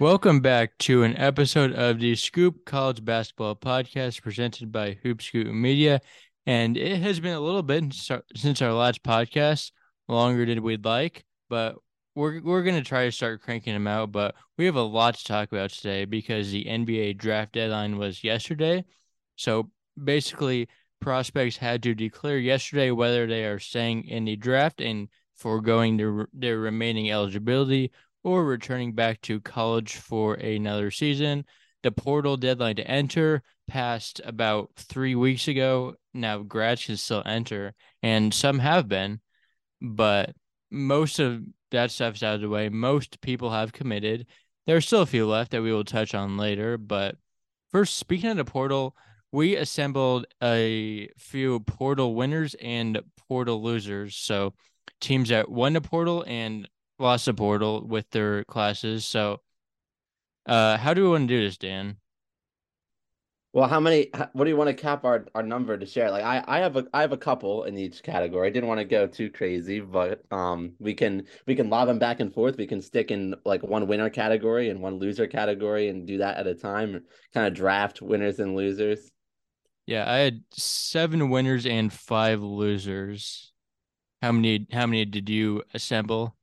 Welcome back to an episode of the Scoop College Basketball Podcast presented by Hoop Scoop Media. And it has been a little bit since our last podcast, longer than we'd like, but we're we're gonna try to start cranking them out. But we have a lot to talk about today because the NBA draft deadline was yesterday. So basically, prospects had to declare yesterday whether they are staying in the draft and foregoing their their remaining eligibility or returning back to college for another season. The portal deadline to enter passed about three weeks ago. Now grads can still enter, and some have been, but most of that stuff's out of the way. Most people have committed. There are still a few left that we will touch on later. But first, speaking of the portal, we assembled a few portal winners and portal losers. So teams that won the portal and lost a portal with their classes. So, uh, how do we want to do this, Dan? Well, how many? What do you want to cap our, our number to share? Like, I, I have a I have a couple in each category. I didn't want to go too crazy, but um, we can we can lob them back and forth. We can stick in like one winner category and one loser category, and do that at a time. Kind of draft winners and losers. Yeah, I had seven winners and five losers. How many? How many did you assemble?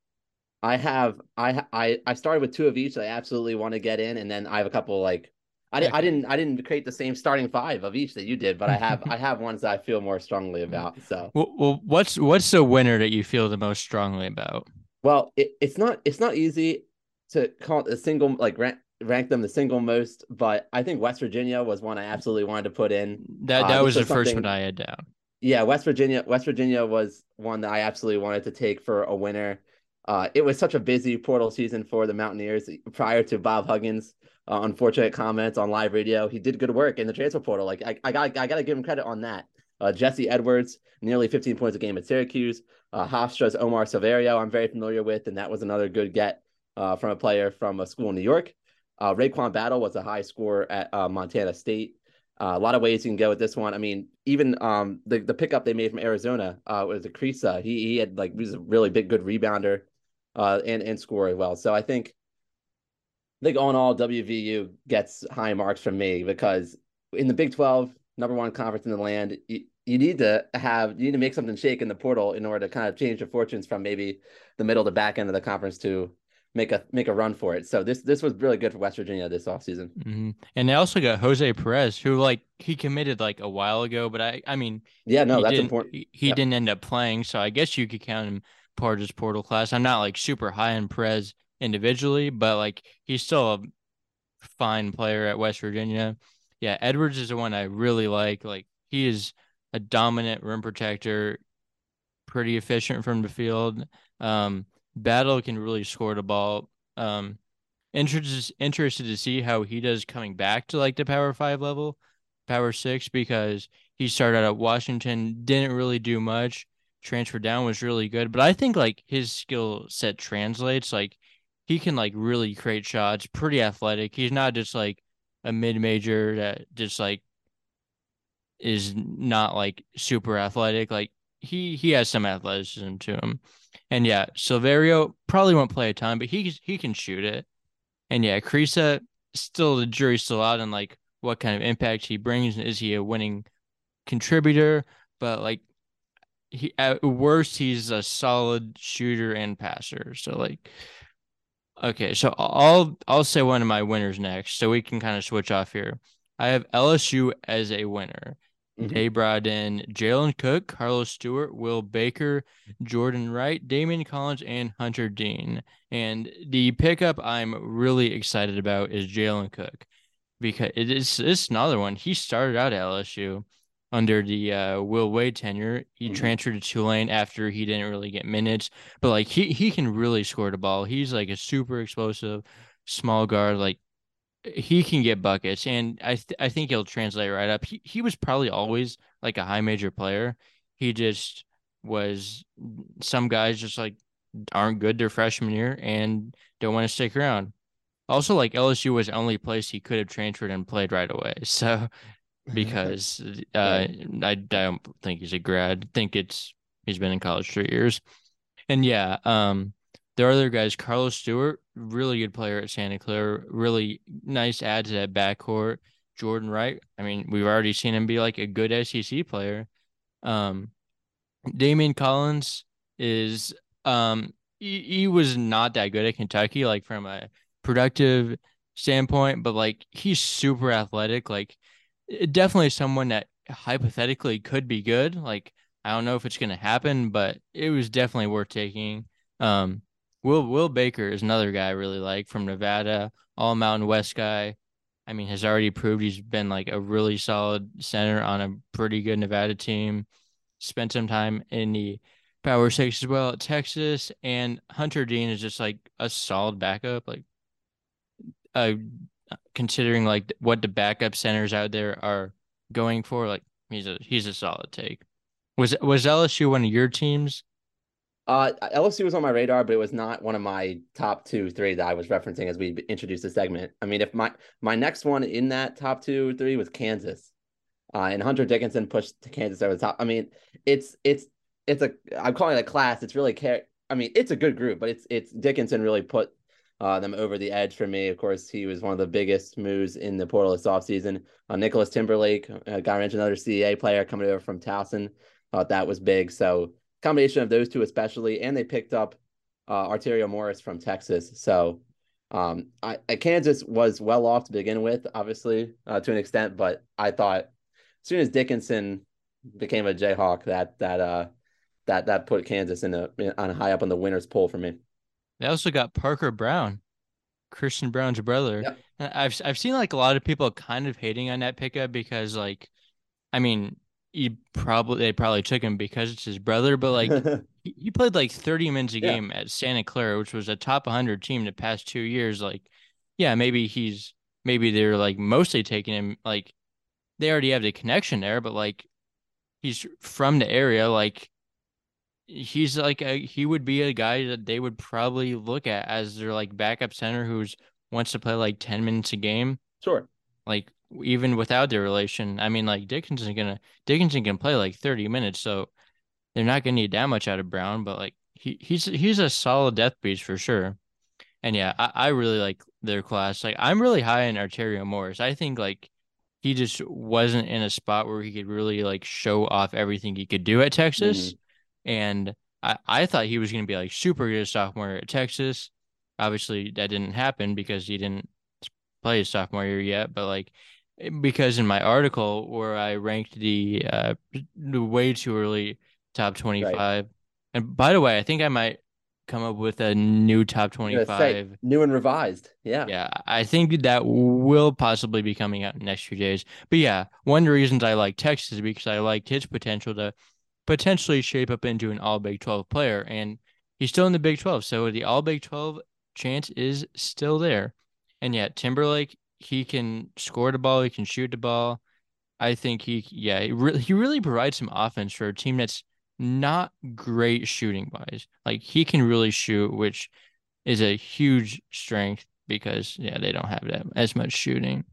I have I I I started with two of each. I absolutely want to get in, and then I have a couple like I didn't I didn't I didn't create the same starting five of each that you did, but I have I have ones that I feel more strongly about. So well, what's what's the winner that you feel the most strongly about? Well, it, it's not it's not easy to call it a single like rank rank them the single most, but I think West Virginia was one I absolutely wanted to put in. That that uh, was the first one I had down. Yeah, West Virginia West Virginia was one that I absolutely wanted to take for a winner. Uh, it was such a busy portal season for the Mountaineers prior to Bob Huggins' uh, unfortunate comments on live radio. He did good work in the transfer portal. Like I, I got, I got to give him credit on that. Uh, Jesse Edwards, nearly 15 points a game at Syracuse. Uh, Hofstra's Omar Silverio, I'm very familiar with, and that was another good get uh, from a player from a school in New York. Uh, RaeQuan Battle was a high scorer at uh, Montana State. Uh, a lot of ways you can go with this one. I mean, even um, the the pickup they made from Arizona uh, was a He he had like he was a really big good rebounder uh, and and score as well. So I think I think all in all, WVU gets high marks from me because in the Big Twelve, number one conference in the land, you, you need to have you need to make something shake in the portal in order to kind of change the fortunes from maybe the middle to back end of the conference to make a make a run for it. So this this was really good for West Virginia this offseason. Mm-hmm. And they also got Jose Perez, who like he committed like a while ago, but I I mean yeah no that's important. He, he yep. didn't end up playing, so I guess you could count him part of portal class. I'm not like super high in Perez individually, but like he's still a fine player at West Virginia. Yeah, Edwards is the one I really like. Like he is a dominant rim protector, pretty efficient from the field. Um, Battle can really score the ball. Um, interested interested to see how he does coming back to like the Power Five level, Power Six, because he started at Washington, didn't really do much transfer down was really good. But I think like his skill set translates. Like he can like really create shots, pretty athletic. He's not just like a mid major that just like is not like super athletic. Like he he has some athleticism to him. And yeah, Silverio probably won't play a ton, but he he can shoot it. And yeah, Kriisa still the jury's still out on like what kind of impact he brings. and Is he a winning contributor? But like he at worst he's a solid shooter and passer. So like okay, so I'll I'll say one of my winners next, so we can kind of switch off here. I have LSU as a winner. Mm-hmm. They brought in Jalen Cook, Carlos Stewart, Will Baker, Jordan Wright, Daimion Collins, and Hunter Dean. And the pickup I'm really excited about is Jalen Cook because it is it's another one. He started out at LSU under the uh, Will Wade tenure. He mm-hmm. transferred to Tulane after he didn't really get minutes, but like he he can really score the ball. He's like a super explosive small guard. Like he can get buckets, and I th- I think he'll translate right up. He he was probably always like a high major player. He just was some guys just like aren't good their freshman year and don't want to stick around. Also, like LSU was the only place he could have transferred and played right away. So because uh, I, don't think he's a grad. I think it's he's been in college three years, and yeah, um, there are other guys. Carlos Stewart, really good player at Santa Clara, really nice add to that backcourt. Jordan Wright, I mean, we've already seen him be like a good SEC player. Um, Daimion Collins is um he, he was not that good at Kentucky, like from a productive standpoint, but like he's super athletic. Like definitely someone that hypothetically could be good. Like I don't know if it's gonna happen, but it was definitely worth taking. Um, Will Will Baker is another guy I really like from Nevada, all Mountain West guy. I mean, has already proved he's been like a really solid center on a pretty good Nevada team. Spent some time in the Power Six as well at Texas, and Hunter Dean is just like a solid backup. Like, uh, considering like what the backup centers out there are going for, like he's a he's a solid take. Was was LSU one of your teams? Uh, LSU was on my radar, but it was not one of my top two, three that I was referencing as we introduced the segment. I mean, if my my next one in that top two, three was Kansas, uh, and Hunter Dickinson pushed Kansas over the top. I mean, it's it's it's a I'm calling it a class. It's really care. I mean, it's a good group, but it's it's Dickinson really put uh, them over the edge for me. Of course, he was one of the biggest moves in the portal this offseason. Uh, Nicholas Timberlake, uh, got mentioned another CAA player coming over from Towson. Thought that was big. So combination of those two, especially, and they picked up uh, Arterio Morris from Texas. So um, I, Kansas was well off to begin with, obviously, uh, to an extent, but I thought as soon as Dickinson became a Jayhawk, that that uh that that put Kansas in a on high up on the winners poll for me. They also got Parker Braun, Christian Braun's brother. Yep. I've I've seen like a lot of people kind of hating on that pickup because like, I mean, he probably they probably took him because it's his brother, but like he, played like 30 minutes a yeah. game at Santa Clara, which was a top 100 team the past two years. Like, yeah, maybe he's maybe they're like mostly taking him like they already have the connection there, but like he's from the area, like he's like a he would be a guy that they would probably look at as their like backup center who's wants to play like 10 minutes a game. Sure. Like even without their relation. I mean, like Dickinson gonna Dickinson can play like thirty minutes, so they're not gonna need that much out of Braun, But like he he's he's a solid death piece for sure. And yeah, I, I really like their class. Like I'm really high in Arterio Morris. I think like he just wasn't in a spot where he could really like show off everything he could do at Texas. Mm-hmm. And I, I thought he was gonna be like super good sophomore at Texas. Obviously that didn't happen because he didn't play his sophomore year yet, but like because in my article where I ranked the uh the way too early top 25 right. and by the way I think I might come up with a new top 25 say, new and revised yeah yeah I think that will possibly be coming out in next few days but yeah one of the reasons I like Texas is because I liked his potential to potentially shape up into an all Big 12 player and he's still in the Big 12 so the all Big 12 chance is still there and yet Timberlake he can score the ball, he can shoot the ball. I think he, yeah, he really, he really provides some offense for a team that's not great shooting wise. Like he can really shoot, which is a huge strength because yeah, they don't have that as much shooting.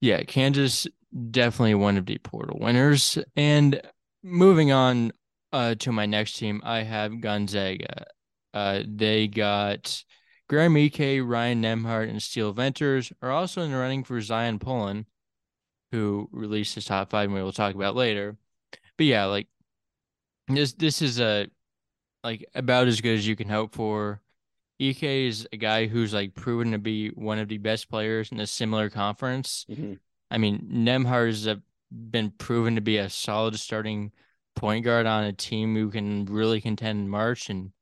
Yeah, Kansas definitely one of the portal winners. And moving on uh, to my next team, I have Gonzaga. Uh, they got Graham Ike, Ryan Nembhard, and Steele Venters are also in the running for Zyon Pullin, who released his top five, and we will talk about later. But yeah, like this this is a like about as good as you can hope for. Ike is a guy who's like proven to be one of the best players in a similar conference. Mm-hmm. I mean, Nemhart is has been proven to be a solid starting point guard on a team who can really contend in March, and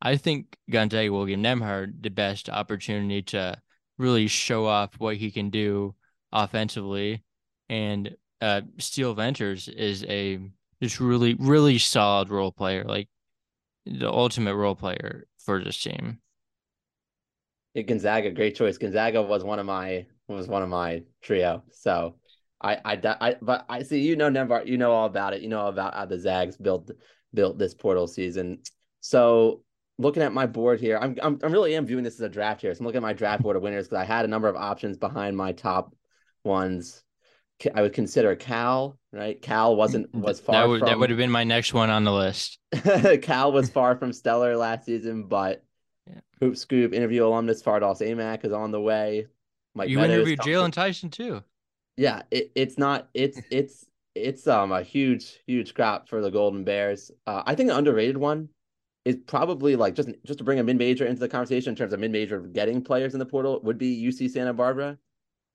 I think Gonzaga will give Nembhard the best opportunity to really show off what he can do offensively. And uh, Steele Venters is a just really, really solid role player, like the ultimate role player for this team. Gonzaga, great choice. Gonzaga was one of my was one of my trio. So I I, I but I see you know Nembhard, you know all about it. You know about how the Zags built built this portal season. So looking at my board here, I'm, I'm I'm really am viewing this as a draft here. So I'm looking at my draft board of winners because I had a number of options behind my top ones. I would consider Cal, right? Cal wasn't mm-hmm. was far that would, from that would have been my next one on the list. Cal was far from stellar last season, but yeah. Hoop Scoop interview alumnus Fardaws Aimaq is on the way. Mike you Meadows interviewed Jaylon Tyson too. Yeah, it, it's not it's it's it's um a huge huge crop for the Golden Bears. Uh, I think an underrated one is probably like just just to bring a mid major into the conversation in terms of mid major getting players in the portal would be UC Santa Barbara.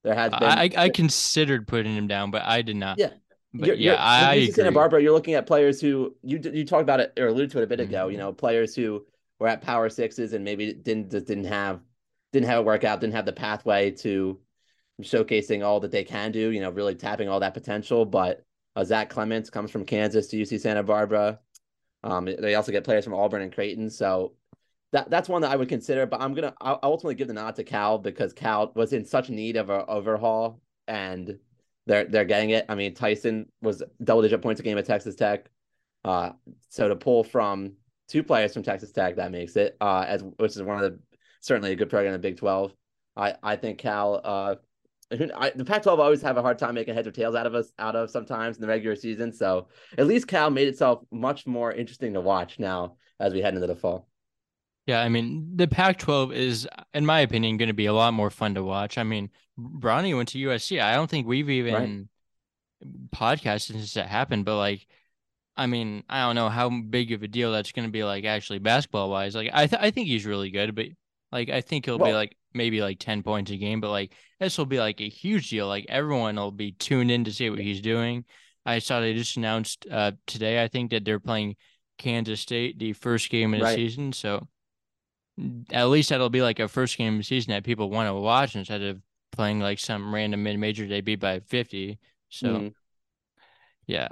There has been I, I considered putting him down, but I did not. Yeah. But you're, yeah, you're, I, UC Santa Barbara, you're looking at players who you you talked about it or alluded to it a bit ago. Mm-hmm. You know, players who were at power sixes and maybe didn't just didn't have didn't have a workout, didn't have the pathway to showcasing all that they can do. You know, really tapping all that potential. But uh, Zach Clemence comes from Kansas to UC Santa Barbara. Um, they also get players from Auburn and Creighton. So that that's one that I would consider. But I'm gonna I'll ultimately give the nod to Cal because Cal was in such need of an overhaul, and they're they're getting it. I mean, Tyson was double digit points a game at Texas Tech. Uh, so to pull from two players from Texas Tech, that makes it uh, as which is one of the certainly a good program in the Big Twelve. I I think Cal uh I, the Pac-12 always have a hard time making heads or tails out of us out of sometimes in the regular season. So at least Cal made itself much more interesting to watch now as we head into the fall. Yeah, I mean the Pac-12 is, in my opinion, going to be a lot more fun to watch. I mean, Bronny went to USC. I don't think we've even right. podcasted since that happened, but like, I mean, I don't know how big of a deal that's going to be. Like actually, basketball wise, like I th- I think he's really good, but like I think he'll well, be like maybe like 10 points a game, but like this will be like a huge deal. Like everyone will be tuned in to see what he's doing. I saw they just announced uh, today, I think, that they're playing Kansas State the first game of the right. season. So at least that'll be like a first game of the season that people want to watch instead of playing like some random mid major they beat by 50. So mm. yeah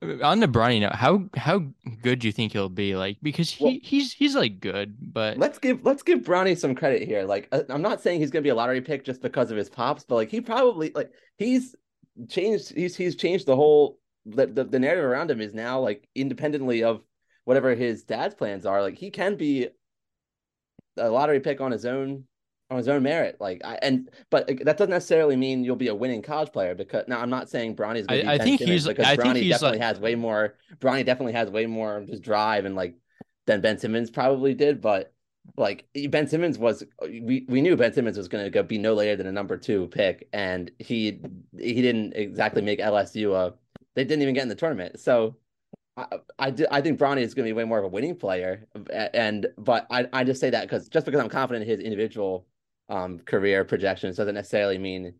on the Bronny note, how how good do you think he'll be? Like because he well, he's he's like good, but let's give let's give Bronny some credit here. Like uh, I'm not saying he's gonna be a lottery pick just because of his pops, but like he probably like he's changed he's he's changed the whole the, the, the narrative around him is now like independently of whatever his dad's plans are. Like he can be a lottery pick on his own on his own merit. Like, I, and but that doesn't necessarily mean you'll be a winning college player. Because now I'm not saying Bronny's going to be. I, I think Simmons he's because I Bronny definitely like, has way more. Bronny definitely has way more just drive and like than Ben Simmons probably did. But like Ben Simmons was, we we knew Ben Simmons was going to be no later than a number two pick, and he he didn't exactly make LSU a. They didn't even get in the tournament, so. I, I, I think Bronny is going to be way more of a winning player, and but I, I just say that because just because I'm confident in his individual um, career projections doesn't necessarily mean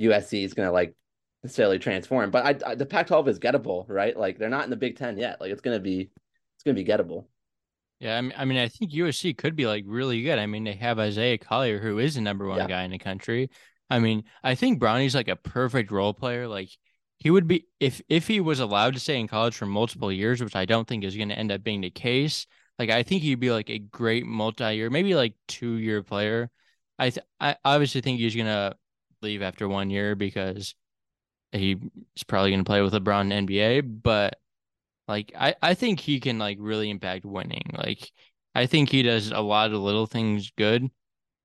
USC is going to like necessarily transform. But I, I, the Pac-12 is gettable, right? Like they're not in the Big Ten yet. Like it's going to be it's going to be gettable. Yeah, I mean, I mean, I think USC could be like really good. I mean, they have Isaiah Collier, who is the number one yeah. guy in the country. I mean, I think Bronny's like a perfect role player. Like he would be if if he was allowed to stay in college for multiple years, which I don't think is going to end up being the case. Like I think he'd be like a great multi-year, maybe like two-year player I th- I obviously think he's gonna leave after one year because he's probably gonna play with LeBron in NBA. But like I I think he can like really impact winning. Like I think he does a lot of little things good,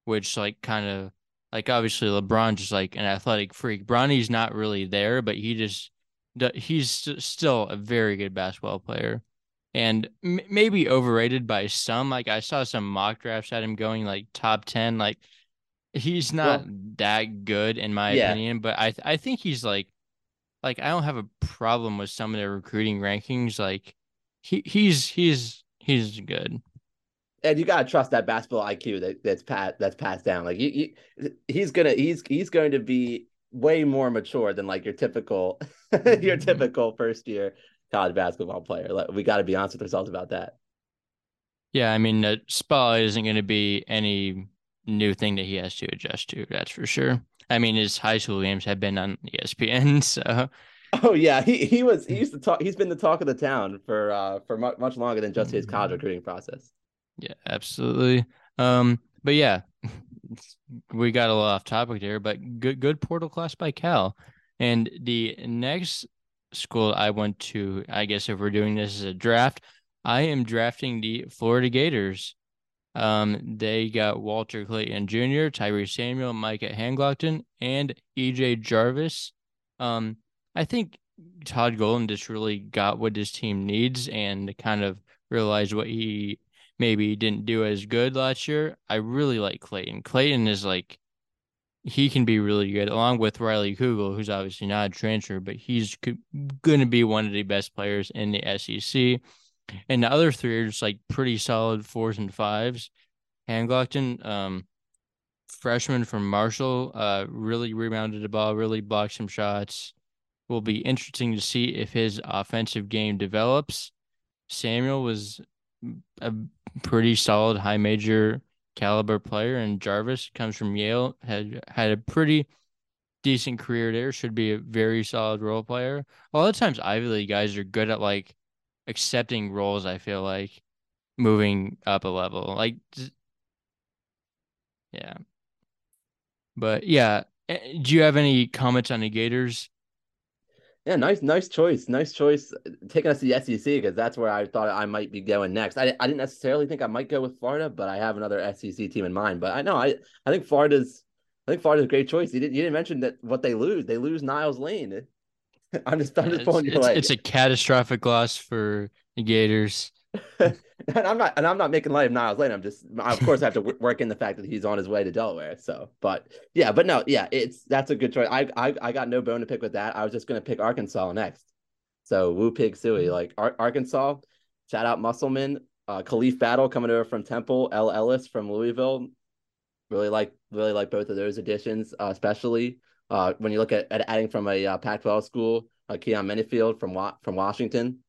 which like kind of like obviously LeBron just like an athletic freak. Bronny's not really there, but he just he's still a very good basketball player and maybe overrated by some. Like I saw some mock drafts at him going like top 10 like He's not well, that good in my yeah. opinion, but I th- I think he's like like I don't have a problem with some of their recruiting rankings. Like he he's he's he's good. And you gotta trust that basketball IQ that that's pat that's passed down. Like you, you, he's gonna he's he's going to be way more mature than like your typical your mm-hmm. typical first year college basketball player. Like, we got to be honest with ourselves about that. Yeah, I mean, the spotlight isn't going to be any new thing that he has to adjust to. That's for sure. I mean, his high school games have been on ESPN, so. Oh yeah, he he was he used to talk. He's been the talk of the town for uh for much much longer than just his college mm-hmm. recruiting process. Yeah, absolutely. Um, but yeah, we got a little off topic there, but good good portal class by Cal, and the next school I went to, I guess if we're doing this as a draft, I am drafting the Florida Gators. Um, they got Walter Clayton Jr., Tyree Samuel, Micah Handlogten, and EJ Jarvis Um, I think Todd Golden just really got what his team needs and kind of realized what he maybe didn't do as good last year. I really like Clayton. Clayton is like he can be really good, along with Riley Kugel, who's obviously not a transfer, but he's going to be one of the best players in the SEC. And the other three are just like pretty solid fours and fives. Handlogten, um, freshman from Marshall, uh, really rebounded the ball, really blocked some shots. Will be interesting to see if his offensive game develops. Samuel was a pretty solid high major caliber player, and Jarvis comes from Yale, had had a pretty decent career there. Should be a very solid role player. A lot of times, Ivy League guys are good at like accepting roles. I feel like moving up a level, like yeah. But yeah, do you have any comments on the Gators? Yeah, nice, nice choice. Nice choice uh, taking us to the SEC because that's where I thought I might be going next. I, I didn't necessarily think I might go with Florida, but I have another SEC team in mind. But I know I I think Florida's I think Florida's a great choice. You didn't you didn't mention that what they lose. They lose Niles Lane. I'm just I'm just pulling your it's, leg. It's a catastrophic loss for the Gators. and I'm not, and I'm not making light of Niles Lane. I'm just, of course, I have to work in the fact that he's on his way to Delaware. So, but yeah, but no, yeah, it's that's a good choice. I, I, I got no bone to pick with that. I was just gonna pick Arkansas next. So Woo Pig Sooie, mm-hmm. like Ar- Arkansas. Shout out Musselman, uh, Khalif Battle coming over from Temple, El Ellis from Louisville. Really like, really like both of those additions, uh, especially uh, when you look at, at adding from a uh, Pac-12 school, uh, Keyon Menifield from from Washington.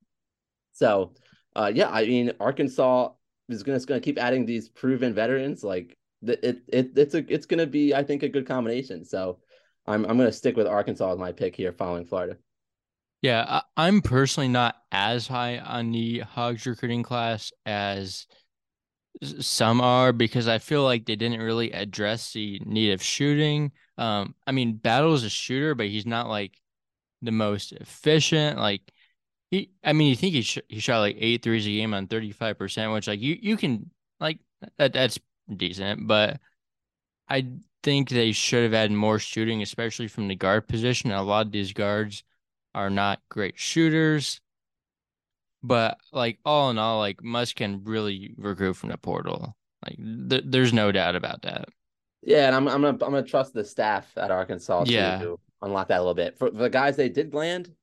So uh, yeah, I mean, Arkansas is gonna, gonna keep adding these proven veterans. Like it, it, it's a, it's gonna be, I think, a good combination. So I'm, I'm gonna stick with Arkansas as my pick here, following Florida. Yeah, I, am personally not as high on the Hogs recruiting class as some are because I feel like they didn't really address the need of shooting. Um, I mean, Battle is a shooter, but he's not like the most efficient. Like he, I mean, you think he sh- he shot like eight threes a game on thirty five percent, which like you you can like that that's decent, but I think they should have had more shooting, especially from the guard position. A lot of these guards are not great shooters, but like all in all, like Musk can really recruit from the portal. Like th- there's no doubt about that. Yeah, and I'm I'm gonna I'm gonna trust the staff at Arkansas yeah. to unlock that a little bit. For, for the guys they did land,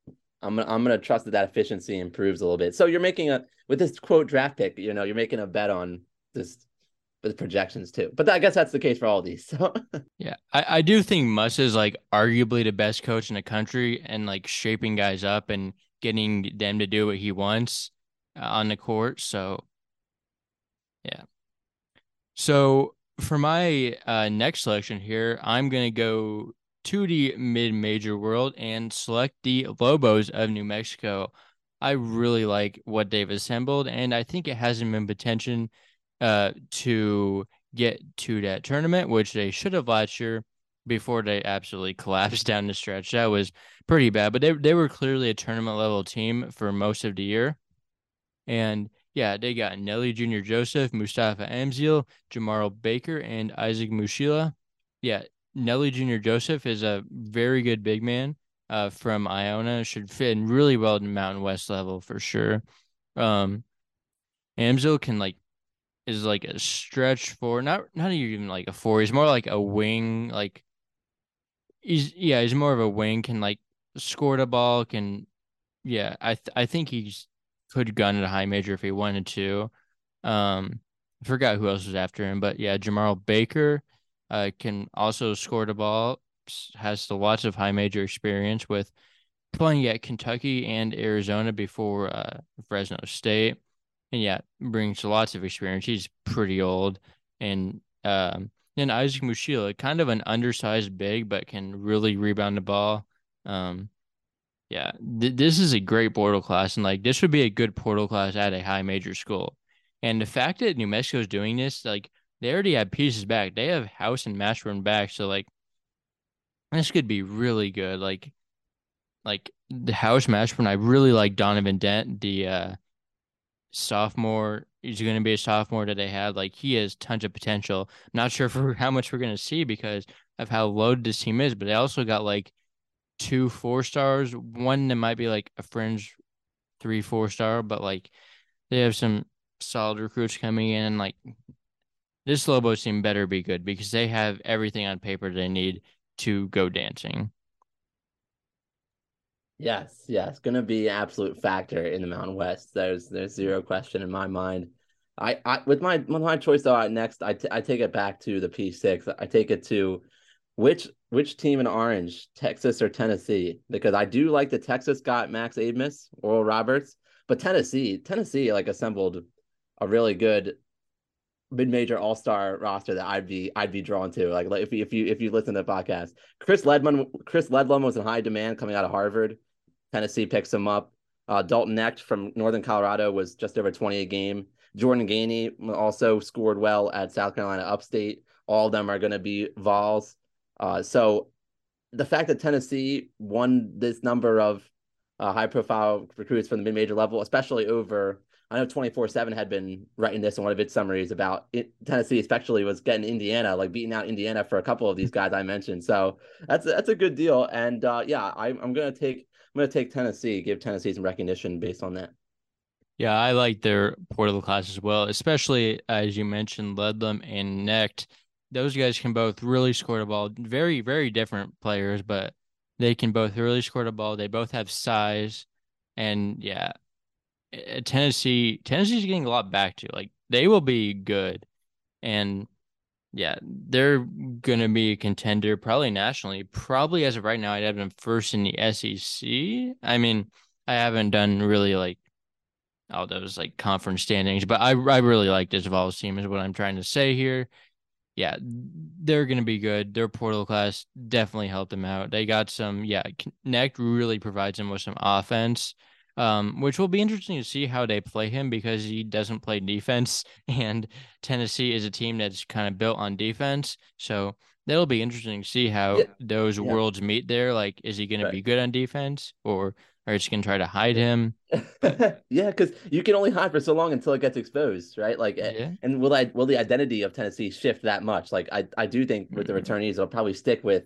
I'm gonna I'm gonna trust that that efficiency improves a little bit. So you're making a with this quote draft pick, you know, you're making a bet on this with projections too. But I guess that's the case for all these. So yeah, I, I do think Muss is like arguably the best coach in the country and like shaping guys up and getting them to do what he wants uh, on the court. So yeah. So for my uh, next selection here, I'm gonna go to the mid-major world and select the Lobos of New Mexico. I really like what they've assembled, and I think it hasn't been potential uh, to get to that tournament, which they should have last year before they absolutely collapsed down the stretch. That was pretty bad, but they they were clearly a tournament level team for most of the year. And yeah, they got Nelly Jr. Joseph, Mustafa Amzil, Jemarl Baker, and Isaac Mushila. Yeah, Nelly Jr. Joseph is a very good big man uh, from Iona. Should fit in really well in Mountain West level for sure. Um, Amzil can like is like a stretch for not not even like a four. He's more like a wing. Like he's yeah, he's more of a wing. Can like score the ball. Can yeah, I th- I think he's could gun at a high major if he wanted to. Um, I forgot who else was after him, but yeah, Jemarl Baker uh, can also score the ball, has lots of high major experience with playing at Kentucky and Arizona before uh, Fresno State. And yeah, brings lots of experience. He's pretty old. And um, then Isaac Mushila, kind of an undersized big, but can really rebound the ball. Um, yeah, th- this is a great portal class, and like this would be a good portal class at a high major school. And the fact that New Mexico is doing this, like they already have pieces back. They have House and Mashburn back, so like this could be really good. Like like the House Mashburn, I really like Donovan Dent, the uh sophomore. He's going to be a sophomore that they had. Like he has tons of potential. Not sure for how much we're going to see because of how loaded this team is, but they also got like two four stars, one that might be like a fringe three four star, but like they have some solid recruits coming in. Like this Lobos team better be good because they have everything on paper they need to go dancing. Yes, yes, going to be an absolute factor in the Mountain West. There's there's zero question in my mind. I, I with my with my choice though next I, t- I take it back to the P6. I take it to which which team in orange, Texas or Tennessee? Because I do like the Texas got Max Abmas, Oral Roberts, but Tennessee, Tennessee like assembled a really good mid-major all-star roster that I'd be I'd be drawn to. Like, like if you if you if you listen to the podcast, Chris Ledlum Chris Ledlum was in high demand coming out of Harvard. Tennessee picks him up. Uh, Dalton Knecht from Northern Colorado was just over 20 a game. Jordan Gainey also scored well at South Carolina Upstate. All of them are going to be Vols. Uh, so the fact that Tennessee won this number of uh, high profile recruits from the mid major level, especially over, I know 24 7 had been writing this in one of its summaries about it, Tennessee, especially was getting Indiana, like beating out Indiana for a couple of these guys I mentioned. So that's that's a good deal. And uh, yeah, I, I'm going to take I'm going to take Tennessee, give Tennessee some recognition based on that. Yeah, I like their portal class as well, especially as you mentioned, Ledlum and Knecht. Those guys can both really score the ball. Very, very different players, but they can both really score the ball. They both have size, and yeah, Tennessee, Tennessee's getting a lot back to. Like they will be good, and yeah, they're gonna be a contender probably nationally. Probably as of right now, I'd have them first in the SEC. I mean, I haven't done really like all those like conference standings, but I I really like this Vols team is what I'm trying to say here. Yeah, they're gonna be good. Their portal class definitely helped them out. They got some. Yeah, Knecht really provides them with some offense um, which will be interesting to see how they play him because he doesn't play defense, and Tennessee is a team that's kind of built on defense. So that'll be interesting to see how yeah. those yeah. worlds meet there. Like, is he going right. to be good on defense, or are you going to try to hide him? yeah, because you can only hide for so long until it gets exposed, right? Like, eh, yeah. and will I will the identity of Tennessee shift that much? Like, I I do think with the returnees, they'll probably stick with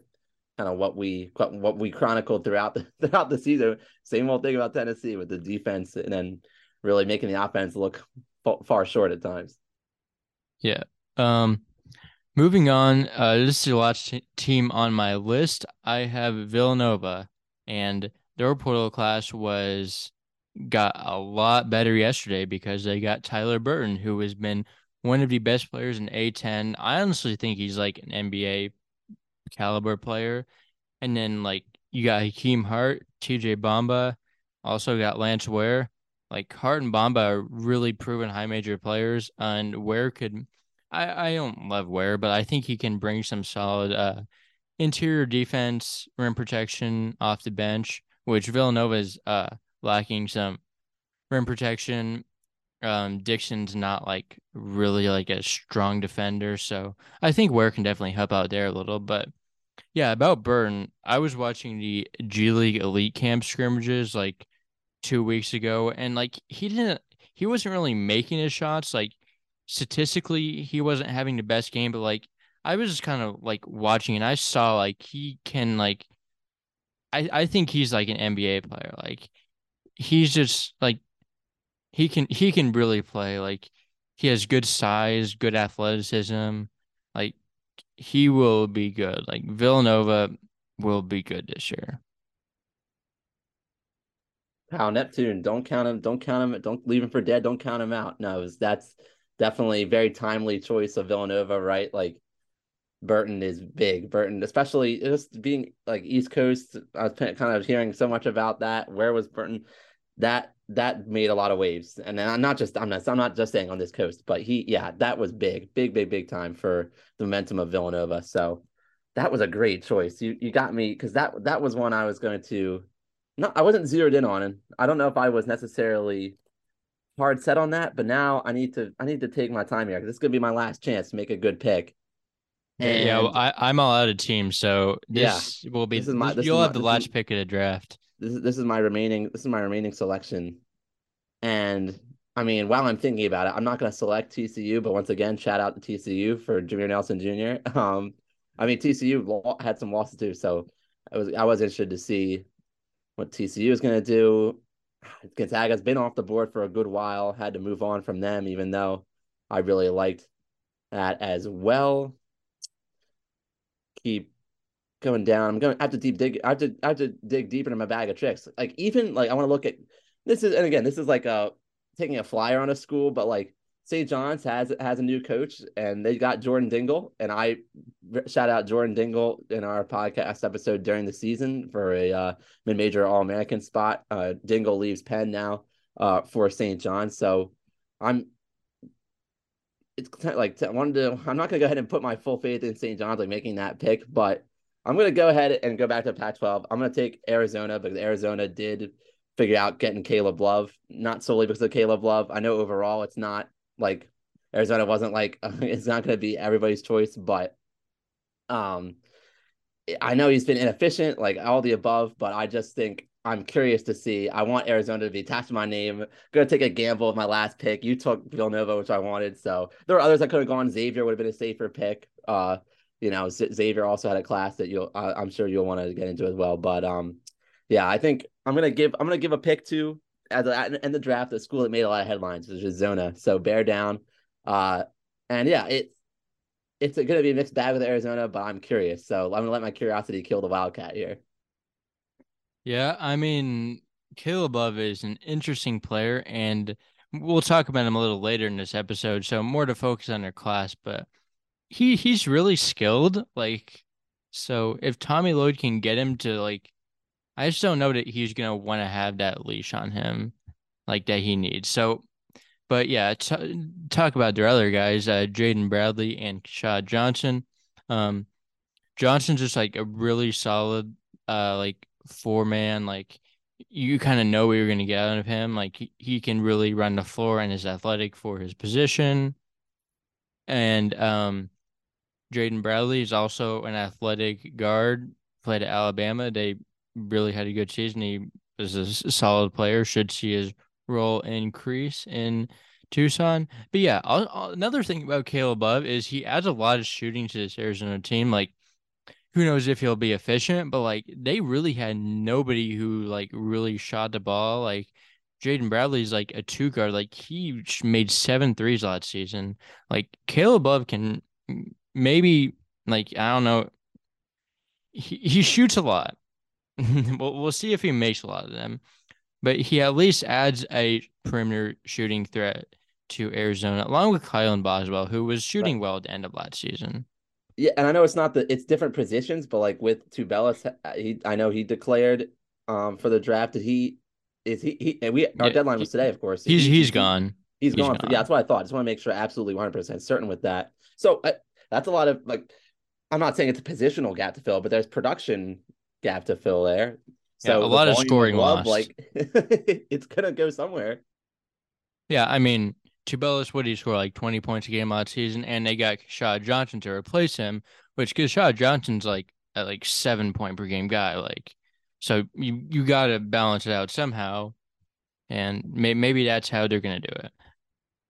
kind of what we what we chronicled throughout the throughout the season. Same old thing about Tennessee with the defense, and then really making the offense look far short at times. Yeah. Um. Moving on, uh, this is the last team on my list. I have Villanova, and their portal class was got a lot better yesterday because they got Tyler Burton, who has been one of the best players in A10. I honestly think he's like an NBA caliber player. And then like you got Hakim Hart, TJ Bamba, also got Lance Ware. Like Hart and Bamba are really proven high major players, and Ware could. I I don't love Ware, but I think he can bring some solid uh interior defense, rim protection off the bench, which Villanova is uh lacking some rim protection um, Dixon's not like really like a strong defender, so I think Ware can definitely help out there a little. But yeah, about Burton, I was watching the G League Elite Camp scrimmages like two weeks ago, and like he didn't, he wasn't really making his shots. Like statistically, he wasn't having the best game, but like I was just kind of like watching, and I saw like he can like, I I think he's like an NBA player. Like he's just like he can he can really play. Like he has good size, good athleticism. Like he will be good. Like Villanova will be good this year. Wow, Neptune, don't count him. Don't count him. Don't leave him for dead. Don't count him out. No, that's definitely very timely choice of Villanova, right? Like Burton is big. Burton, especially just being like East Coast. I was kind of hearing so much about that. Where was Burton? That that made a lot of waves. And then I'm not just I'm not I'm not just saying on this coast, but he yeah, that was big, big, big, big time for the momentum of Villanova. So that was a great choice. You you got me because that that was one I was going to no, I wasn't zeroed in on, and I don't know if I was necessarily hard set on that. But now I need to I need to take my time here this is gonna be my last chance to make a good pick. And yeah, well, I I'm all out of teams, so this yeah, will be this is my, this you'll have my, the last is, pick of the draft this is this is my remaining this is my remaining selection. And I mean, while I'm thinking about it, I'm not going to select TCU, but once again, shout out to TCU for Jameer Nelson Jr. Um, I mean, TCU had some losses too, so I was I was interested to see what TCU is going to do. Gonzaga's been off the board for a good while. Had to move on from them, even though I really liked that as well. Keep going down. I'm going to have to deep dig. I have to I have to dig deeper into my bag of tricks. Like even like I want to look at this is and again this is like a taking a flyer on a school, but like St. John's has has a new coach and they got Jordan Dingle and I shout out Jordan Dingle in our podcast episode during the season for a uh, mid major All American spot. Uh, Dingle leaves Penn now uh, for St. John's, so I'm it's like I wanted to. I'm not gonna go ahead and put my full faith in St. John's like making that pick, but I'm gonna go ahead and go back to Pac-12. I'm gonna take Arizona because Arizona did figure out getting Caleb Love, not solely because of Caleb Love. I know overall it's not like Arizona wasn't like it's not gonna be everybody's choice, but um, I know he's been inefficient, like all the above, but I just think I'm curious to see. I want Arizona to be attached to my name. Gonna take a gamble with my last pick. You took Villanova, which I wanted. So there are others that could have gone. Xavier would have been a safer pick. Uh, you know, Xavier also had a class that you'll. I'm sure you'll want to get into as well. But um, yeah, I think I'm gonna give. I'm gonna give a pick to at the in the draft a school that made a lot of headlines, which is Zona. So bear down. Uh, and yeah, it's it's going to be a mixed bag with Arizona, but I'm curious. So I'm going to let my curiosity kill the Wildcat here. Yeah, I mean, Caleb Love is an interesting player, and we'll talk about him a little later in this episode. So more to focus on their class, but he he's really skilled. Like, so if Tommy Lloyd can get him to like, I just don't know that he's gonna want to have that leash on him, like that he needs. So, but yeah, t- talk about their other guys, uh, Jaden Bradley and Keshad Johnson. Um, Johnson's just like a really solid, uh, like four man, like you kind of know what you're going to get out of him. Like he, he can really run the floor and is athletic for his position. And um, Jaden Bradley is also an athletic guard. Played at Alabama. They really had a good season. He is a solid player. Should see his role increase in Tucson. But yeah, I'll, I'll, another thing about Caleb Love is he adds a lot of shooting to this Arizona team. Like who knows if he'll be efficient, but like they really had nobody who like really shot the ball. Like Jaden Bradley's like a two guard. Like he made seven threes last season. Like Caleb Love can maybe like I don't know. He he shoots a lot. we'll we'll see if he makes a lot of them, but he at least adds a perimeter shooting threat to Arizona, along with Kylan Boswell, who was shooting right. well at the end of last season. Yeah, and I know it's not the it's different positions, but like with Tubelis, uh, he I know he declared um for the draft. Did he is he, he and we our yeah, deadline was today, of course. He's he, he's gone. he's, he's gone. gone. Yeah, that's what I thought. I just want to make sure absolutely 100 percent certain with that. So I, that's a lot of like. I'm not saying it's a positional gap to fill, but there's production gap to fill there. So yeah, a lot of scoring love, lost. Like it's gonna go somewhere. Yeah, I mean, Tubelis, what did he score like 20 points a game last season? And they got Keshad Johnson to replace him, which Keshad Johnson's like a like seven point per game guy. Like, so you, you got to balance it out somehow. And may, maybe that's how they're going to do it.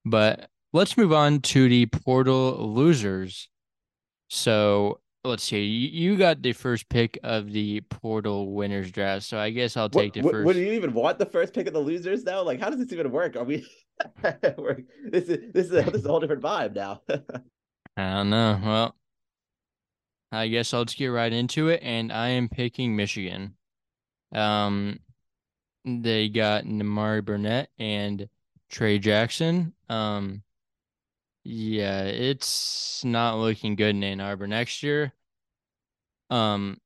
But let's move on to the portal losers. So let's see. You, you got the first pick of the portal winners draft. So I guess I'll take what, the first. Would you even want the first pick of the losers though? Like, how does this even work? Are we this is this is a, this is a whole different vibe now. I don't know. Well, I guess I'll just get right into it, and I am picking Michigan. Um, they got Nimari Burnett and Tray Jackson. Um, yeah, it's not looking good in Ann Arbor next year. Um,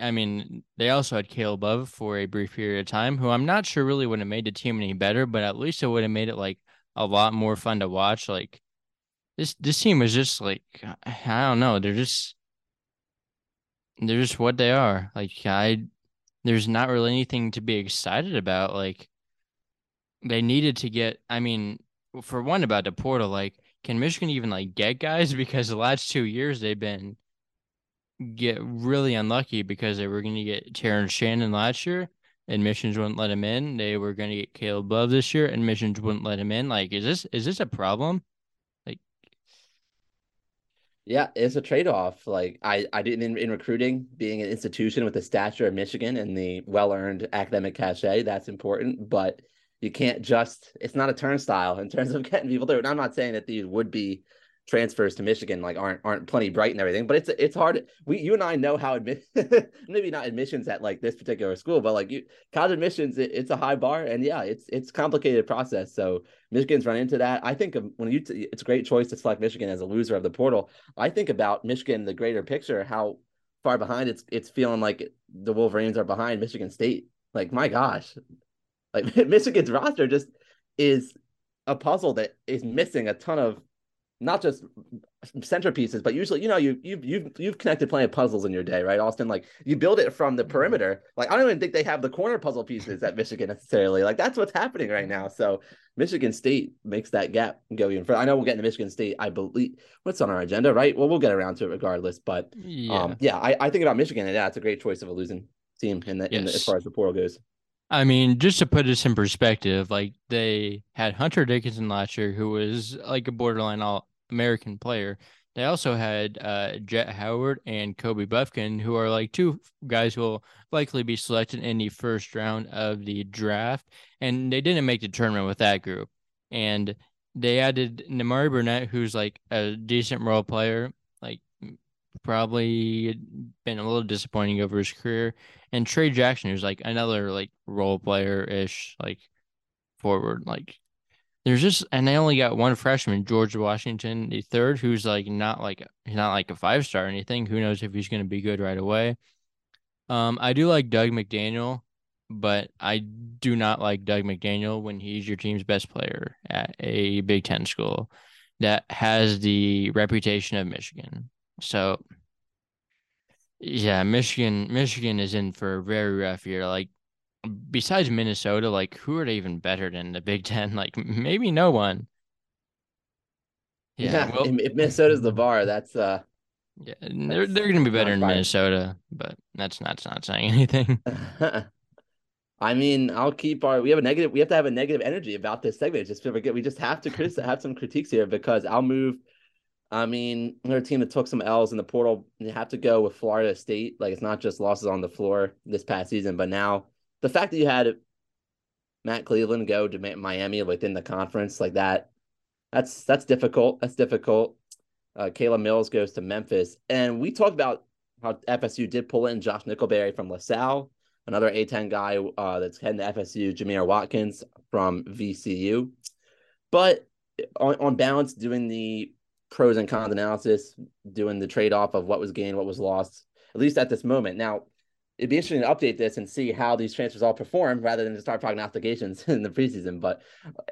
I mean, they also had Caleb Love for a brief period of time, who I'm not sure really would have made the team any better, but at least it would have made it like a lot more fun to watch. Like this, this team was just like I don't know, they're just they're just what they are. Like I, there's not really anything to be excited about. Like they needed to get. I mean, for one about the portal, like can Michigan even like get guys because the last two years they've been get really unlucky because they were going to get Terrence Shannon last year. Admissions wouldn't let him in. They were going to get Caleb Love this year. Admissions wouldn't let him in. Like, is this is this a problem? Like, Yeah, it's a trade-off. Like I, I didn't in, in recruiting, being an institution with the stature of Michigan and the well-earned academic cachet, that's important. But you can't just it's not a turnstile in terms of getting people there. I'm not saying that these would be transfers to Michigan like aren't aren't plenty bright and everything, but it's it's hard. We you and I know how admit maybe not admissions at like this particular school, but like you college admissions, it, it's a high bar, and yeah, it's it's complicated process. So Michigan's run into that. I think when you t- it's a great choice to select Michigan as a loser of the portal. I think about Michigan the greater picture, how far behind it's it's feeling like the Wolverines are behind Michigan State. Like my gosh, like Michigan's roster just is a puzzle that is missing a ton of not just centerpieces, but usually, you know, you you've you've you've connected plenty of puzzles in your day, right, Austin? Like you build it from the perimeter. Like I don't even think they have the corner puzzle pieces at Michigan necessarily. Like that's what's happening right now. So Michigan State makes that gap go even further. I know we'll get into Michigan State. I believe what's on our agenda, right? Well, we'll get around to it regardless. But yeah, um, yeah I, I think about Michigan, and yeah, it's a great choice of a losing team in the, yes. in the as far as the portal goes. I mean, just to put this in perspective, like they had Hunter Dickinson last year, who was like a borderline all American player. They also had uh, Jett Howard and Kobe Bufkin, who are like two guys who will likely be selected in the first round of the draft. And they didn't make the tournament with that group. And they added Nimari Burnett, who's like a decent role player, like probably been a little disappointing over his career. And Tray Jackson, who's like another like role player ish, like forward, like there's just and they only got one freshman, George Washington the third, who's like not like he's not like a five star or anything. Who knows if he's gonna be good right away. Um, I do like Dug McDaniel, but I do not like Dug McDaniel when he's your team's best player at a Big Ten school that has the reputation of Michigan. So yeah, Michigan Michigan is in for a very rough year. Like besides Minnesota, like who are they even better than the Big Ten? Like maybe no one. Yeah, yeah well, if Minnesota's the bar, that's uh yeah, they're they're gonna be better in Minnesota, but that's that's not saying anything. I mean, I'll keep our. We have a negative. We have to have a negative energy about this segment. Just like we just have to criticize, have some critiques here because I'll move. I mean, another team that took some L's in the portal. You have to go with Florida State. Like it's not just losses on the floor this past season, but now the fact that you had Matt Cleveland go to Miami within the conference like that, that's that's difficult. That's difficult. Uh, Caleb Mills goes to Memphis, and we talked about how FSU did pull in Josh Nickelberry from LaSalle, another A10 guy uh, that's heading to FSU, Jamir Watkins from VCU. But on, on balance, doing the pros and cons analysis, doing the trade off of what was gained, what was lost, at least at this moment. Now, it'd be interesting to update this and see how these transfers all perform rather than to start prognostications in the preseason. But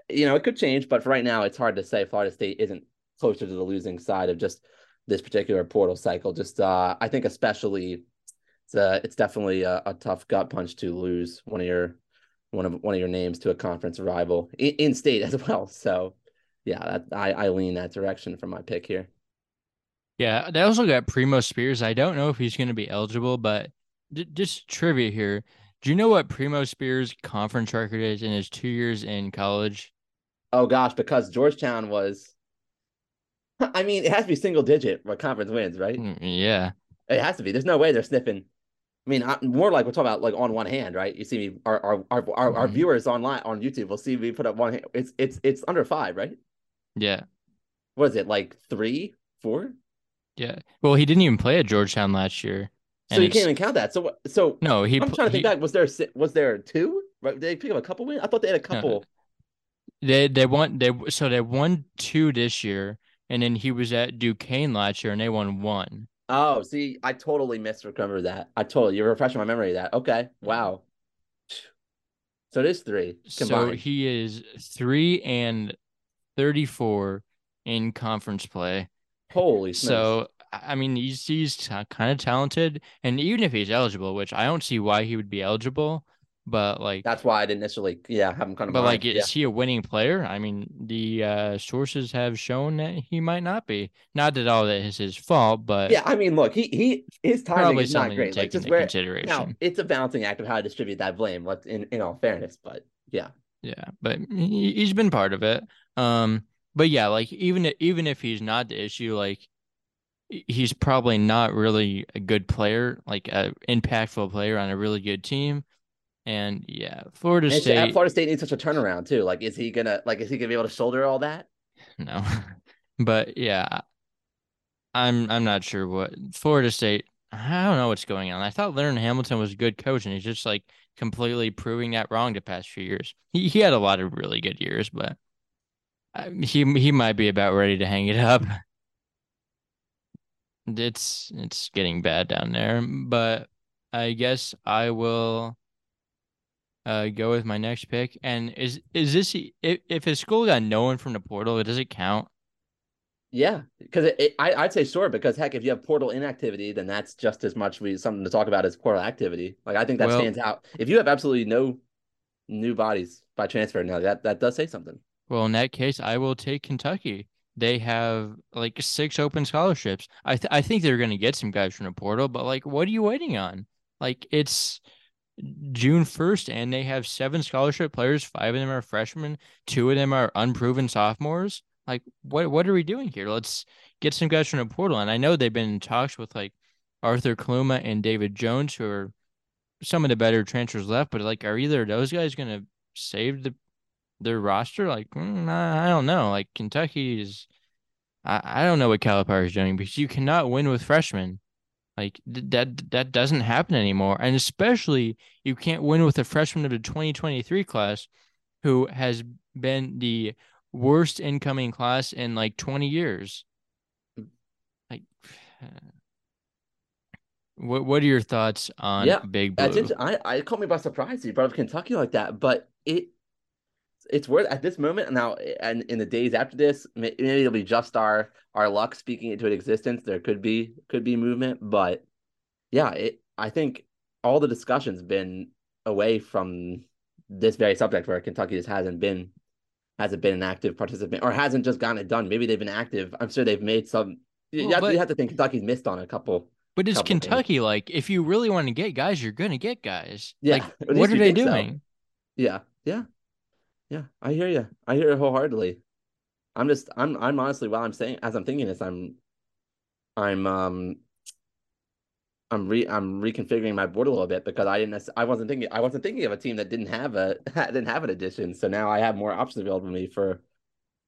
you know, it could change. But for right now, it's hard to say. Florida State isn't closer to the losing side of just this particular portal cycle. Just uh, I think especially it's uh, it's definitely a, a, tough gut punch to lose one of your one of one of your names to a conference rival in, in state as well. So yeah, that, I I lean that direction for my pick here. Yeah, they also got Primo Spears. I don't know if he's going to be eligible, but D- just trivia here. Do you know what Primo Spears' conference record is in his two years in college? Oh gosh, because Georgetown was. I mean, it has to be single digit what conference wins, right? Mm, yeah, it has to be. There's no way they're sniffing. I mean, more like we're talking about like on one hand, right? You see me, our our our, our, our mm-hmm. viewers online on YouTube will see me put up one hand. It's it's it's under five, right? Yeah. Was it like three, four? Yeah. Well, he didn't even play at Georgetown last year. So you can't even count that. So so no, he. I'm trying to think he, back. Was there was there two? Right? Did they pick up a couple wins? I thought they had a couple. No, they they won they so they won two this year, and then he was at Duquesne last year, and they won one. Oh, see, I totally misremember that. I totally you're refreshing my memory of that. Okay, wow. So it is three. Combined. So he is three and thirty-four in conference play. Holy so I mean, he's he's kind of talented, and even if he's eligible, which I don't see why he would be eligible, but like that's why I didn't initially, yeah, have him kind of. But like, yeah. is he a winning player? I mean, the uh, sources have shown that he might not be. Not that all that is his fault, but yeah, I mean, look, he he his timing is not great. Like, just where, consideration. Now, it's a balancing act of how to distribute that blame. Let's in in all fairness, but yeah, yeah, but he, he's been part of it. Um, but yeah, like even even if he's not the issue, like he's probably not really a good player, like a impactful player on a really good team. And yeah, Florida And State. Florida State needs such a turnaround too. Like, is he gonna like is he gonna be able to shoulder all that? No, but yeah, I'm I'm not sure what Florida State. I don't know what's going on. I thought Leonard Hamilton was a good coach, and he's just like completely proving that wrong the past few years. He he had a lot of really good years, but he he might be about ready to hang it up. It's it's getting bad down there, but I guess I will uh go with my next pick. And is is this if if a school got no one from the portal, does it count? Yeah, because I I'd say sure because heck, if you have portal inactivity, then that's just as much we something to talk about as portal activity. Like I think that well, stands out. If you have absolutely no new bodies by transfer, now that that does say something. Well, in that case, I will take Kentucky. They have like six open scholarships. I th- I think they're going to get some guys from the portal, but like, what are you waiting on? Like, it's June 1st, and they have seven scholarship players. Five of them are freshmen, two of them are unproven sophomores. Like, what what are we doing here? Let's get some guys from the portal. And I know they've been in talks with like Arthur Kaluma and David Jones, who are some of the better transfers left. But like, are either of those guys going to save the their roster? Like, mm, I don't know. Like Kentucky is, I, I don't know what Calipari is doing because you cannot win with freshmen. Like that that doesn't happen anymore, and especially you can't win with a freshman of the 2023 class, who has been the worst incoming class in like 20 years. Like, what what are your thoughts on yeah, Big Blue? I I caught me by surprise. You brought up Kentucky like that, but it it's worth at this moment now and in the days after this maybe it'll be just our our luck speaking into an existence there could be could be movement but yeah it i think all the discussions been away from this very subject where kentucky just hasn't been hasn't been an active participant or hasn't just gotten it done. Maybe they've been active. I'm sure they've made some. You, have, but, you have to think Kentucky's missed on a couple. But it's Kentucky. Things. Like, if you really want to get guys, you're going to get guys. Yeah. Like, what are they doing? So. Yeah. Yeah. Yeah. I hear you. I hear it wholeheartedly. I'm just. I'm. I'm honestly. While I'm saying, as I'm thinking this, I'm. I'm. Um. I'm re I'm reconfiguring my board a little bit because I didn't I wasn't thinking I wasn't thinking of a team that didn't have a didn't have an addition. So now I have more options available to me for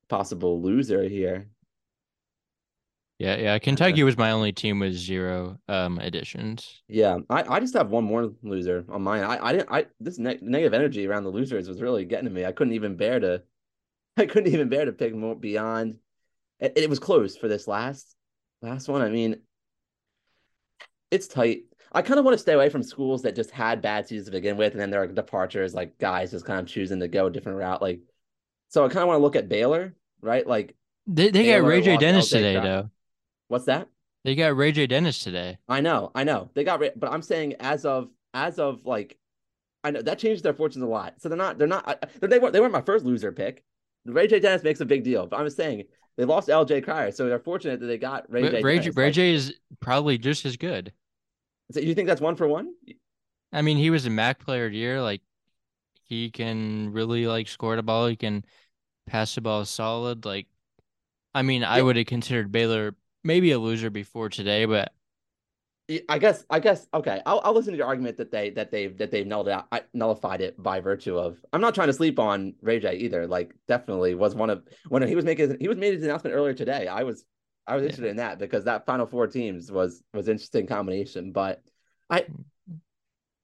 possible loser here. Yeah, yeah. Kentucky was my only team with zero um additions. Yeah, I, I just have one more loser on mine. I, I didn't I this ne- negative energy around the losers was really getting to me. I couldn't even bear to I couldn't even bear to pick more beyond. It, it was close for this last last one. I mean, it's tight. I kind of want to stay away from schools that just had bad seasons to begin with, and then there are departures, like guys just kind of choosing to go a different route. Like, so I kind of want to look at Baylor, right? Like, they they got Ray J Dennis today, though. What's that? They got Ray J Dennis today. I know, I know. They got, but I'm saying as of as of like, I know that changed their fortunes a lot. So they're not they're not they weren't they weren't my first loser pick. Ray J Dennis makes a big deal, but I'm saying they lost LJ Cryer, so they're fortunate that they got Ray J. Ray, J, Ray J is probably just as good. So you think that's one for one? I mean, he was a MAC player of the year. Like he can really like score the ball. He can pass the ball solid. Like, I mean, I would have considered Baylor maybe a loser before today, but I guess I guess okay. I'll I'll listen to your argument that they that they've that they've nullified out, nullified it by virtue of. I'm not trying to sleep on Ray J either. Like, definitely was one of when he was making he was made his announcement earlier today. I was I was interested yeah. in that because that final four teams was was interesting combination. But I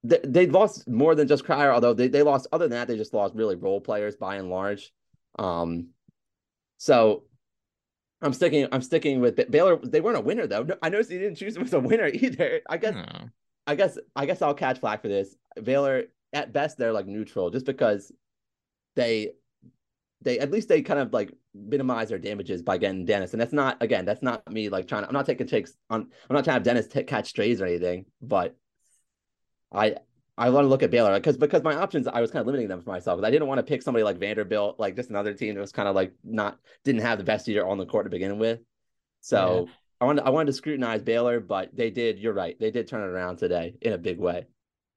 they, they lost more than just Cryer, although they, they lost other than that, they just lost really role players by and large. Um so I'm sticking I'm sticking with Baylor. They weren't a winner though. I noticed he didn't choose them as a winner either. I guess no. I guess I guess I'll catch flack for this. Baylor at best they're like neutral just because they they at least they kind of like minimize their damages by getting Dennis. And that's not again, that's not me like trying to I'm not taking takes on I'm not trying to have Dennis t- catch strays or anything, but I I want to look at Baylor because because my options I was kind of limiting them for myself because I didn't want to pick somebody like Vanderbilt, like just another team that was kind of like not didn't have the best year on the court to begin with. So yeah. I wanted I wanted to scrutinize Baylor, but they did. You're right, they did turn it around today in a big way.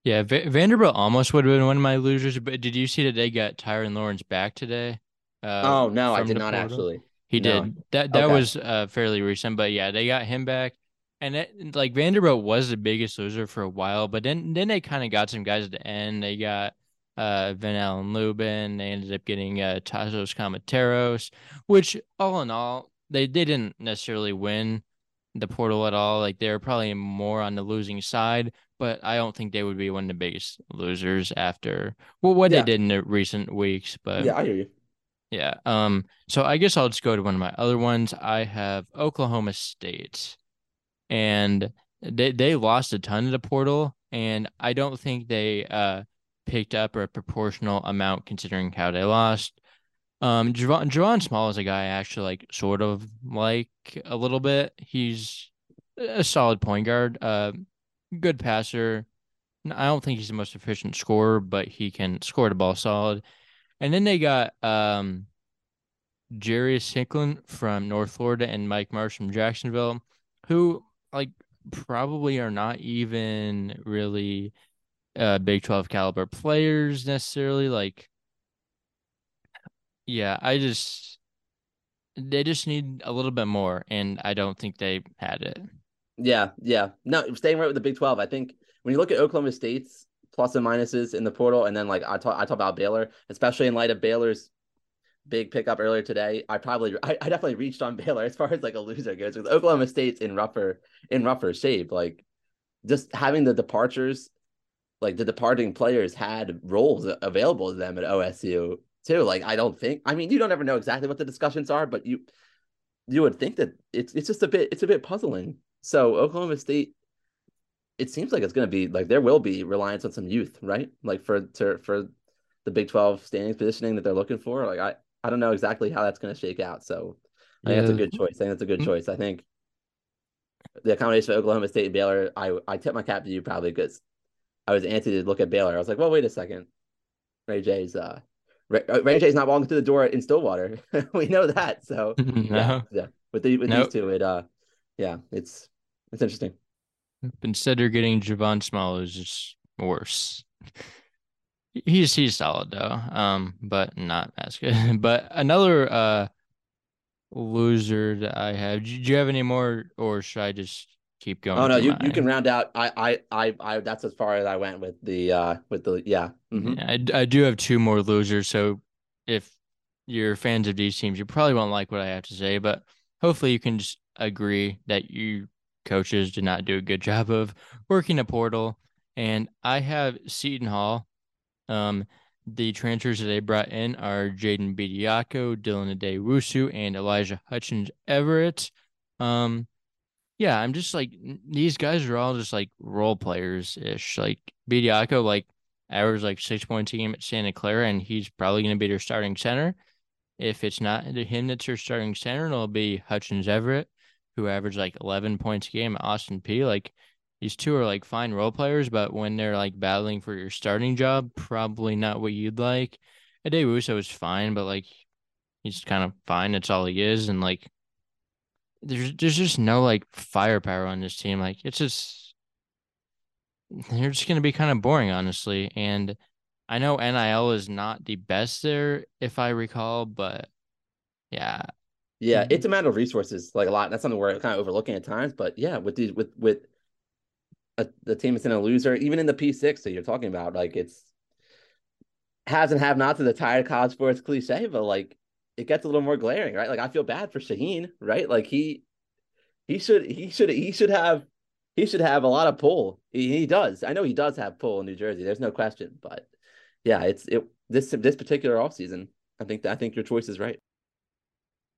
Yeah, v- Vanderbilt almost would have been one of my losers, but did you see that they got Tyrin Lawrence back today? Uh, oh no, I did not portal. actually. He No. did. That that Okay. was uh, fairly recent, but yeah, they got him back. And it, like Vanderbilt was the biggest loser for a while, but then then they kind of got some guys at the end. They got uh Ven-Allen Lubin. They ended up getting uh Tasos Kamateros, which all in all, they, they didn't necessarily win the portal at all. Like they're probably more on the losing side, but I don't think they would be one of the biggest losers after well what Yeah. they did in the recent weeks. But yeah, I hear you. yeah. Um. So I guess I'll just go to one of my other ones. I have Oklahoma State, and they they lost a ton of the portal, and I don't think they uh picked up a proportional amount considering how they lost. Um, Javon, Javon Small is a guy I actually like, sort of like a little bit. He's a solid point guard, uh, good passer. I don't think he's the most efficient scorer, but he can score the ball solid. And then they got um Jarius Hicklen from North Florida and Mike Marsh from Jacksonville, who like probably are not even really uh Big 12 caliber players necessarily. Like yeah, I just they just need a little bit more, and I don't think they had it. Yeah, yeah. No, staying right with the Big Twelve. I think when you look at Oklahoma State's plus and minuses in the portal, and then like I talk, I talk about Baylor, especially in light of Baylor's big pickup earlier today. I probably, I, I definitely reached on Baylor as far as like a loser goes. With Oklahoma State's in rougher, in rougher shape. Like just having the departures, like the departing players had roles available to them at OSU too. Like I don't think, I mean, you don't ever know exactly what the discussions are, but you, you would think that it's it's just a bit, it's a bit puzzling. So Oklahoma State, it seems like it's going to be like there will be reliance on some youth, right? Like for to, for the Big Twelve standings positioning that they're looking for. Like I I don't know exactly how that's going to shake out. So I think that's a good choice. I think that's a good choice. I think the combination of Oklahoma State and Baylor, I I tip my cap to you probably because I was antsy to look at Baylor. I was like, well, wait a second, Ray J's uh. Ray, Ray J's not walking through the door in Stillwater. we know that. So no, yeah, yeah. With the with Nope. these two, it uh, yeah, it's it's interesting. instead they're getting Javon Small, who's just worse. He's he's solid though, um, but not as good. But another uh loser that I have. Do you have any more, or should I just keep going? Oh no, you, you can round out. I, I I I that's as far as I went with the uh with the yeah. mhm. Yeah, I, I do have two more losers. So if you're fans of these teams, you probably won't like what I have to say, but hopefully you can just agree that you coaches did not do a good job of working a portal. And I have Seton Hall. Um, the transfers that they brought in are Jaden Bediako, Dylan Addae-Wusu, and Elijah Hutchins Everett. Um, yeah, I'm just like these guys are all just like role players ish. Like Bediako, like averaged like six points a game at Santa Clara, and he's probably going to be their starting center. If it's not him that's their starting center, it'll be Hutchins Everett, who averaged like 11 points a game at Austin Peay. Like these two are like fine role players, but when they're like battling for your starting job, probably not what you'd like. Addae-Wusu is fine, but like he's kind of fine. That's all he is, and like there's there's just no like firepower on this team. Like it's just they're just gonna be kind of boring, honestly. And I know NIL is not the best there, if I recall, but yeah, Yeah, it's a mm. matter of resources, like a lot. That's something we're kind of overlooking at times. But yeah, with these with with a, the team that's in a loser, even in the P six that you're talking about, like it's has and have nots of the tired college sports cliche, but like it gets a little more glaring, right? Like I feel bad for Shaheen, right? Like he he should he should he should have he should have a lot of pull. He, he does. I know he does have pull in New Jersey. There's no question. But yeah, it's it this this particular offseason, I think I think your choice is right.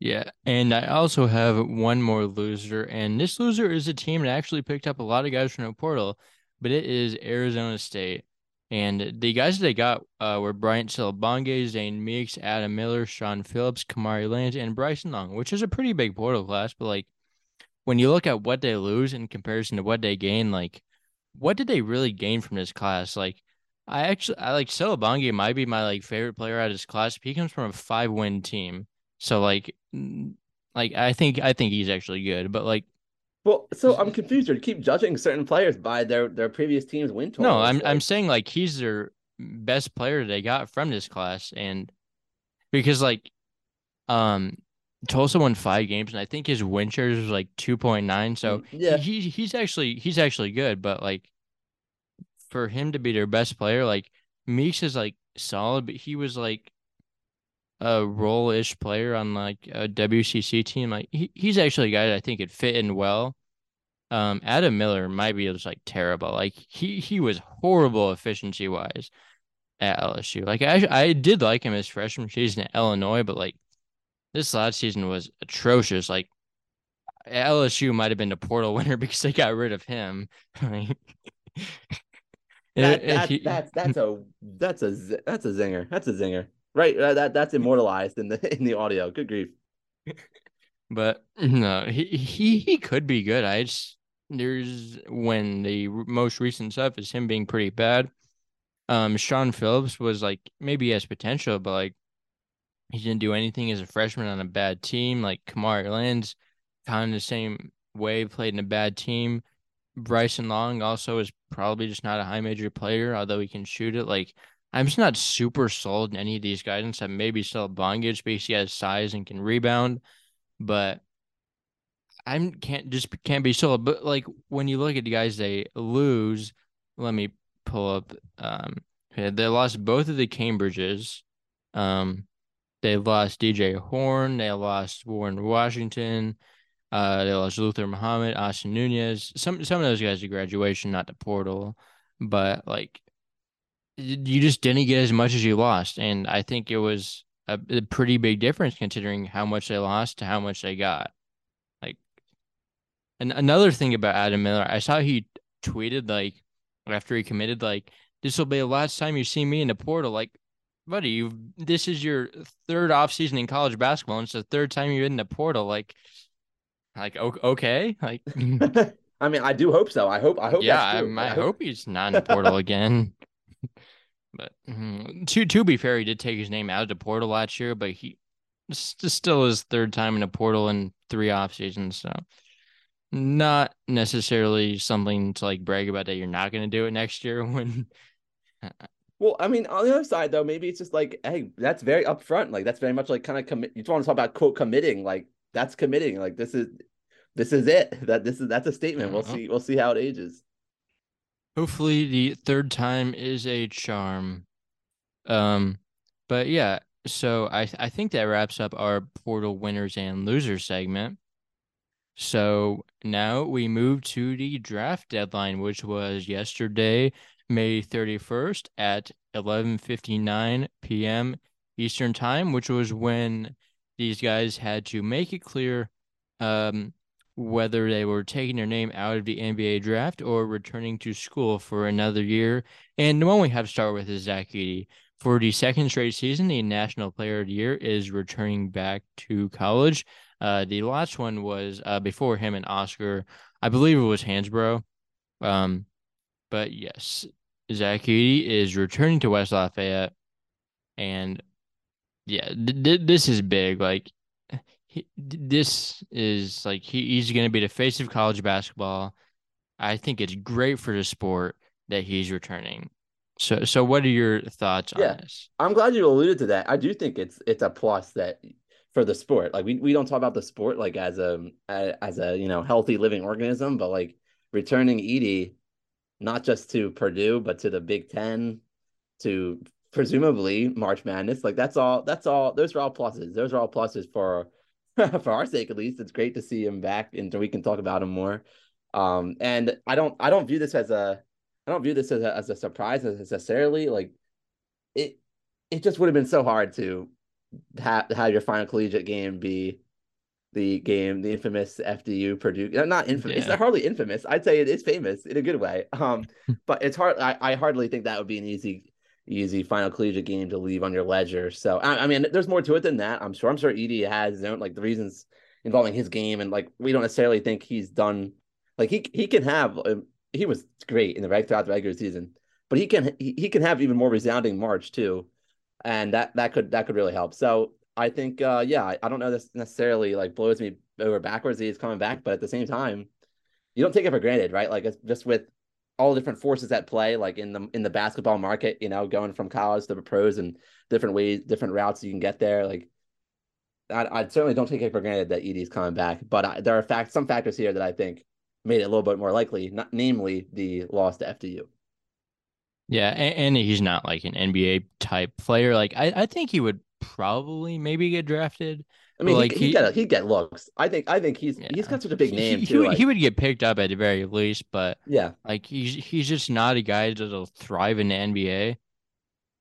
Yeah. And I also have one more loser, and this loser is a team that actually picked up a lot of guys from the portal, but it is Arizona State. And the guys that they got uh, were Bryant Selebangue, Zane Meeks, Adam Miller, Sean Phillips, Kamari Lands, and Bryson Long, which is a pretty big portal class. But like when you look at what they lose in comparison to what they gain, like what did they really gain from this class? Like I actually I like Silabonge might be my like favorite player out of this class. He comes from a five win team. So like like I think I think he's actually good. But like Well, so I'm confused. You keep judging certain players by their their previous team's win totals. no, I'm Like, I'm saying like he's their best player they got from this class and because like um Tulsa won five games, and I think his win shares was like two point nine. So Mm, yeah, he he's actually he's actually good, but like for him to be their best player, like Meeks is like solid, but he was like a role-ish player on like a WCC team. Like he, he's actually a guy that I think could fit in well. Um, Adam Miller might be just like terrible. Like he he was horrible efficiency wise at LSU. Like I I did like him his freshman season at Illinois, but like this last season was atrocious. Like LSU might have been the portal winner because they got rid of him. that, that he, that's that's a that's a that's a zinger. That's a zinger. Right, uh, that that's immortalized in the in the audio. Good grief. But no, he he he could be good. I just there's when the most recent stuff is him being pretty bad. Um, Sean Phillips was like maybe he has potential, but like he didn't do anything as a freshman on a bad team. Like Kamari Lands, kind of the same way, played in a bad team. Bryson Long also is probably just not a high major player, although he can shoot it. Like I'm just not super sold in any of these guys. That maybe Selebangue because he has size and can rebound, but I'm can't just can't be sold. But like when you look at the guys they lose, let me pull up. Um, they lost both of the Cambridges. Um, they lost DJ Horne. They lost Warren Washington. Uh, they lost Luther Muhammad, Austin Nunez. Some some of those guys to graduation, not the portal, but like you just didn't get as much as you lost, and I think it was a, a pretty big difference considering how much they lost to how much they got. Like, and another thing about Adam Miller, I saw he tweeted like after he committed, like this will be the last time you see me in the portal. Like, buddy, you this is your third off season in college basketball, and it's the third time you're in the portal. Like, like okay, like. I mean, I do hope so. I hope. I hope. Yeah, I, I, hope he's not in the portal again. But mm, to to be fair, he did take his name out of the portal last year, but he still his third time in a portal in three off seasons. So not necessarily something to like brag about that you're not going to do it next year when. well, I mean, on the other side though, maybe it's just like, hey, that's very upfront. Like that's very much like kind of commit. You just want to talk about quote committing. Like that's committing. Like this is this is it. That this is that's a statement. We'll see. We'll see how it ages. Hopefully, the third time is a charm. Um, but yeah, so I I think that wraps up our portal winners and losers segment. So now we move to the draft deadline, which was yesterday, May 31st at 11:59 p.m. Eastern Time, which was when these guys had to make it clear um, whether they were taking their name out of the NBA draft or returning to school for another year. And the one we have to start with is Zach Edey. For the second straight season, the National Player of the Year is returning back to college. Uh, the last one was uh, before him and Oscar. I believe it was Hansbrough. Um, but yes, Zach Edey is returning to West Lafayette, and yeah, th- th- this is big. Like he, this is like he, he's going to be the face of college basketball. I think it's great for the sport that he's returning. So, so what are your thoughts yeah, on this? I'm glad you alluded to that. I do think it's it's a plus that for the sport. Like we, we don't talk about the sport like as a as a you know healthy living organism, but like returning Edey, not just to Purdue but to the Big Ten, to presumably March Madness. Like that's all. That's all. Those are all pluses. Those are all pluses for for our sake at least, it's great to see him back, and we can talk about him more. Um, and I don't, I don't view this as a, I don't view this as a, as a surprise necessarily. Like, it, it just would have been so hard to have have your final collegiate game be the game, the infamous FDU Purdue. Not infamous. Yeah. It's not hardly infamous. I'd say it is famous in a good way. Um, but it's hard. I, I hardly think that would be an easy easy final collegiate game to leave on your ledger. So I, I, mean, there's more to it than that. I'm sure. I'm sure Edey has like the reasons involving his game, and like we don't necessarily think he's done. Like he he can have. Um, he was great in the reg throughout the regular season, but he can he, he can have even more resounding March too, and that that could that could really help. So I think uh yeah, I, I don't know this necessarily like blows me over backwards. He's coming back, but at the same time, you don't take it for granted, right? Like it's just with all the different forces at play, like in the in the basketball market, you know, going from college to the pros and different ways, different routes you can get there. Like I, I certainly don't take it for granted that Edey's coming back, but I, there are fact some factors here that I think made it a little bit more likely, not, namely the loss to FDU. Yeah, and, and, he's not like an NBA type player. Like I, I think he would probably maybe get drafted. I mean, like he, he get he get looks. I think I think he's yeah. he's got such a big name he, too. He, like, he would get picked up at the very least, but yeah, like he's he's just not a guy that'll thrive in the NBA.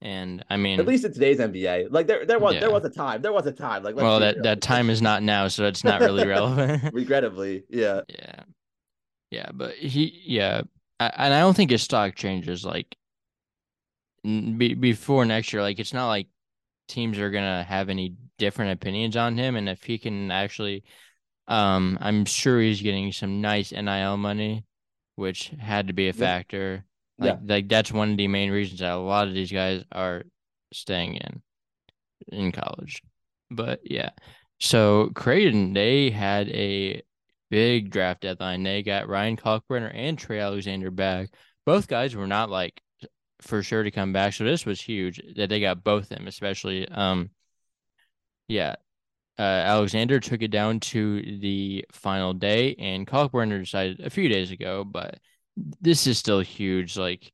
And I mean, at least in today's NBA, like there there was yeah. there was a time there was a time like well that that time is not now, so it's not really relevant. Regrettably, yeah, yeah, yeah, but he yeah, I, and I don't think his stock changes like be, before next year. Like it's not like teams are gonna have any different opinions on him, and if he can actually, um, I'm sure he's getting some nice NIL money, which had to be a factor. Like, yeah. like that's one of the main reasons that a lot of these guys are staying in in college. But yeah. So Creighton, they had a big draft deadline. They got Ryan Kalkbrenner and Trey Alexander back. Both guys were not like for sure to come back. So this was huge that they got both them, especially um yeah. Uh, Alexander took it down to the final day, and Kalkbrenner decided a few days ago, but this is still huge. Like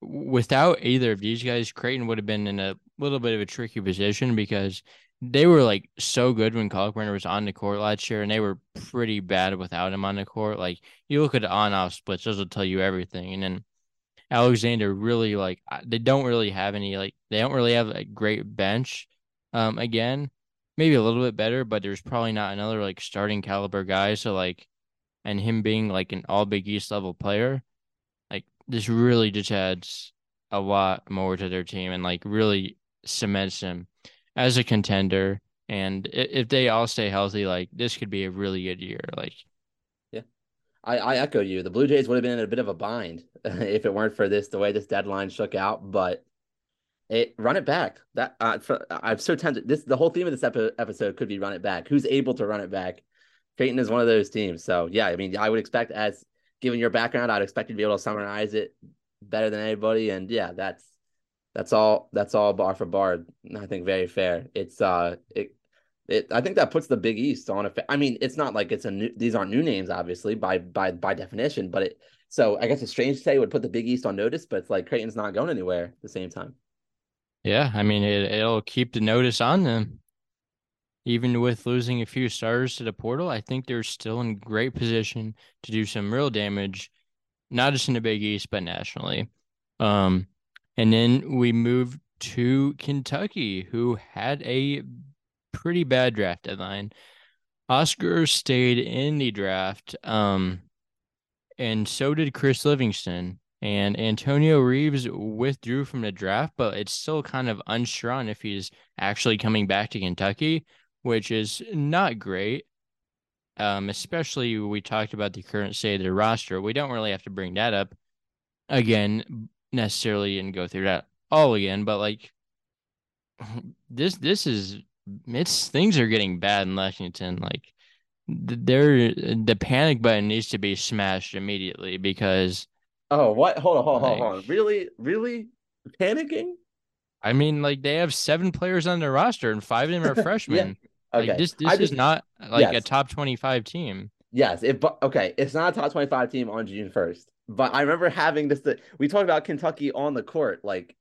without either of these guys, Creighton would have been in a little bit of a tricky position because they were like so good when Kalkbrenner was on the court last year, and they were pretty bad without him on the court. Like you look at the on-off splits; those will tell you everything. And then Alexander really like they don't really have any like they don't really have a great bench. Um, again, maybe a little bit better, but there's probably not another like starting caliber guy. So like and him being like an all Big East level player, like this really just adds a lot more to their team and like really cements him as a contender. And if they all stay healthy, like this could be a really good year. Like, yeah, I, I echo you. The Blue Jays would have been in a bit of a bind if it weren't for this, the way this deadline shook out. But it run it back. That uh, for, I'm so tempted. This the whole theme of this epi- episode could be run it back. Who's able to run it back? Creighton is one of those teams. So yeah, I mean, I would expect as given your background, I'd expect you to be able to summarize it better than anybody. And yeah, that's that's all that's all bar for bar. I think very fair. It's uh it it I think that puts the Big East on a. I mean, it's not like it's a new. These aren't new names, obviously by by by definition. But it so I guess it's strange to say it would put the Big East on notice, but it's like Creighton's not going anywhere at the same time. Yeah, I mean it. It'll keep the notice on them even with losing a few stars to the portal, I think they're still in great position to do some real damage, not just in the Big East, but nationally. Um, and then we move to Kentucky, who had a pretty bad draft deadline. Oscar stayed in the draft, um, and so did Chris Livingston. And Antonio Reeves withdrew from the draft, but it's still kind of unsure on if he's actually coming back to Kentucky which is not great. Um, especially we talked about the current state of the roster. We don't really have to bring that up again necessarily and go through that all again, but like this this is it's things are getting bad in Lexington. Like there the panic button needs to be smashed immediately because Oh, what? Hold on, hold on, like, hold on. Really? Really panicking? I mean, like they have seven players on their roster and five of them are freshmen. yeah. Okay. Like, this this just, is not like yes. a top twenty five team. Yes. If okay, it's not a top twenty five team on June first. But I remember having this. We talked about Kentucky on the court, like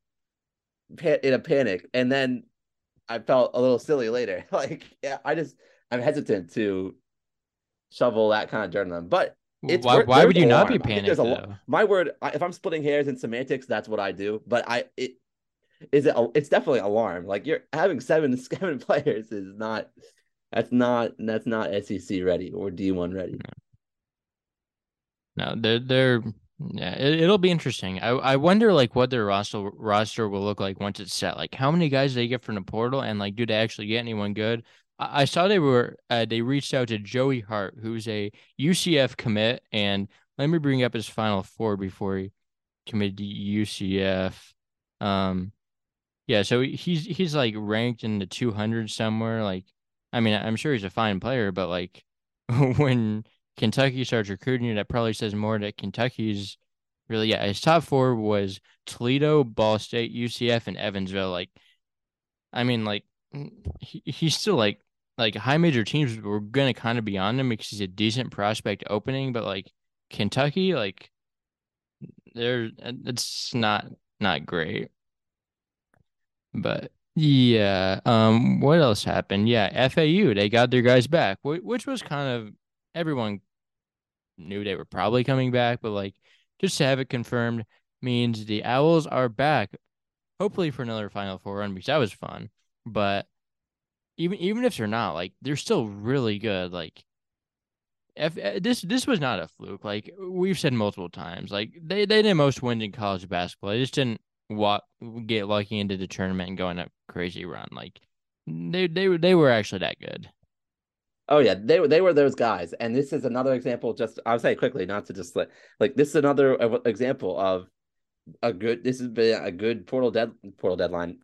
in a panic, and then I felt a little silly later. Like, yeah, I just I'm hesitant to shovel that kind of dirt on them. But it's why, why would you not be panicked? A, my word, if I'm splitting hairs in semantics, that's what I do. But I it is it it's definitely alarm. Like you're having seven seven players is not that's not that's not SEC ready or D1 ready. No, they're they're yeah, it, will be interesting. I I wonder like what their roster roster will look like once it's set. Like how many guys they get from the portal, and like do they actually get anyone good? I, saw they were uh, they reached out to Joey Hart, who's a UCF commit, and let me bring up his final four before he committed to UCF. Um, yeah, so he's he's like ranked in the 200 somewhere. Like, I mean, I'm sure he's a fine player, but like when Kentucky starts recruiting you, that probably says more that Kentucky's really yeah. His top four was Toledo, Ball State, UCF, and Evansville. Like, I mean, like he, he's still like like high major teams were gonna kind of be on him because he's a decent prospect opening, but like Kentucky, like they're it's not not great. But yeah, um, what else happened? Yeah, FAU they got their guys back, which was kind of everyone knew they were probably coming back, but like just to have it confirmed means the Owls are back, hopefully for another Final Four run because that was fun. But even even if they're not, like they're still really good. Like if eh, this this was not a fluke. Like we've said multiple times, like they they did most wins in college basketball. They just didn't what get lucky into the tournament and go on a crazy run. Like they they they were actually that good. Oh yeah, they were they were those guys, and this is another example. Just I'll say quickly, not to just like like this is another example of a good. This has been a good portal dead portal deadline,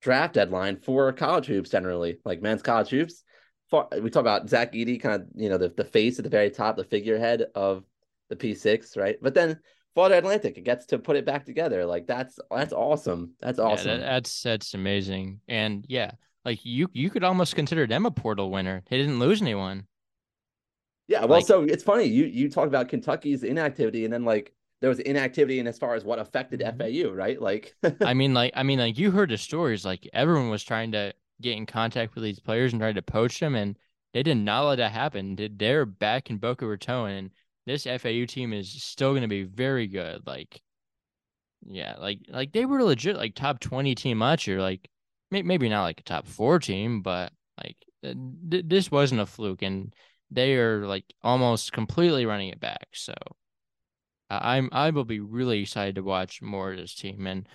draft deadline for college hoops generally, like men's college hoops. For, we talk about Zach Edey, kind of you know the the face at the very top, the figurehead of the P six, right? But then Florida Atlantic, it gets to put it back together. Like that's that's awesome. That's awesome. Yeah, that, that's that's amazing. And yeah, like you you could almost consider them a portal winner. They didn't lose anyone. Yeah, well, like, so it's funny you you talk about Kentucky's inactivity, and then like there was inactivity in as far as what affected mm-hmm. FAU, right? Like, I mean, like I mean, like you heard the stories. Like everyone was trying to get in contact with these players and try to poach them, and they did not let that happen. They're back in Boca Raton, and this FAU team is still going to be very good. Like, yeah, like like they were legit like top twenty team last year. Like maybe not like a top four team, but like th- this wasn't a fluke, and they are like almost completely running it back. So I'm I will be really excited to watch more of this team, and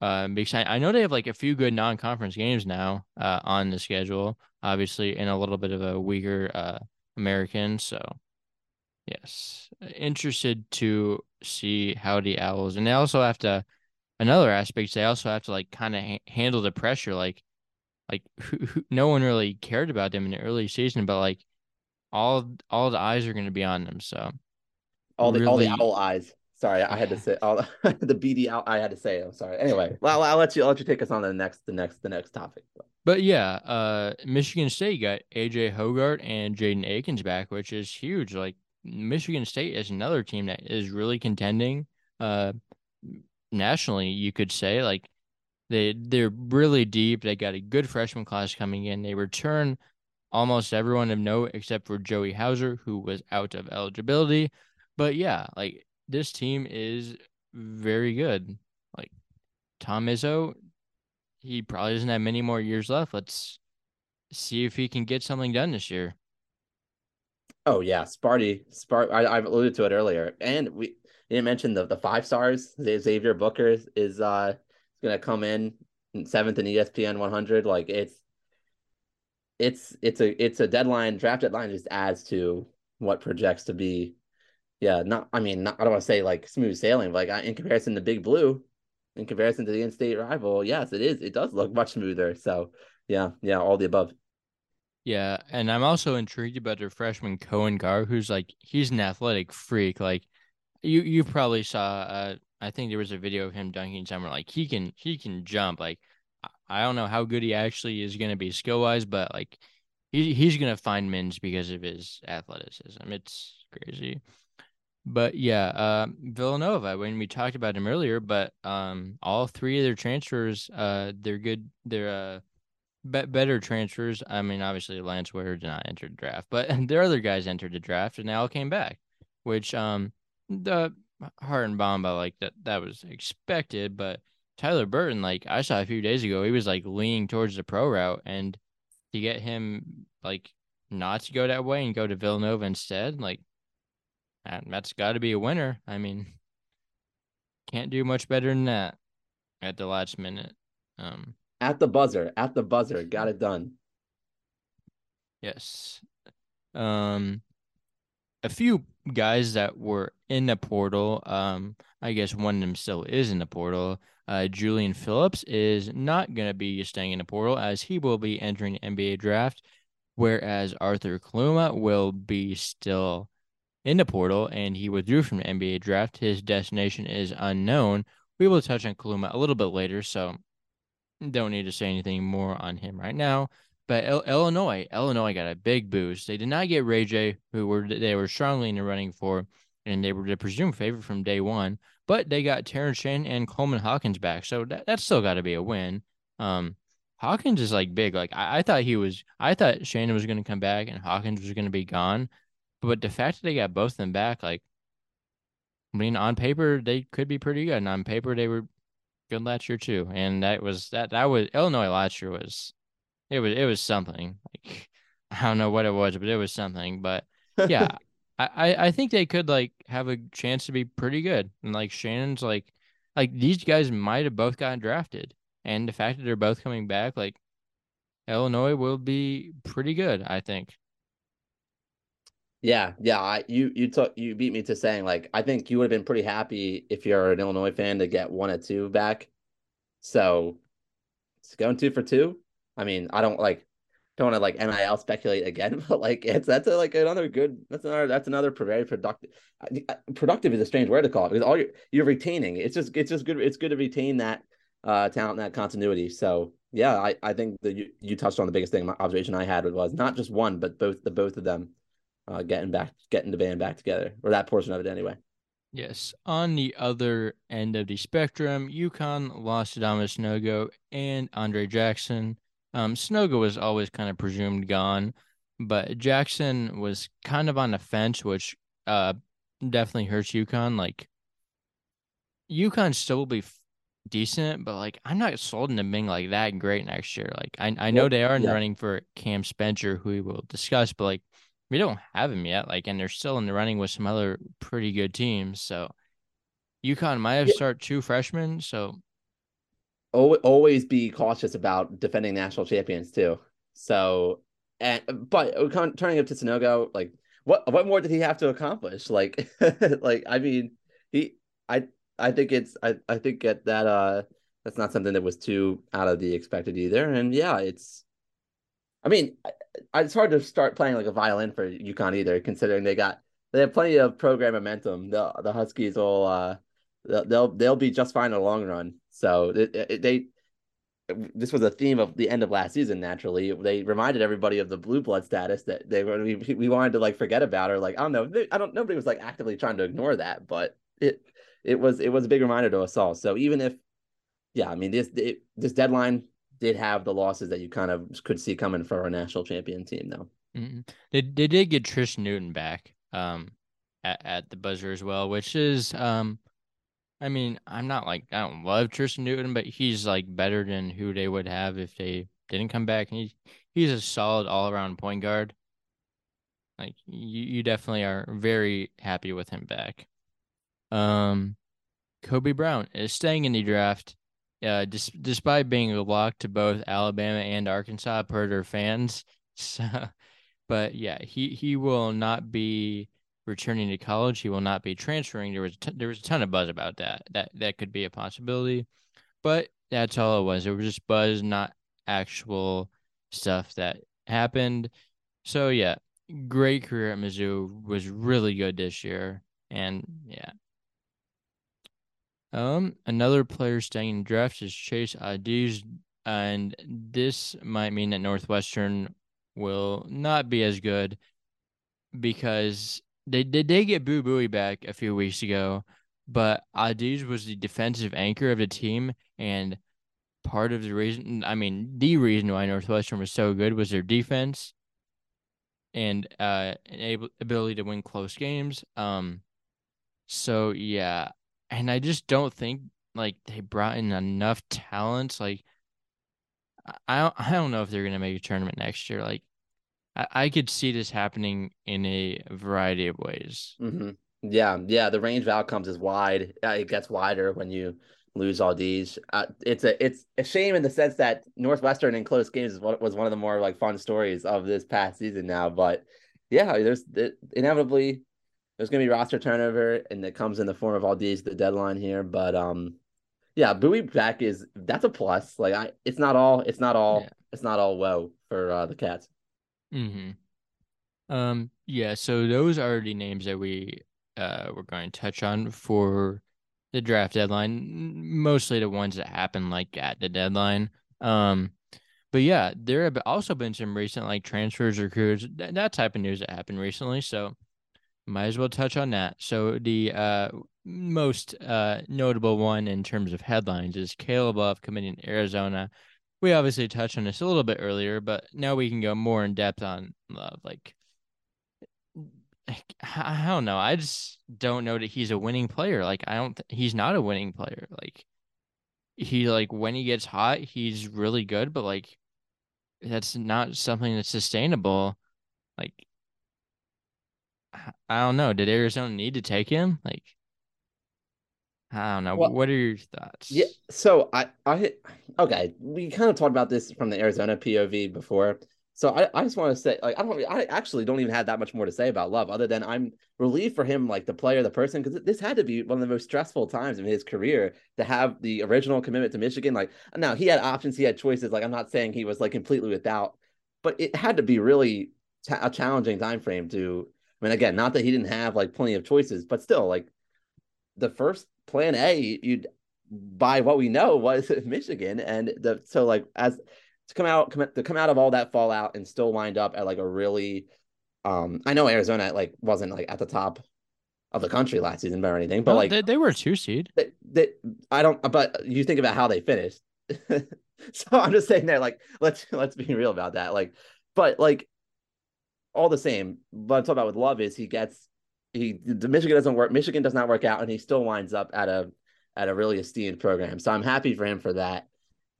uh, I, know they have like a few good non-conference games now uh, on the schedule, obviously, and a little bit of a weaker uh, American. So yes, interested to see how the Owls, and they also have to another aspect they also have to like kind of ha- handle the pressure like like who, who, no one really cared about them in the early season but like all all the eyes are going to be on them so all the really... all the owl eyes sorry i had to say all the bd out i had to say i'm sorry anyway well I'll, let you I'll let you take us on the next the next the next topic but yeah uh michigan state got aj hoggard and jaden akins back which is huge like michigan state is another team that is really contending uh nationally, you could say. Like they they're really deep. They got a good freshman class coming in. They return almost everyone of note except for Joey Hauser, who was out of eligibility. But yeah, like this team is very good. Like Tom Izzo, he probably doesn't have many more years left. Let's see if he can get something done this year. Oh yeah, Sparty, Spart. I, I alluded to it earlier, and we didn't mention the, the five stars. Xavier Booker is uh gonna come in seventh in ESPN 100. Like it's it's it's a it's a deadline draft deadline just adds to what projects to be yeah not i mean not, i don't want to say like smooth sailing but like in comparison to big blue in comparison to the in-state rival yes it is it does look much smoother so yeah yeah all the above yeah and i'm also intrigued about their freshman Coen Carr who's like he's an athletic freak like you you probably saw. Uh, I think there was a video of him dunking somewhere. Like he can he can jump. Like I don't know how good he actually is going to be skill wise, but like he he's going to find mins because of his athleticism. It's crazy. But yeah, uh, Villanova. When we talked about him earlier, but um, all three of their transfers, uh, they're good. They're uh, be- better transfers. I mean, obviously Lance Ware did not enter the draft, but their other guys entered the draft and they all came back, which um the Hart and Bamba like that that was expected, but Tyler Burton, like I saw a few days ago, he was like leaning towards the pro route, and to get him like not to go that way and go to Villanova instead, like that, that's got to be a winner. I mean, can't do much better than that at the last minute. Um, at the buzzer, at the buzzer, got it done. Yes. Um, a few guys that were in the portal. Um, I guess one of them still is in the portal. Uh, Julian Phillips is not going to be staying in the portal as he will be entering the NBA draft, whereas Arthur Kaluma will be still in the portal and he withdrew from the NBA draft. His destination is unknown. We will touch on Kaluma a little bit later, so don't need to say anything more on him right now. But Il- Illinois, Illinois got a big boost. They did not get Ray J, who were they were strongly in the running for, and they were the presumed favorite from day one. But they got Terrence Shannon and Coleman Hawkins back, so that that's still got to be a win. Um, Hawkins is like big. Like I, I thought he was. I thought Shannon was going to come back and Hawkins was going to be gone. But the fact that they got both of them back, like, I mean, on paper they could be pretty good, and on paper they were good last year too. And that was that. That was Illinois last year was, it was it was something. Like I don't know what it was, but it was something. But yeah, I I think they could like have a chance to be pretty good. And like Shannon's like, like these guys might have both gotten drafted and the fact that they're both coming back, like Illinois will be pretty good, I think. Yeah, yeah. I, you you took you beat me to saying like I think you would have been pretty happy if you're an Illinois fan to get one or two back. So it's going two for two. I mean, I don't like don't want to like NIL speculate again, but like it's that's a, like another good that's another that's another very productive productive is a strange word to call it because all you're you're retaining. It's just it's just good it's good to retain that uh, talent, and that continuity. So yeah, I, I think that you, you touched on the biggest thing. My observation I had was not just one, but both the both of them uh, getting back, getting the band back together, or that portion of it anyway. Yes. On the other end of the spectrum, UConn lost Adama Sanogo and Andre Jackson. Um, Sanogo was always kind of presumed gone, but Jackson was kind of on the fence, which uh definitely hurts UConn. Like UConn still will be decent, but like I'm not sold into being like that great next year. Like I I know they are in yeah. running for Cam Spencer, who we will discuss, but like we don't have him yet. Like, and they're still in the running with some other pretty good teams. So UConn might have yeah. start two freshmen. So always be cautious about defending national champions too. So and but turning up to Sanogo, like what what more did he have to accomplish? Like like I mean he I I think it's I, I think that that uh that's not something that was too out of the expected either. And yeah, it's I mean, it's hard to start playing like a violin for UConn either, considering they got they have plenty of program momentum. The the Huskies will uh they'll they'll be just fine in the long run. So they this was a theme of the end of last season. Naturally, they reminded everybody of the blue blood status that they were we, we wanted to like forget about or like I don't know I don't nobody was like actively trying to ignore that, but it it was it was a big reminder to us all. So even if, yeah, I mean this it, this deadline did have the losses that you kind of could see coming for our national champion team, though. Mm-hmm. They they did get Tristen Newton back um at, at the buzzer as well, which is um. I mean, I'm not like I don't love Tristen Newton, but he's like better than who they would have if they didn't come back. And he's he's a solid all around point guard. Like you, you definitely are very happy with him back. Um, Kobe Brown is staying in the draft, uh, dis- despite being a lock to both Alabama and Arkansas per their fans. So, but yeah, he he will not be returning to college. He will not be transferring. There was t- there was a ton of buzz about that. That that could be a possibility, but that's all it was. It was just buzz, not actual stuff that happened. So yeah, great career at Mizzou. Was really good this year, and yeah, um, another player staying in draft is Chase Audige, and this might mean that Northwestern will not be as good because they did they did get Boo Buie back a few weeks ago, but Audige was the defensive anchor of the team, and part of the reason, I mean, the reason why Northwestern was so good was their defense and uh able ability to win close games. Um, so yeah, and I just don't think like they brought in enough talent. Like I don't, I don't know if they're gonna make a tournament next year. Like I, I could see this happening in a variety of ways. Mm-hmm. Yeah, yeah. The range of outcomes is wide. It gets wider when you lose all these. Uh, it's a it's a shame in the sense that Northwestern in close games was one of the more like fun stories of this past season now. But yeah, there's it, inevitably there's gonna be roster turnover, and it comes in the form of all these the deadline here. But um, yeah, Buie back is that's a plus. Like I, it's not all, it's not all, yeah. it's not all woe for uh, the Cats. Hmm. Um. Yeah. So those are the names that we uh we're going to touch on for the draft deadline. Mostly the ones that happen like at the deadline. Um. but yeah, there have also been some recent like transfers, recruits, that, that type of news that happened recently. So might as well touch on that. So the uh, most uh, notable one in terms of headlines is Caleb Love committing to Arizona. We obviously touched on this a little bit earlier, but now we can go more in depth on Love. Like, I don't know. I just don't know that he's a winning player. Like, I don't. Th- he's not a winning player. Like, he like when he gets hot, he's really good, but like, that's not something that's sustainable. Like, I don't know. Did Arizona need to take him? Like, I don't know. Well, what are your thoughts? Yeah. So I, I, okay. We kind of talked about this from the Arizona POV before. So I, I just want to say, like, I don't, I actually don't even have that much more to say about Love, other than I'm relieved for him, like the player, the person, because this had to be one of the most stressful times in his career to have the original commitment to Michigan. Like, now he had options, he had choices. Like, I'm not saying he was like completely without, but it had to be really a challenging time frame to. I mean, again, not that he didn't have like plenty of choices, but still, like the first plan A, you'd by what we know was Michigan, and the so like as to come out come, to come out of all that fallout and still wind up at like a really um I know Arizona like wasn't like at the top of the country last season or anything, but like they, they were two seed. They, they, I don't but you think about how they finished. so I'm just saying there, like let's let's be real about that. Like, but like all the same, what I'm talking about with Love is he gets he the Michigan doesn't work. Michigan does not work out, and he still winds up at a at a really esteemed program. So I'm happy for him for that.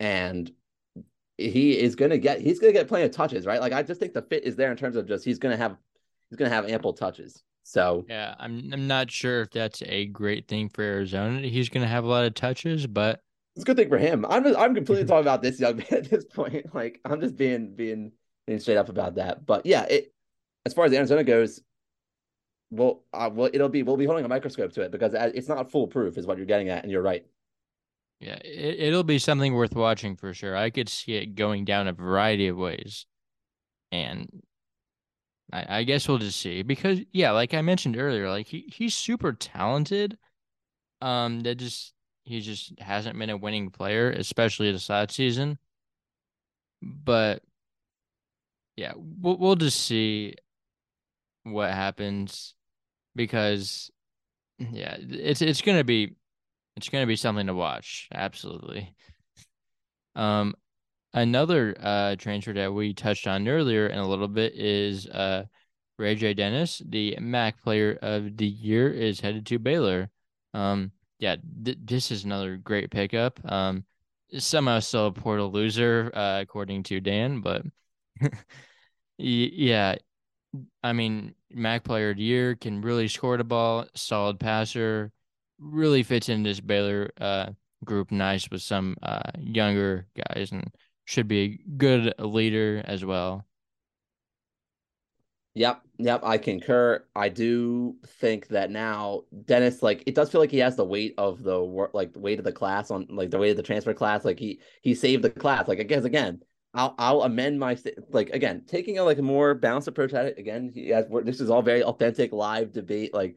And he is going to get he's going to get plenty of touches, right? Like I just think the fit is there in terms of just he's going to have he's going to have ample touches. So yeah, I'm I'm not sure if that's a great thing for Arizona. He's going to have a lot of touches, but it's a good thing for him. I'm just, I'm completely talking about this young man at this point. Like I'm just being being being straight up about that. But yeah, it as far as Arizona goes, well, uh, well, it'll be we'll be holding a microscope to it because it's not foolproof, is what you're getting at, and you're right. Yeah, it, it'll be something worth watching for sure. I could see it going down a variety of ways, and I, I guess we'll just see because yeah, like I mentioned earlier, like he he's super talented. Um, that just he just hasn't been a winning player, especially this last season. But yeah, we'll we'll just see what happens because yeah, it's it's gonna be it's gonna be something to watch. Absolutely. Um, another uh transfer that we touched on earlier in a little bit is uh RayJ Dennis, the MAC Player of the Year, is headed to Baylor. Um, yeah, th- this is another great pickup. Um, somehow still a portal loser, uh, according to Dan, but yeah, I mean, MAC player of the year, can really score the ball, solid passer, really fits in this Baylor uh, group nice with some uh, younger guys and should be a good leader as well. Yep, yep, I concur. I do think that now Dennis, like, it does feel like he has the weight of the work, like the weight of the class on, like the weight of the transfer class. Like he he saved the class. Like I guess again, I'll I'll amend my like again taking a like a more balanced approach at it again. Has, this is all very authentic live debate. Like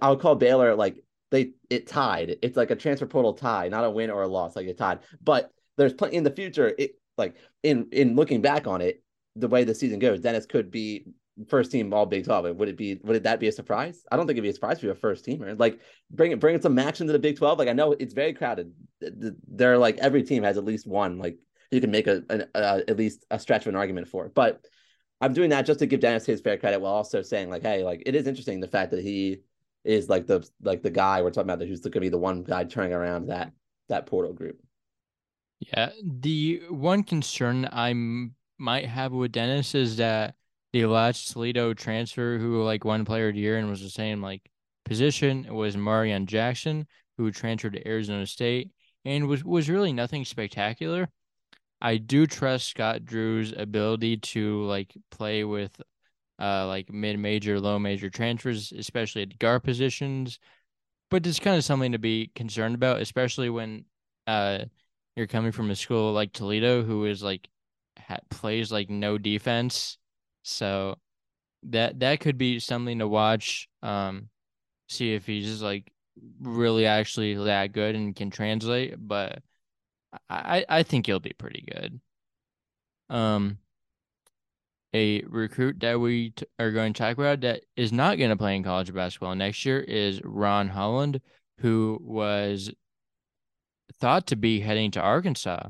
I'll call Baylor like they it tied. It's like a transfer portal tie, not a win or a loss. Like it tied. But there's plenty in the future. It like in in looking back on it, the way the season goes, Dennis could be first team all Big Twelve. Would it be? Would that be a surprise? I don't think it'd be a surprise for a first teamer. Like bring it, bring some action to the Big Twelve. Like I know it's very crowded. They're like every team has at least one like you can make a, an, at least a stretch of an argument for. But I'm doing that just to give Dennis his fair credit while also saying like, hey, like it is interesting the fact that he is like the like the guy we're talking about that who's going to be the one guy turning around that that portal group. Yeah, the one concern I might have with Dennis is that the last Toledo transfer who like one player the year and was the same like position was Marreon Jackson, who transferred to Arizona State and was was really nothing spectacular. I do trust Scott Drew's ability to like play with uh like mid major, low major transfers, especially at guard positions. But it's kind of something to be concerned about, especially when uh you're coming from a school like Toledo who is like ha- plays like no defense. So that that could be something to watch. Um see if he's just like really actually that good and can translate, but I I think he'll be pretty good. Um, a recruit that we t- are going to talk about that is not going to play in college basketball next year is Ron Holland, who was thought to be heading to Arkansas.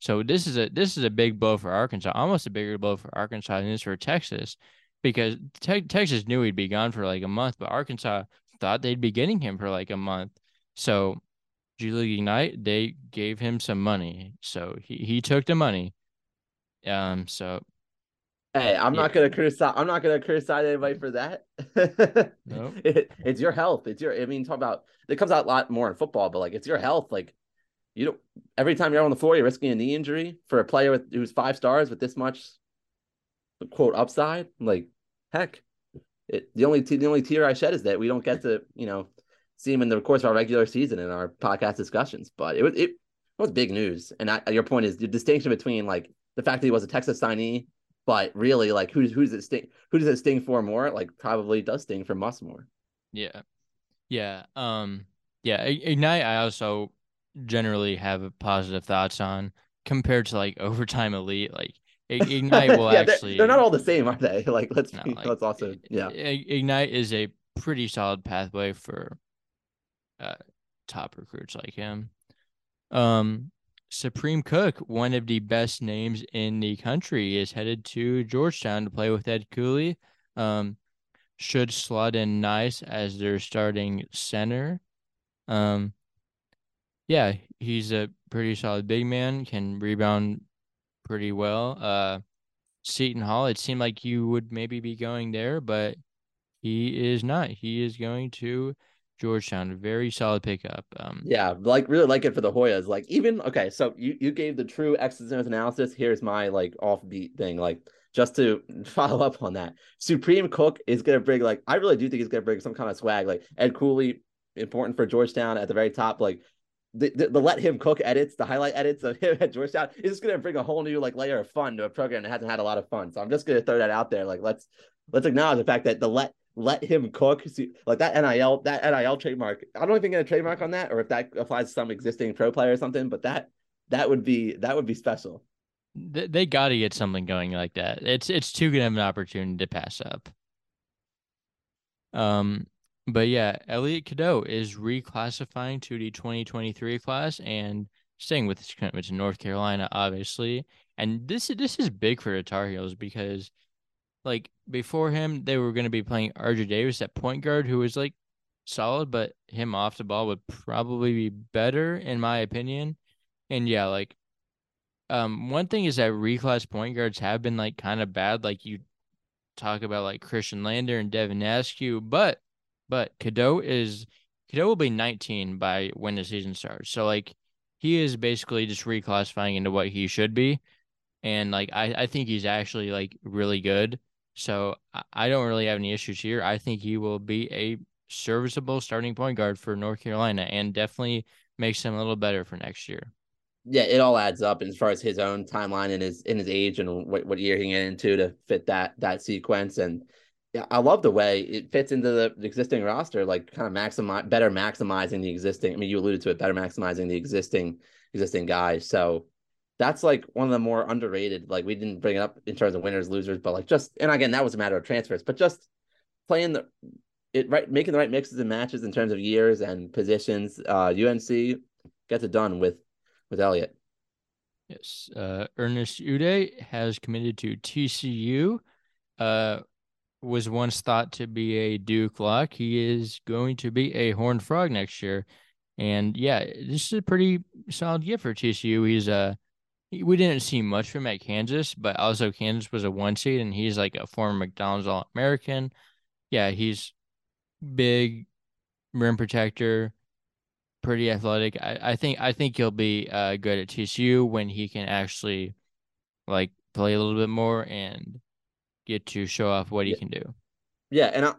So this is a this is a big blow for Arkansas, almost a bigger blow for Arkansas than it is for Texas, because te- Texas knew he'd be gone for like a month, but Arkansas thought they'd be getting him for like a month. So G League Ignite, they gave him some money. So he, he took the money. Um, so Hey, I'm Yeah. not gonna criticize. I'm not gonna criticize anybody for that. Nope. It- it's your health. It's your. I mean, talk about. It comes out a lot more in football, but like it's your health. Like you don't. Every time you're on the floor, you're risking a knee injury for a player with who's five stars with this much quote upside. Like heck, it, the only t- the only tear I shed is that we don't get to you know see him in the course of our regular season in our podcast discussions. But it was it was big news. And I, your point is the distinction between like the fact that he was a Texas signee, but really like who's who's it sting who does it sting for more? Like probably does sting for Muss more. Yeah. Yeah. Um yeah, Ignite I also generally have positive thoughts on compared to like overtime elite. Like Ignite will yeah, they're- actually they're, not all the same, are they? Like let's No, be, like, let's also yeah. Ignite is a pretty solid pathway for uh top recruits like him. Um Supreme Cook, one of the best names in the country, is headed to Georgetown to play with Ed Cooley. Um, should slot in nice as their starting center. Um, yeah, he's a pretty solid big man, can rebound pretty well. Uh, Seton Hall, it seemed like you would maybe be going there, but he is not. He is going to Georgetown. Very solid pickup. Um, Yeah, like really like it for the Hoyas. Like even okay, so you you gave the true X's and O's analysis. Here's my like offbeat thing. Like just to follow up on that, Supreme Cook is gonna bring like I really do think he's gonna bring some kind of swag. Like Ed Cooley, important for Georgetown at the very top. Like the, the, the let him cook edits, the highlight edits of him at Georgetown is just gonna bring a whole new like layer of fun to a program that hasn't had a lot of fun. So I'm just gonna throw that out there. Like let's let's acknowledge the fact that the let let him cook like that NIL that NIL trademark. I don't even get a trademark on that, or if that applies to some existing pro player or something. But that that would be that would be special. they, they got to get something going like that. It's it's too good of an opportunity to pass up. Um, but yeah, Elliot Cadeau is reclassifying to the 2023 class and staying with his commitment to North Carolina, obviously. And this is this is big for the Tar Heels because, like before him, they were going to be playing RJ Davis at point guard, who was like solid, but him off the ball would probably be better in my opinion. And yeah, like um, one thing is that reclass point guards have been like kind of bad. Like you talk about like Khristian Lander and Devin Askew, but but Cadeau is Cadeau will be 19 by when the season starts. So like he is basically just reclassifying into what he should be, and like I I think he's actually like really good. So I, don't really have any issues here. I think he will be a serviceable starting point guard for North Carolina and definitely makes them a little better for next year. Yeah, it all adds up as far as his own timeline and his in his age and what, what year he get into to fit that that sequence. And yeah, I love the way it fits into the, the existing roster, like kind of maximize better maximizing the existing. I mean, you alluded to it, better maximizing the existing existing guys. So that's like one of the more underrated. Like we didn't bring it up in terms of winners, losers, but like just and again, that was a matter of transfers, but just playing the it right, making the right mixes and matches in terms of years and positions. Uh, UNC gets it done with with Elliot. Yes. Uh, Ernest Udeh has committed to TCU. Uh, was once thought to be a Duke lock. He is going to be a Horned Frog next year. And yeah, this is a pretty solid gift for TCU. He's uh we didn't see much from him at Kansas, but also Kansas was a one seed and he's like a former McDonald's All American. Yeah, he's big, rim protector, pretty athletic. I, I think I think he'll be uh good at TCU when he can actually like play a little bit more and get to show off what he Yeah. can do. Yeah, and I,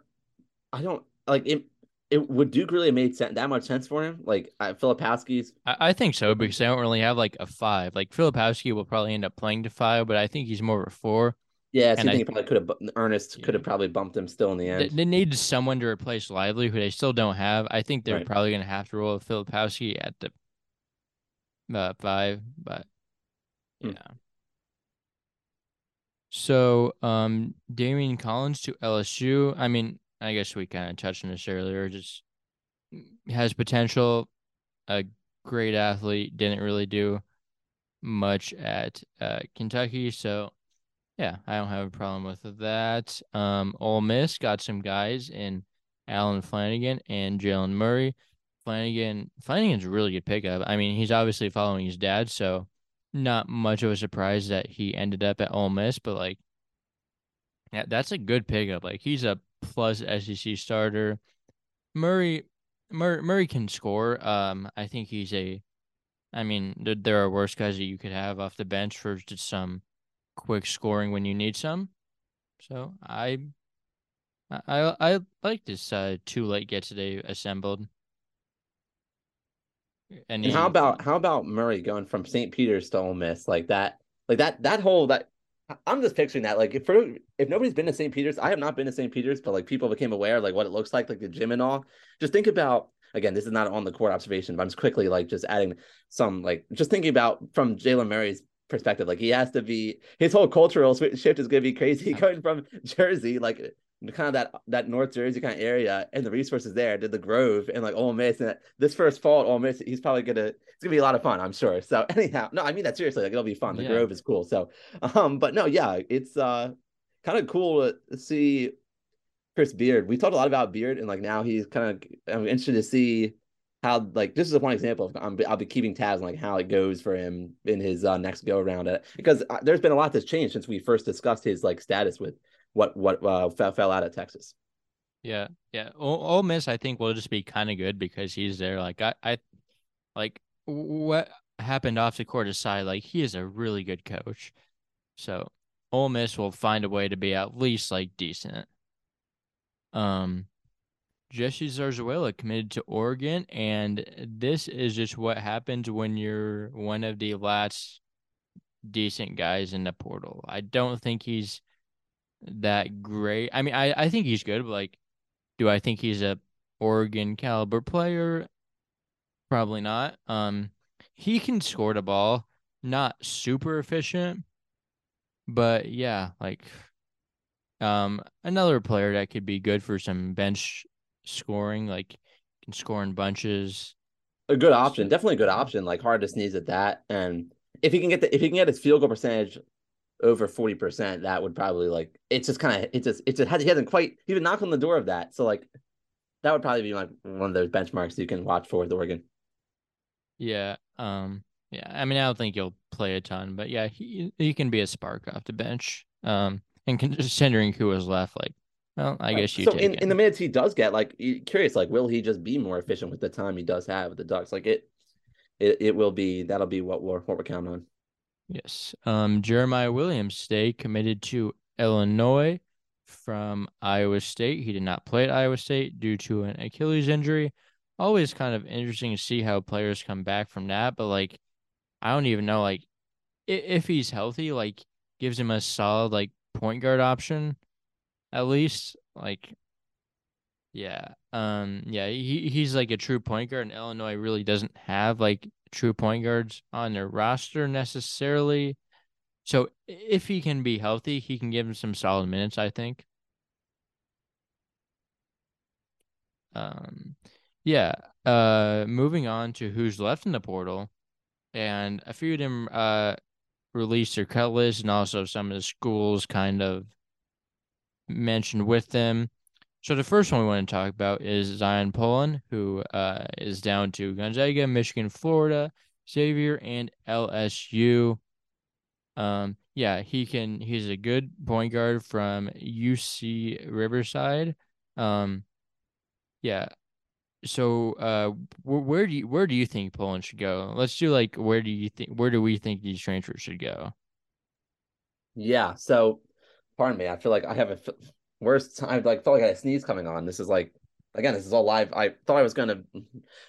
I don't like it. It would Duke really have made sense, that much sense for him? Like uh, Filipowski's. I, I think so because they don't really have like a five. Like Filipowski will probably end up playing to five, but I think he's more of a four. Yeah, so And you I- think he probably could have. Ernest could have probably bumped him still in the end. they need someone to replace Lively, who they still don't have. I think they're Right. probably going to have to roll Filipowski at the uh, five, but Hmm. yeah. So, um, Collins to LSU. I mean, I guess we kind of touched on this earlier. Just has potential. A great athlete. Didn't really do much at uh, Kentucky, so yeah, I don't have a problem with that. Um, Ole Miss got some guys in Allen Flanigan and Jaylen Murray. Flanigan Flanigan's a really good pickup. I mean, he's obviously following his dad, so not much of a surprise that he ended up at Ole Miss, but like, yeah, that's a good pickup. Like, he's a plus SEC starter. Murray, Murray, Murray can score. Um, I think he's a. I mean, there, there are worse guys that you could have off the bench for just some quick scoring when you need some. So I, I, I like this uh, too late get today assembled. And, and how about how about Murray going from St. Peter's to Ole Miss like that? Like that that whole that I'm just picturing that. Like if for, if nobody's been to St. Peter's, I have not been to St. Peter's, but like people became aware like what it looks like, like the gym and all. Just think about again, this is not on the court observation, but I'm just quickly like just adding some like just thinking about from Jaylen Murray's perspective. Like he has to be his whole cultural shift is going to be crazy going from Jersey, like kind of that that North Jersey kind of area, and the resources there to the Grove and like Ole Miss. And this first fall at Ole Miss, he's probably gonna it's gonna be a lot of fun, I'm sure. So anyhow, no, I mean that seriously. Like it'll be fun. The yeah. Grove is cool. So, um, but no, yeah, it's uh kind of cool to see Chris Beard. We talked a lot about Beard, and like now he's kind of I'm interested to see how like this is one example of I'm, I'll be keeping tabs on like how it goes for him in his uh, next go around it because uh, there's been a lot that's changed since we first discussed his like status with what what uh, fell, fell out of Texas. Yeah, yeah. Ole, Ole Miss, I think, will just be kind of good because he's there. Like I, I, like what happened off the court aside, like he is a really good coach. So Ole Miss will find a way to be at least like decent. Um, Jesse Zarzuela committed to Oregon, and this is just what happens when you're one of the last decent guys in the portal. I don't think he's that great. I mean, I, I think he's good, but like, do I think he's a Oregon caliber player? Probably not. Um, he can score the ball, not super efficient, but yeah, like, um, another player that could be good for some bench scoring, like can score in bunches. A good option, definitely a good option. Like hard to sneeze at that, and if he can get the if he can get his field goal percentage over 40%, that would probably like it's just kind of it's just it's just he hasn't quite he even knocked on the door of that. So like that would probably be like one of those benchmarks you can watch for with Oregon. Yeah. Um yeah. I mean I don't think he'll play a ton, but yeah, he he can be a spark off the bench. Um and considering who was left, like well, I guess you. So in, in the minutes he does get, like, curious, like, will he just be more efficient with the time he does have with the Ducks? Like, it, it, it will be that'll be what we're what we're counting on. Yes. Um, Jeremiah Williams stay committed to Illinois from Iowa State. He did not play at Iowa State due to an Achilles injury. Always kind of interesting to see how players come back from that, but like I don't even know like if he's healthy, like gives him a solid like point guard option at least. Like yeah. Um yeah, he he's like a true point guard and Illinois really doesn't have like true point guards on their roster necessarily. So if he can be healthy, he can give him some solid minutes, I think. Um, yeah. Uh, moving on to who's left in the portal, and a few of them uh released their cut list, and also some of the schools kind of mentioned with them. So the first one we want to talk about is Zyon Pullin, who uh, is down to Gonzaga, Michigan, Florida, Xavier, and LSU. Um, yeah, he can. He's a good point guard from UC Riverside. Um, yeah. So, uh, wh- where do you where do you think Pullin should go? Let's do like where do you think where do we think these transfers should go? Yeah. So, pardon me. I feel like I have a worst time. Like felt like I had a sneeze coming on. This is like again, this is all live. I thought I was gonna.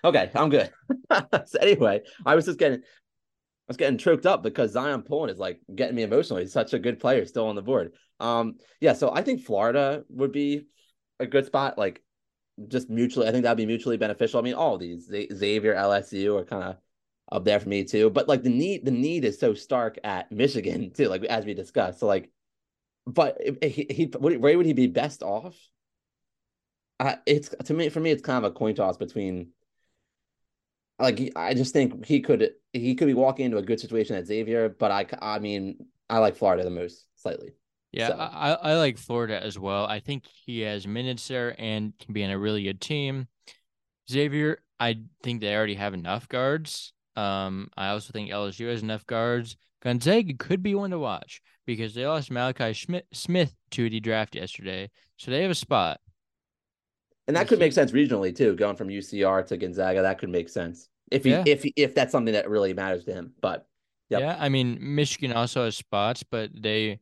Okay, I'm good. so anyway, I was just getting, I was getting choked up because Zyon Pullin is like getting me emotional. He's such a good player, still on the board. Um, yeah, so I think Florida would be a good spot. Like, just mutually, I think that'd be mutually beneficial. I mean, all these Xavier, LSU are kind of up there for me too. But like the need, the need is so stark at Michigan too. Like as we discussed, so like but he, he where would he be best off? Uh, it's to me for me it's kind of a coin toss between like I just think he could he could be walking into a good situation at Xavier, but I I mean I like Florida the most slightly. Yeah, so. I I like Florida as well. I think he has minutes there and can be in a really good team. Xavier, I think they already have enough guards. Um, I also think LSU has enough guards. Gonzaga could be one to watch because they lost Malachi Schmidt, Smith to the draft yesterday, so they have a spot. And that could make sense regionally too, going from UCR to Gonzaga. That could make sense if he yeah. if if that's something that really matters to him. But yep. yeah, I mean Michigan also has spots, but they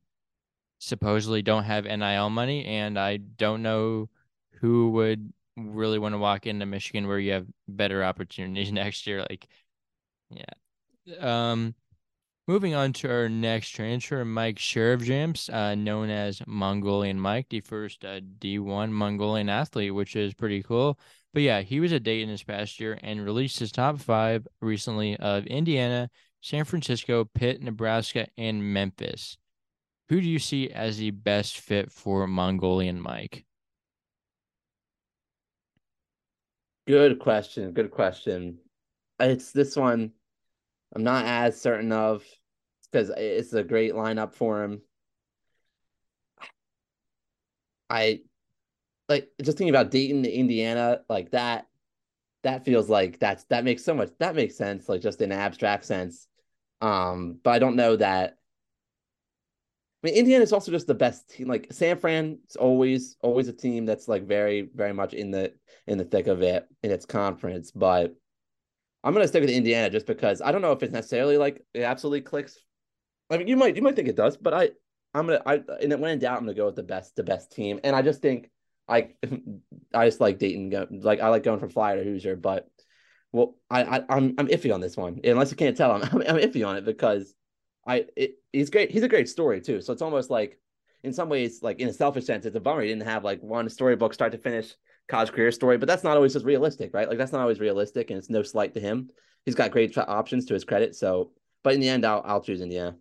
supposedly don't have NIL money, and I don't know who would really want to walk into Michigan where you have better opportunities next year. Like, yeah. Um, moving on to our next transfer, Mike Sharavjamts, uh, known as Mongolian Mike, the first uh, D1 Mongolian athlete, which is pretty cool. But yeah, he was a Dayton this past year and released his top five recently of Indiana, San Francisco, Pitt, Nebraska, and Memphis. Who do you see as the best fit for Mongolian Mike? Good question. Good question. It's this one I'm not as certain of because it's a great lineup for him. I like just thinking about Dayton, to Indiana, like that. That feels like that's that makes so much that makes sense, like just in abstract sense. Um, but I don't know that I mean, Indiana is also just the best team. Like San Fran is always always a team that's like very very much in the in the thick of it in its conference. But I'm gonna stick with Indiana just because I don't know if it's necessarily like it absolutely clicks. I mean, you might you might think it does, but I I'm gonna I and when in doubt, I'm gonna go with the best the best team. And I just think I I just like Dayton. Go, like I like going from Flyer to Hoosier, but well, I, I I'm I'm iffy on this one. Unless you can't tell, I'm I'm iffy on it because I it, he's great. He's a great story too. So it's almost like, in some ways, like in a selfish sense, it's a bummer he didn't have like one storybook start to finish college career story. But that's not always just realistic, right? Like that's not always realistic, and it's no slight to him. He's got great options to his credit. So, but in the end, I'll I'll choose Indiana.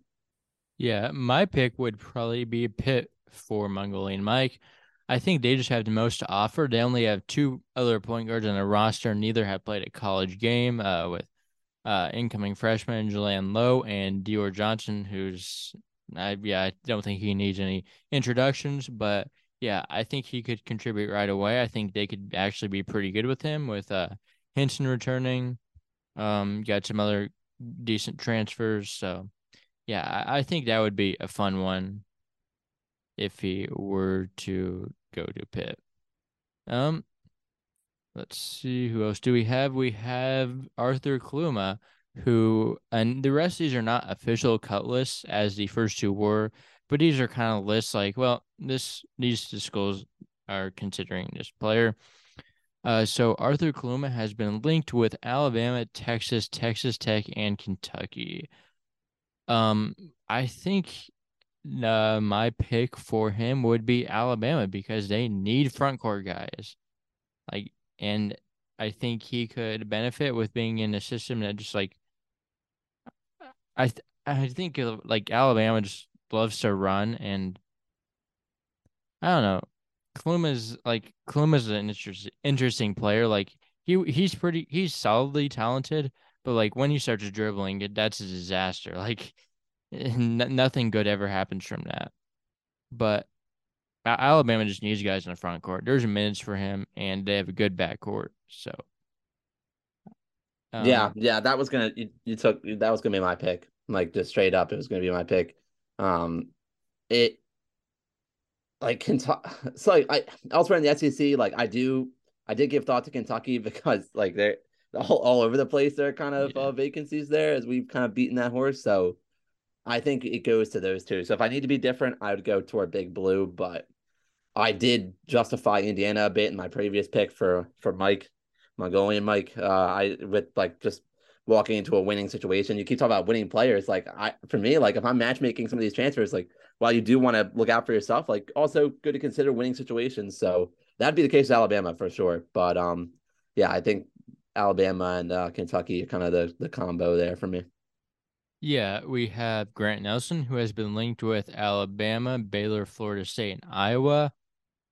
Yeah, my pick would probably be Pitt for Mongolian Mike. I think they just have the most to offer. They only have two other point guards on their roster. Neither have played a college game. Uh, with uh, incoming freshman Jaland Lowe and Dior Johnson, who's I yeah I don't think he needs any introductions, but yeah I think he could contribute right away. I think they could actually be pretty good with him with uh Hinson returning. Um, got some other decent transfers, so yeah I, I think that would be a fun one if he were to go to Pitt. Um, Let's see who else do we have. We have Arthur Kaluma, who and the rest of these are not official cut lists as the first two were, but these are kind of lists like, well, this these schools are considering this player. Uh, so Arthur Kaluma has been linked with Alabama, Texas, Texas Tech, and Kentucky. Um, I think uh, my pick for him would be Alabama because they need front court guys. Like and I think he could benefit with being in a system that just like I th- I think like Alabama just loves to run and I don't know. Kaluma's like Kaluma's an interesting interesting player. Like he he's pretty he's solidly talented, but like when he starts dribbling, it, that's a disaster. Like n- nothing good ever happens from that. But Alabama just needs guys in the front court. There's minutes for him, and they have a good back court. So, um, yeah, yeah, that was gonna you, you, took that was gonna be my pick. Like just straight up, it was gonna be my pick. Um, it like Kentucky. So like I elsewhere in the SEC, like I do, I did give thought to Kentucky because like they're all, all over the place. There are kind of yeah. uh, vacancies there as we've kind of beaten that horse. So I think it goes to those two. So if I need to be different, I would go toward Big Blue, but I did justify Indiana a bit in my previous pick for for Mike Mongolian Mike. Uh, I with like just walking into a winning situation. You keep talking about winning players. Like I for me, like if I'm matchmaking some of these transfers, like while you do want to look out for yourself, like also good to consider winning situations. So that'd be the case with Alabama for sure. But um, yeah, I think Alabama and uh, Kentucky are kind of the the combo there for me. Yeah, we have Grant Nelson, who has been linked with Alabama, Baylor, Florida State, and Iowa.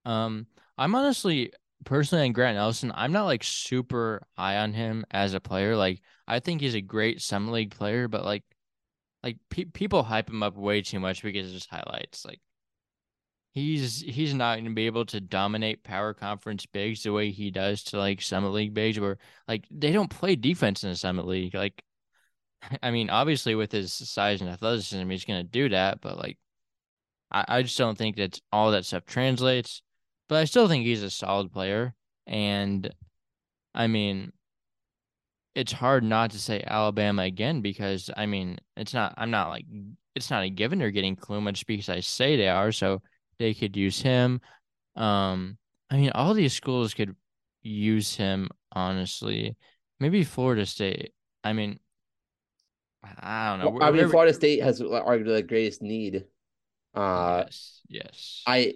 Um, I'm honestly personally on Grant Nelson, I'm not like super high on him as a player. Like, I think he's a great summer league player, but like, like pe- people hype him up way too much because of his highlights. Like, he's he's not going to be able to dominate power conference bigs the way he does to like summit league bigs, where like they don't play defense in the summit league. Like, I mean, obviously with his size and athleticism, he's going to do that, but like, I, I just don't think that all that stuff translates. But I still think he's a solid player, and I mean, it's hard not to say Alabama again because I mean, it's not. I'm not like it's not a given they're getting Kaluma just because I say they are. So they could use him. Um, I mean, all these schools could use him. Honestly, maybe Florida State. I mean, I don't know. Well, I mean, Florida State has arguably the greatest need. Uh, yes, yes. I,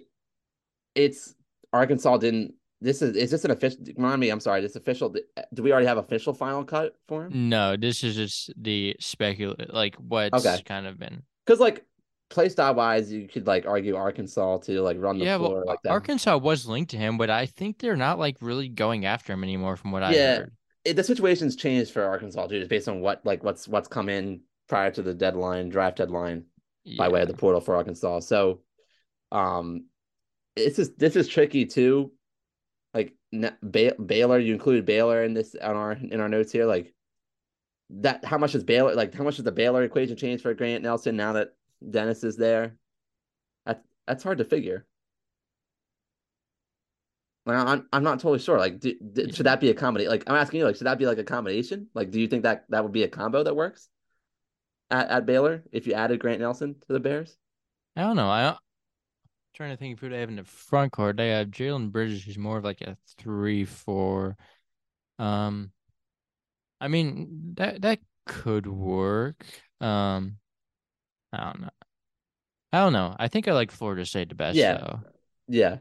it's Arkansas didn't. This is is this an official? Remind me. I'm sorry. This official. Do we already have official final cut for him? No, this is just the speculate, like what's okay. kind of been. Because like play style wise, you could like argue Arkansas to like run the yeah, floor well, like that. Arkansas was linked to him, but I think they're not like really going after him anymore, from what I yeah, heard. It, the situation's changed for Arkansas too, just based on what like what's what's come in prior to the deadline, draft deadline, yeah. by way of the portal for Arkansas. So, um, this is this is tricky too. Like Bay- Baylor, you included Baylor in this on our in our notes here. Like that, how much is Baylor? Like how much does the Baylor equation change for Grant Nelson now that Dennis is there. That that's hard to figure. Like I'm I'm not totally sure. Like, do, do, should that be a comedy? Like, I'm asking you, like, should that be like a combination? Like, do you think that that would be a combo that works at, at Baylor if you added Grant Nelson to the Bears? I don't know. I trying to think of who they have in the front court. They have Jalen Bridges, who's more of like a three four. Um, I mean that that could work. Um, I don't know. I don't know. I think I like Florida State the best. Yeah, though. yeah.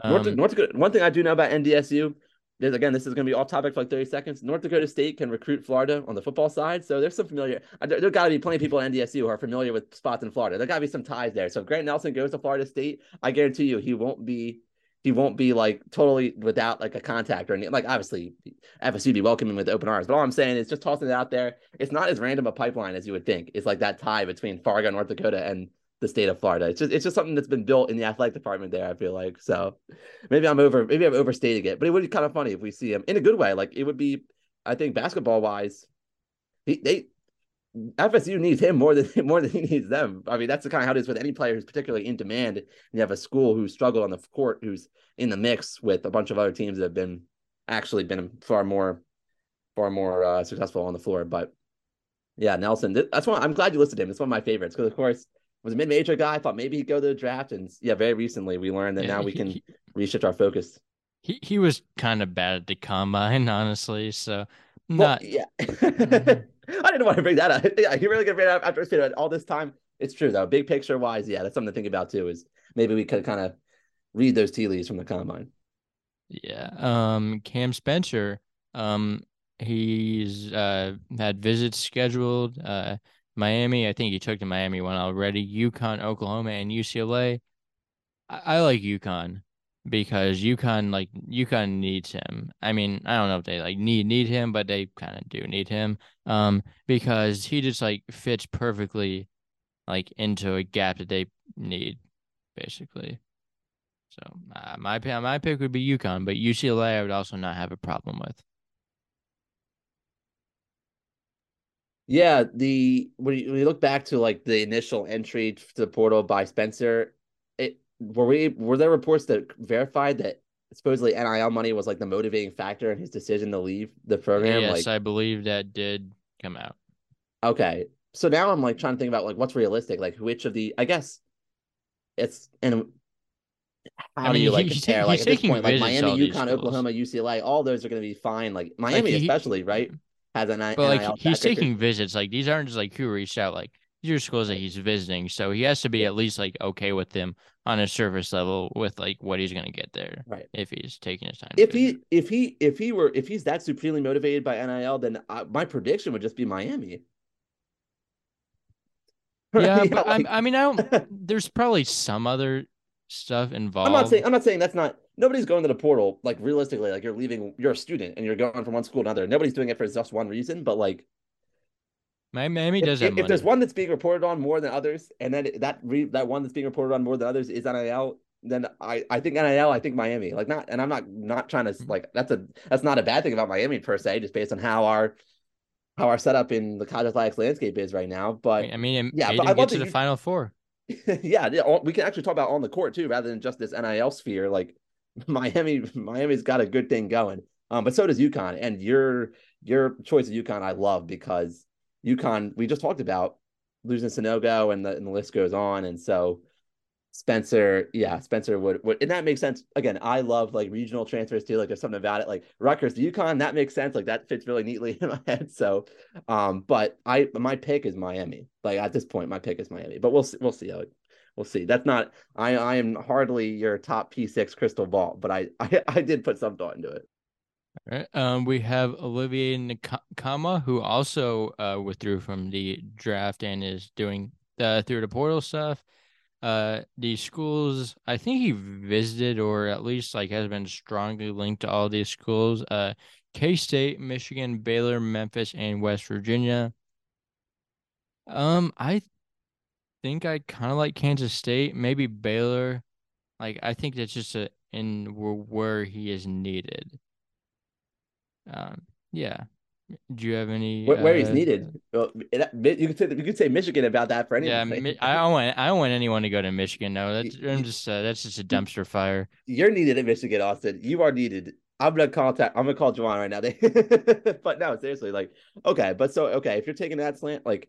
Um, North, North. One thing I do know about NDSU, there's again, this is going to be off topic for like 30 seconds. North Dakota State can recruit Florida on the football side, so there's some familiar. There, there got to be plenty of people at NDSU who are familiar with spots in Florida. There got to be some ties there. So if Grant Nelson goes to Florida State, I guarantee you he won't be he won't be like totally without like a contact or anything. Like obviously FSU be welcoming with open arms, but all I'm saying is just tossing it out there. It's not as random a pipeline as you would think. It's like that tie between Fargo, North Dakota, and the state of Florida. It's just it's just something that's been built in the athletic department there. I feel like so maybe I'm over maybe I'm overstating it, but it would be kind of funny if we see him in a good way. Like it would be, I think basketball wise, he, they FSU needs him more than more than he needs them. I mean, that's the kind of how it is with any player who's particularly in demand. And you have a school who's struggled on the court, who's in the mix with a bunch of other teams that have been actually been far more, far more uh, successful on the floor. But yeah, Nelson, that's why I'm glad you listed him. It's one of my favorites because, of course, was a mid-major guy. I thought maybe he'd go to the draft, and yeah, very recently we learned that yeah, now we can he, reshift our focus. He he was kind of bad at the combine, honestly. So not well, yeah. I didn't want to bring that up. Yeah, you really gonna bring up after spending all this time. It's true though. Big picture wise, yeah, that's something to think about too. Is maybe we could kind of read those tea leaves from the combine. Yeah. Um. Cam Spencer. Um. He's uh had visits scheduled. Uh. Miami. I think he took to Miami one already. UConn, Oklahoma, and UCLA. I, I like UConn because UConn like UConn needs him. I mean, I don't know if they like need need him, but they kind of do need him. Um, because he just like fits perfectly, like into a gap that they need, basically. So uh, my my pick would be UConn, but UCLA I would also not have a problem with. Yeah, the when you, when you look back to like the initial entry to the portal by Spencer, it were we were there reports that verified that supposedly NIL money was like the motivating factor in his decision to leave the program? Yes, like, I believe that did come out. Okay. So now I'm like trying to think about like what's realistic, like which of the I guess it's and how I mean, do you like compare? like at this point, like Miami, UConn, Oklahoma, UCLA, all those are going to be fine. Like Miami, like he, especially, right? Has an but like he's taking visits. Like these aren't just like who reached out. Like these are schools that he's visiting, so he has to be at least like okay with them on a surface level with like what he's going to get there. Right. If he's taking his time. If he if he if he were if he's that supremely motivated by NIL, then I, my prediction would just be Miami. Yeah, yeah but like... I mean, I don't. There's probably some other stuff involved. I'm not saying I'm not saying that's not. Nobody's going to the portal like realistically. Like you're leaving, you're a student and you're going from one school to another. Nobody's doing it for just one reason, but like Miami does if, if there's one that's being reported on more than others, and then that re, that one that's being reported on more than others is NIL, then I I think NIL, I think Miami. Like not, and I'm not not trying to mm-hmm. like that's a that's not a bad thing about Miami per se, just based on how our how our setup in the college athletics landscape is right now. But I mean, yeah, but I want to the you, Final Four. yeah, yeah, we can actually talk about on the court too, rather than just this NIL sphere. Like Miami, Miami's got a good thing going. Um, but so does UConn, and your your choice of UConn I love because UConn, we just talked about losing Sanogo and the, and the list goes on. And so Spencer, yeah, Spencer would, would, and that makes sense. Again, I love like regional transfers too. Like there's something about it, like Rutgers to UConn, that makes sense. Like that fits really neatly in my head. So, um, but I, my pick is Miami. Like at this point, my pick is Miami, but we'll see, we'll see how it, we'll see. That's not, I, I am hardly your top P6 crystal ball, but I, I, I did put some thought into it. All right. Um, we have Olivier Nkamhoua, who also uh, withdrew from the draft and is doing the through the portal stuff. Uh, the schools, I think he visited or at least like has been strongly linked to all these schools. Uh, K State, Michigan, Baylor, Memphis, and West Virginia. Um, I think I kind of like Kansas State, maybe Baylor. Like I think that's just a in where he is needed. Um, yeah. Do you have any where, where uh, he's needed? Well, you could say you could say Michigan about that for anything. Yeah, I don't want I don't want anyone to go to Michigan. No, that's I'm just uh, that's just a dumpster fire. You're needed in Michigan, Austin. You are needed. I'm gonna contact. I'm gonna call Juwan right now. but no, seriously, like okay, but so okay, if you're taking that slant, like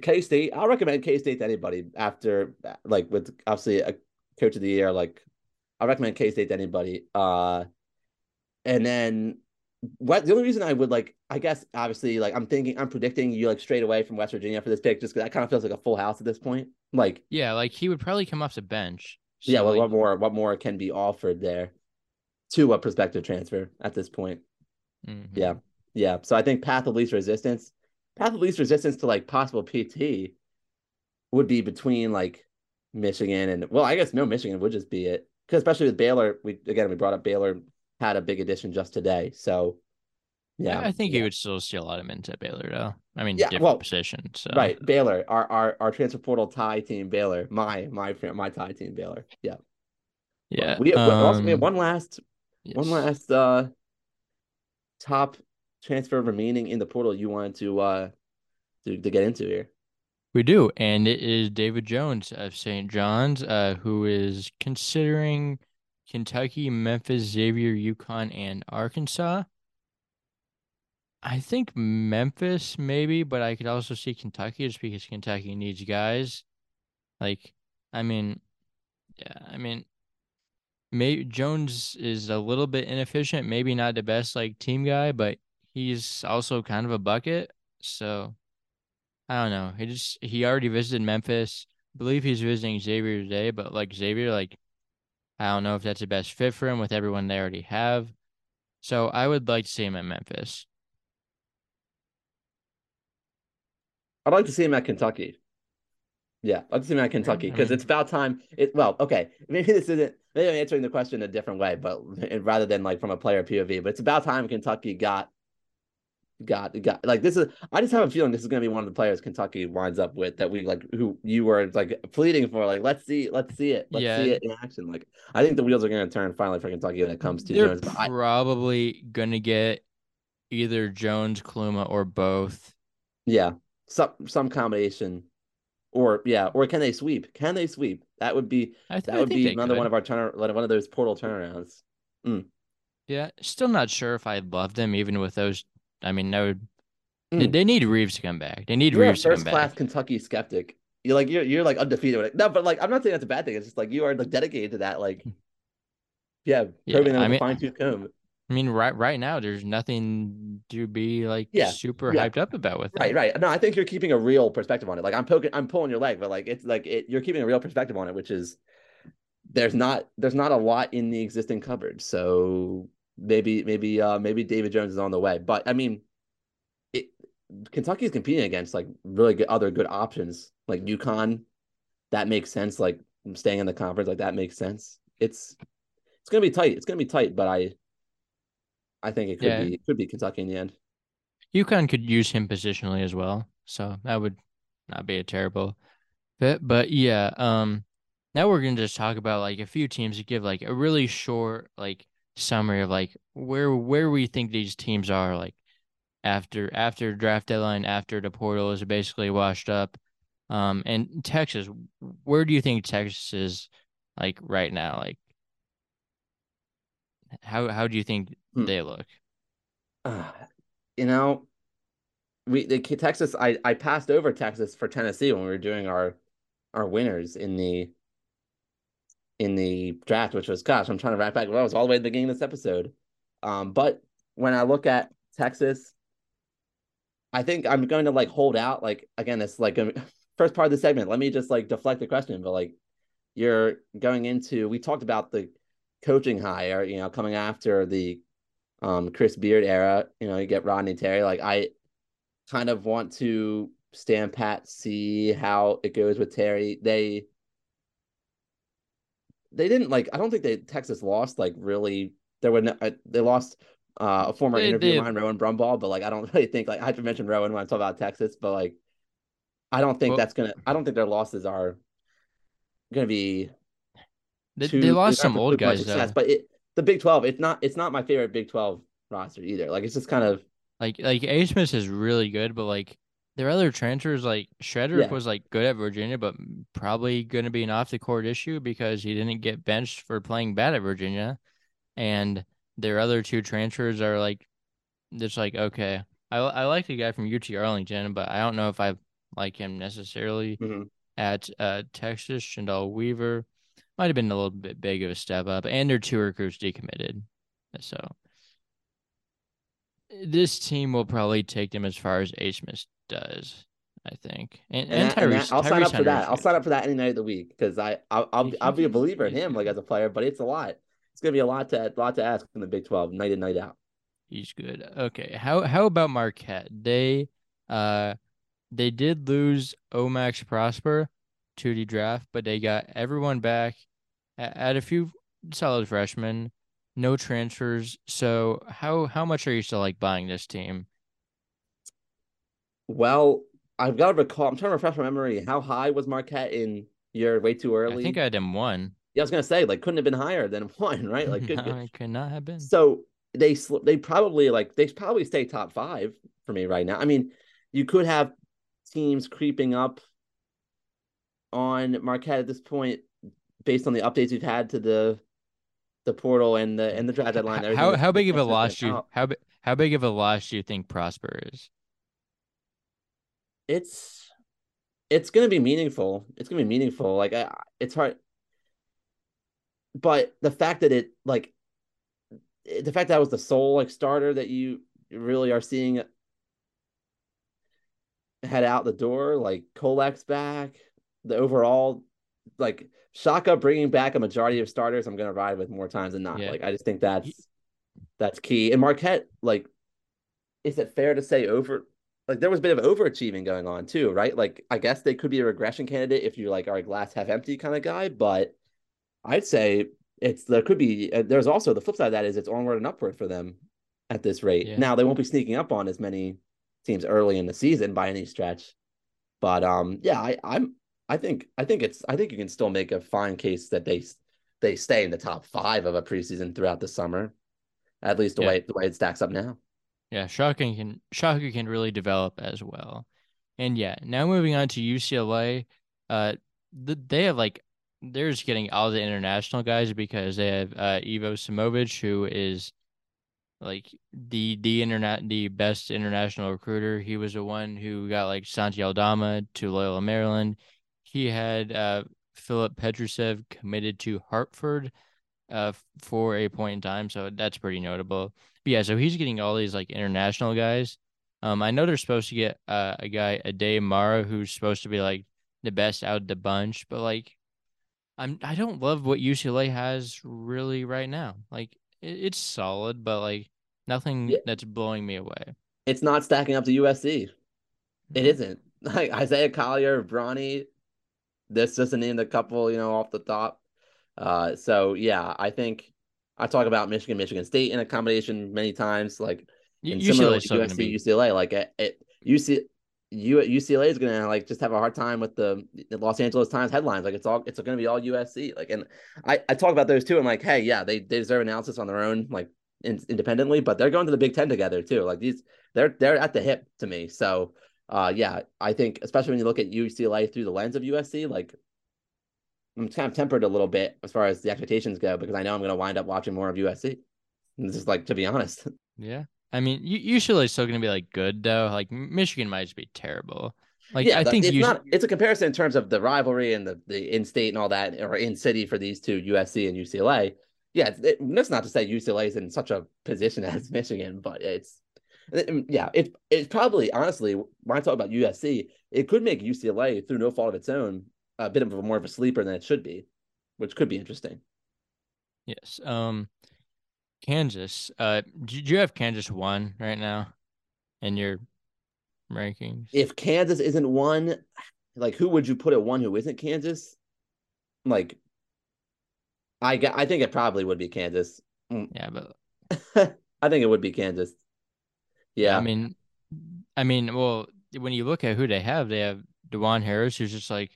K State, I'll recommend K State to anybody after like with obviously a coach of the year. Like I recommend K State to anybody. Uh and then what the only reason I would like, I guess, obviously, like I'm thinking, I'm predicting you like straight away from West Virginia for this pick, just because that kind of feels like a full house at this point. Like, yeah, like he would probably come off the bench. So yeah, well, like... what more, what more can be offered there to a prospective transfer at this point? Mm-hmm. Yeah, yeah. So I think path of least resistance, path of least resistance to like possible PT would be between like Michigan and well, I guess no Michigan would just be it because especially with Baylor, we again we brought up Baylor had a big addition just today. So yeah, I think yeah. he would still steal him into Baylor though. I mean, yeah, different well, position. So right, Baylor, our our our transfer portal tie team, Baylor, my my friend, my tie team, Baylor. Yeah, yeah. we, um, also we have one last yes. one last uh top transfer remaining in the portal you wanted to uh to, to get into here. We do, and it is David Jones of St. John's, uh, who is considering Kentucky, Memphis, Xavier, UConn, and Arkansas. I think Memphis maybe, but I could also see Kentucky just because Kentucky needs guys. Like, I mean, yeah, I mean, maybe Jones is a little bit inefficient, maybe not the best like team guy, but he's also kind of a bucket. So I don't know. He just he already visited Memphis. I believe he's visiting Xavier today, but like Xavier, like I don't know if that's the best fit for him with everyone they already have. So I would like to see him at Memphis. I'd like to see him at Kentucky. Yeah, I'd like to see him at Kentucky because I mean, it's about time. It well, okay, maybe this isn't maybe I'm answering the question a different way, but rather than like from a player POV, but it's about time Kentucky got got got like this is I just have a feeling this is gonna be one of the players Kentucky winds up with that we like who you were like pleading for like let's see let's see it let's yeah. see it in action like I think the wheels are gonna turn finally for Kentucky when it comes to They're Jones. probably I, gonna get either Jones, Kaluma, or both. Yeah, some some combination, or yeah, or can they sweep? Can they sweep? That would be th- that would be another could. one of our turn one of those portal turnarounds. Mm. Yeah, still not sure if I love them even with those I mean, no, mm. they need Reeves to come back. They need you're Reeves to come back. First class Kentucky skeptic. You're like you're you're like undefeated. No, but like I'm not saying that's a bad thing. It's just like you are like dedicated to that. Like, yeah, yeah I mean, fine tooth comb. I mean, right right now, there's nothing to be like yeah, super yeah. hyped up about with. Right, right. No, I think you're keeping a real perspective on it. Like I'm poking, I'm pulling your leg, but like it's like it, you're keeping a real perspective on it, which is there's not there's not a lot in the existing cupboard. So maybe maybe uh maybe David Jones is on the way. But I mean, it, Kentucky's competing against like really good other good options like UConn. That makes sense. Like staying in the conference, like that makes sense. It's it's gonna be tight. It's gonna be tight, but I I think it could yeah. be it could be Kentucky in the end. UConn could use him positionally as well, so that would not be a terrible fit. But yeah, um, now we're gonna just talk about like a few teams to give like a really short like summary of like where where we think these teams are like after after draft deadline after the portal is basically washed up. Um, and Texas, where do you think Texas is like right now? Like, how how do you think hmm. they look? Uh, you know, we the Texas. I I passed over Texas for Tennessee when we were doing our our winners in the in the draft, which was gosh, I'm trying to wrap back. Well, I was all the way at the beginning of this episode. Um, but when I look at Texas, I think I'm going to like hold out. Like again, it's like first part of the segment. Let me just like deflect the question, but like you're going into. We talked about the coaching hire, you know, coming after the um Chris Beard era. You know, you get Rodney Terry. Like I kind of want to stand pat, see how it goes with Terry. They they didn't like. I don't think they Texas lost like really. There were no, uh, they lost uh, a former they, interview of mine, Rowan Brumbaugh, but like I don't really think like I have to mention Rowan when I talk about Texas, but like I don't think well, that's gonna. I don't think their losses are gonna be. They, too, they lost some old guys success, though. but it, the Big Twelve. It's not. It's not my favorite Big Twelve roster either. Like it's just kind of like like A. Smith is really good, but like their other transfers, like Shedrick yeah. was like good at Virginia, but probably going to be an off the court issue because he didn't get benched for playing bad at Virginia, and their other two transfers are like, just like okay, I I like the guy from UT Arlington, but I don't know if I like him necessarily mm-hmm. at uh Texas. Chendall Weaver might have been a little bit big of a step up, and their two recruits decommitted, so this team will probably take them as far as Abmas does. I think, and, and, and, Tyrese, and that, I'll Tyrese sign up for that. I'll sign up for that any night of the week because I I'll I'll, I'll be a believer in him like as a player, but it's a lot. It's gonna be a lot to lot to ask in the Big Twelve night in night out. He's good. Okay, how how about Marquette? They uh they did lose O-Max Prosper to the draft, but they got everyone back. At a few solid freshmen no transfers. So how how much are you still like buying this team? Well, I've got to recall. I'm trying to refresh my memory. How high was Marquette in year way too early? I think I had him one. Yeah, I was gonna say like couldn't have been higher than one, right? Like could, no, it could not have been. So they they probably like they probably stay top five for me right now. I mean, you could have teams creeping up on Marquette at this point based on the updates we've had to the the portal and the and the draft deadline. How how big of a loss do you how how big of a loss do you think Prosper is? It's it's gonna be meaningful. It's gonna be meaningful. Like I, it's hard, but the fact that it like the fact that I was the sole like starter that you really are seeing head out the door, like Kolek's back, the overall like Shaka bringing back a majority of starters, I'm gonna ride with more times than not. Yeah. Like I just think that's that's key. And Marquette, like, is it fair to say over? Like there was a bit of overachieving going on too, right? Like I guess they could be a regression candidate if you like are a glass half empty kind of guy, but I'd say it's there could be. Uh, there's also the flip side of that is it's onward and upward for them at this rate. Yeah. Now they won't be sneaking up on as many teams early in the season by any stretch, but um, yeah, I, I'm I think I think it's I think you can still make a fine case that they they stay in the top five of a preseason throughout the summer, at least the yeah. way the way it stacks up now. Yeah, Shaka can Shaka can really develop as well, and yeah. Now moving on to UCLA, uh, the, they have like they're just getting all the international guys because they have uh Ivo Simovic who is like the the internet the best international recruiter. He was the one who got like Santi Aldama to Loyola Maryland he had uh, Filip Petrusev committed to Hartford uh, for a point in time, so that's pretty notable. But yeah, so he's getting all these like international guys. Um, I know they're supposed to get uh, a guy, Aday Mara, who's supposed to be like the best out of the bunch, but like, I'm I don't love what UCLA has really right now. Like, it, it's solid, but like nothing yeah. that's blowing me away. It's not stacking up to USC. It isn't like Isaiah Collier, Bronny. This just to name a couple, you know, off the top. Uh, so yeah, I think I talk about Michigan, Michigan State in a combination many times, like in similar to USC, be... UCLA. Like it, it UC, U, UCLA is gonna like just have a hard time with the, the Los Angeles Times headlines. Like it's all it's gonna be all USC. Like, and I I talk about those too. I'm like, hey, yeah, they they deserve analysis on their own, like in, independently, but they're going to the Big Ten together too. Like these, they're they're at the hip to me. So, uh, yeah, I think especially when you look at UCLA through the lens of USC, like I'm kind of tempered a little bit as far as the expectations go because I know I'm going to wind up watching more of USC. This is like to be honest. Yeah, I mean, usually still going to be like good though. Like Michigan might just be terrible. Like yeah, I think it's not. It's a comparison in terms of the rivalry and the the in state and all that, or in city for these two USC and UCLA. Yeah, it, that's not to say UCLA is in such a position as Michigan, but it's it, yeah, it's it's probably honestly when I talk about USC, it could make UCLA through no fault of its own a bit of a more of a sleeper than it should be, which could be interesting. Yes. Um, Kansas. Uh, do you have Kansas one right now in your rankings? If Kansas isn't one, like who would you put at one who isn't Kansas? Like, I I think it probably would be Kansas. Mm. Yeah, but I think it would be Kansas. Yeah. I mean, I mean, well, when you look at who they have, they have Dajuan Harris, who's just like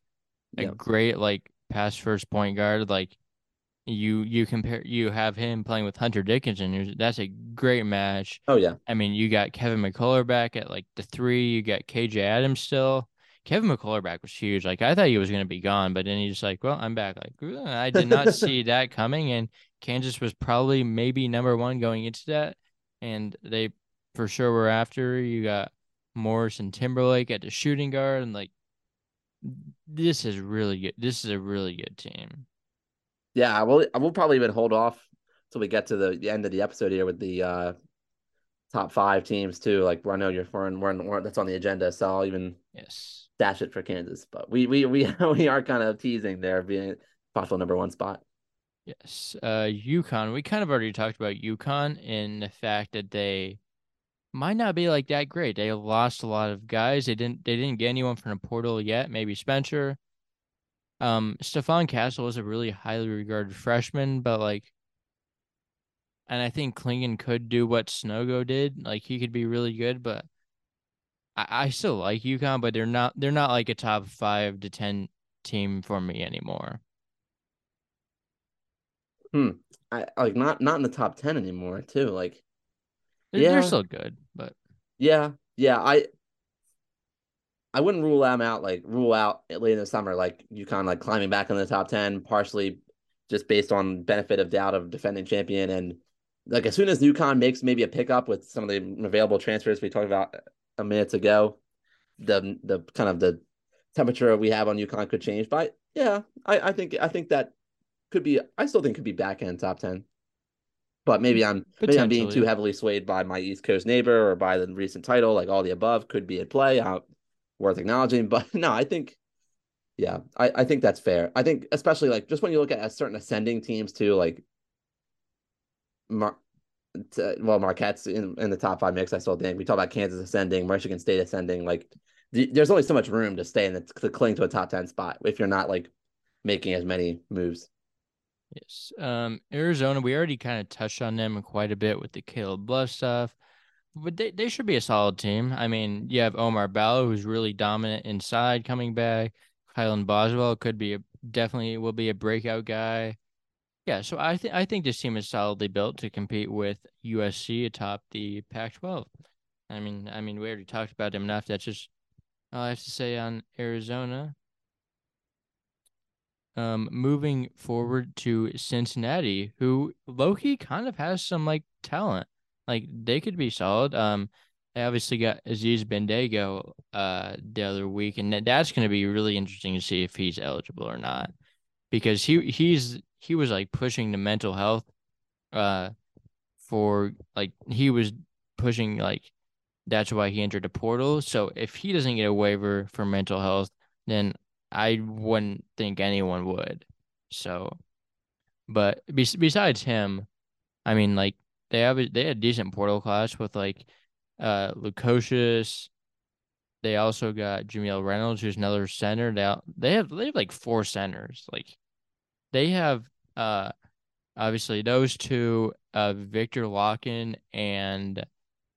a great like pass first point guard. Like you you compare you have him playing with Hunter Dickinson. That's a great match. Oh yeah. I mean, you got Kevin McCullar back at like the three. You got KJ Adams still. Kevin McCullar back was huge. Like I thought he was gonna be gone, but then he's like, "Well, I'm back." Like I did not see that coming, and Kansas was probably maybe number one going into that, and they for sure were after. You got Morris and Timberlake at the shooting guard, and like this is really good. This is a really good team. Yeah, will. we'll probably even hold off till we get to the, the end of the episode here with the uh, top five teams too. Like I know you're foreign, we're, we're that's on the agenda, so I'll even yes dash it for Kansas. But we we we we are kind of teasing there being possible number one spot. Yes, uh, UConn. We kind of already talked about UConn in the fact that they might not be like that great. They lost a lot of guys. They didn't they didn't get anyone from the portal yet. Maybe Spencer. Um, Stephon Castle is a really highly regarded freshman, but like and I think Clingan could do what Sanogo did. Like he could be really good, but I, I still like UConn, but they're not they're not like a top five to ten team for me anymore. Hmm. I like not not in the top ten anymore too. Like they're, yeah. they're still good, but yeah, yeah. I I wouldn't rule them out like rule out late in the summer like UConn like climbing back in the top ten, partially just based on benefit of doubt of defending champion and like as soon as UConn makes maybe a pickup with some of the available transfers we talked about a minute ago, the the kind of the temperature we have on UConn could change. But yeah, I, I think I think that could be I still think could be back end top ten but maybe I'm maybe I'm being too heavily swayed by my East Coast neighbor or by the recent title, like all the above could be at play. Uh, worth acknowledging, but no, I think, yeah, I, I think that's fair. I think especially like just when you look at certain ascending teams too, like Mar- well, Marquette's in, in the top five mix. I still think we talk about Kansas ascending, Michigan State ascending. Like, there's only so much room to stay in the, to cling to a top ten spot if you're not like making as many moves. Yes. Um, Arizona, we already kind of touched on them quite a bit with the Caleb Love stuff, but they, they should be a solid team. I mean, you have Oumar Ballo, who's really dominant inside coming back. Kylan Boswell could be a definitely will be a breakout guy. Yeah, so I think I think this team is solidly built to compete with USC atop the Pac-12. I mean, I mean, we already talked about them enough. That's just all I have to say on Arizona. Um, moving forward to Cincinnati, who Loki kind of has some like talent. Like they could be solid. Um, they obviously got Aziz Bandaogo uh the other week, and that's going to be really interesting to see if he's eligible or not, because he he's he was like pushing the mental health, uh, for like he was pushing like that's why he entered the portal. So if he doesn't get a waiver for mental health, then I wouldn't think anyone would. So, but be- besides him, I mean, like they have a, they had decent portal class with like uh Lukosius. they also got Jamille Reynolds, who's another center. They they have they have like four centers. Like they have uh obviously those two, uh Victor Lakhin and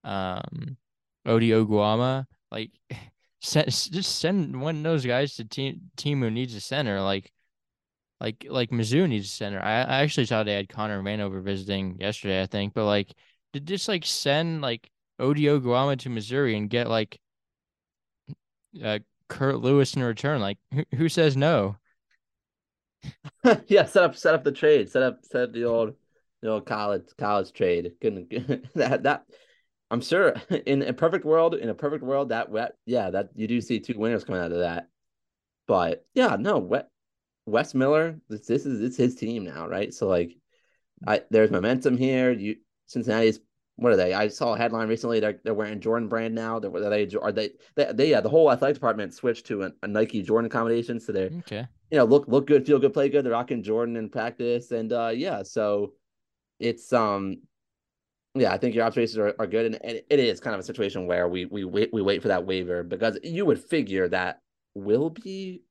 um Ody Oguama. Like send, just send one of those guys to team team who needs a center. Like like like Mizzou needs a center. I, I actually saw they had Connor Vanover visiting yesterday, I think. But like did just like send like Ody Oguama to Missouri and get like uh, Kurt Lewis in return. Like who, who says no? yeah, set up set up the trade. Set up set up the old the old college college trade. Couldn't that that I'm sure in a perfect world, in a perfect world, that wet yeah, that you do see two winners coming out of that. But yeah, no, wet Wes Miller, this, this is it's his team now, right? So like I there's momentum here. You Cincinnati's what are they? I saw a headline recently. They're they're wearing Jordan brand now. They're, are they are they, they, they yeah the whole athletic department switched to a, a Nike Jordan accommodation. So they're okay. You know, look look good, feel good, play good. They're rocking Jordan in practice, and uh yeah, so it's um yeah, I think your observations are, are good, and it, it is kind of a situation where we we wait we wait for that waiver because you would figure that will be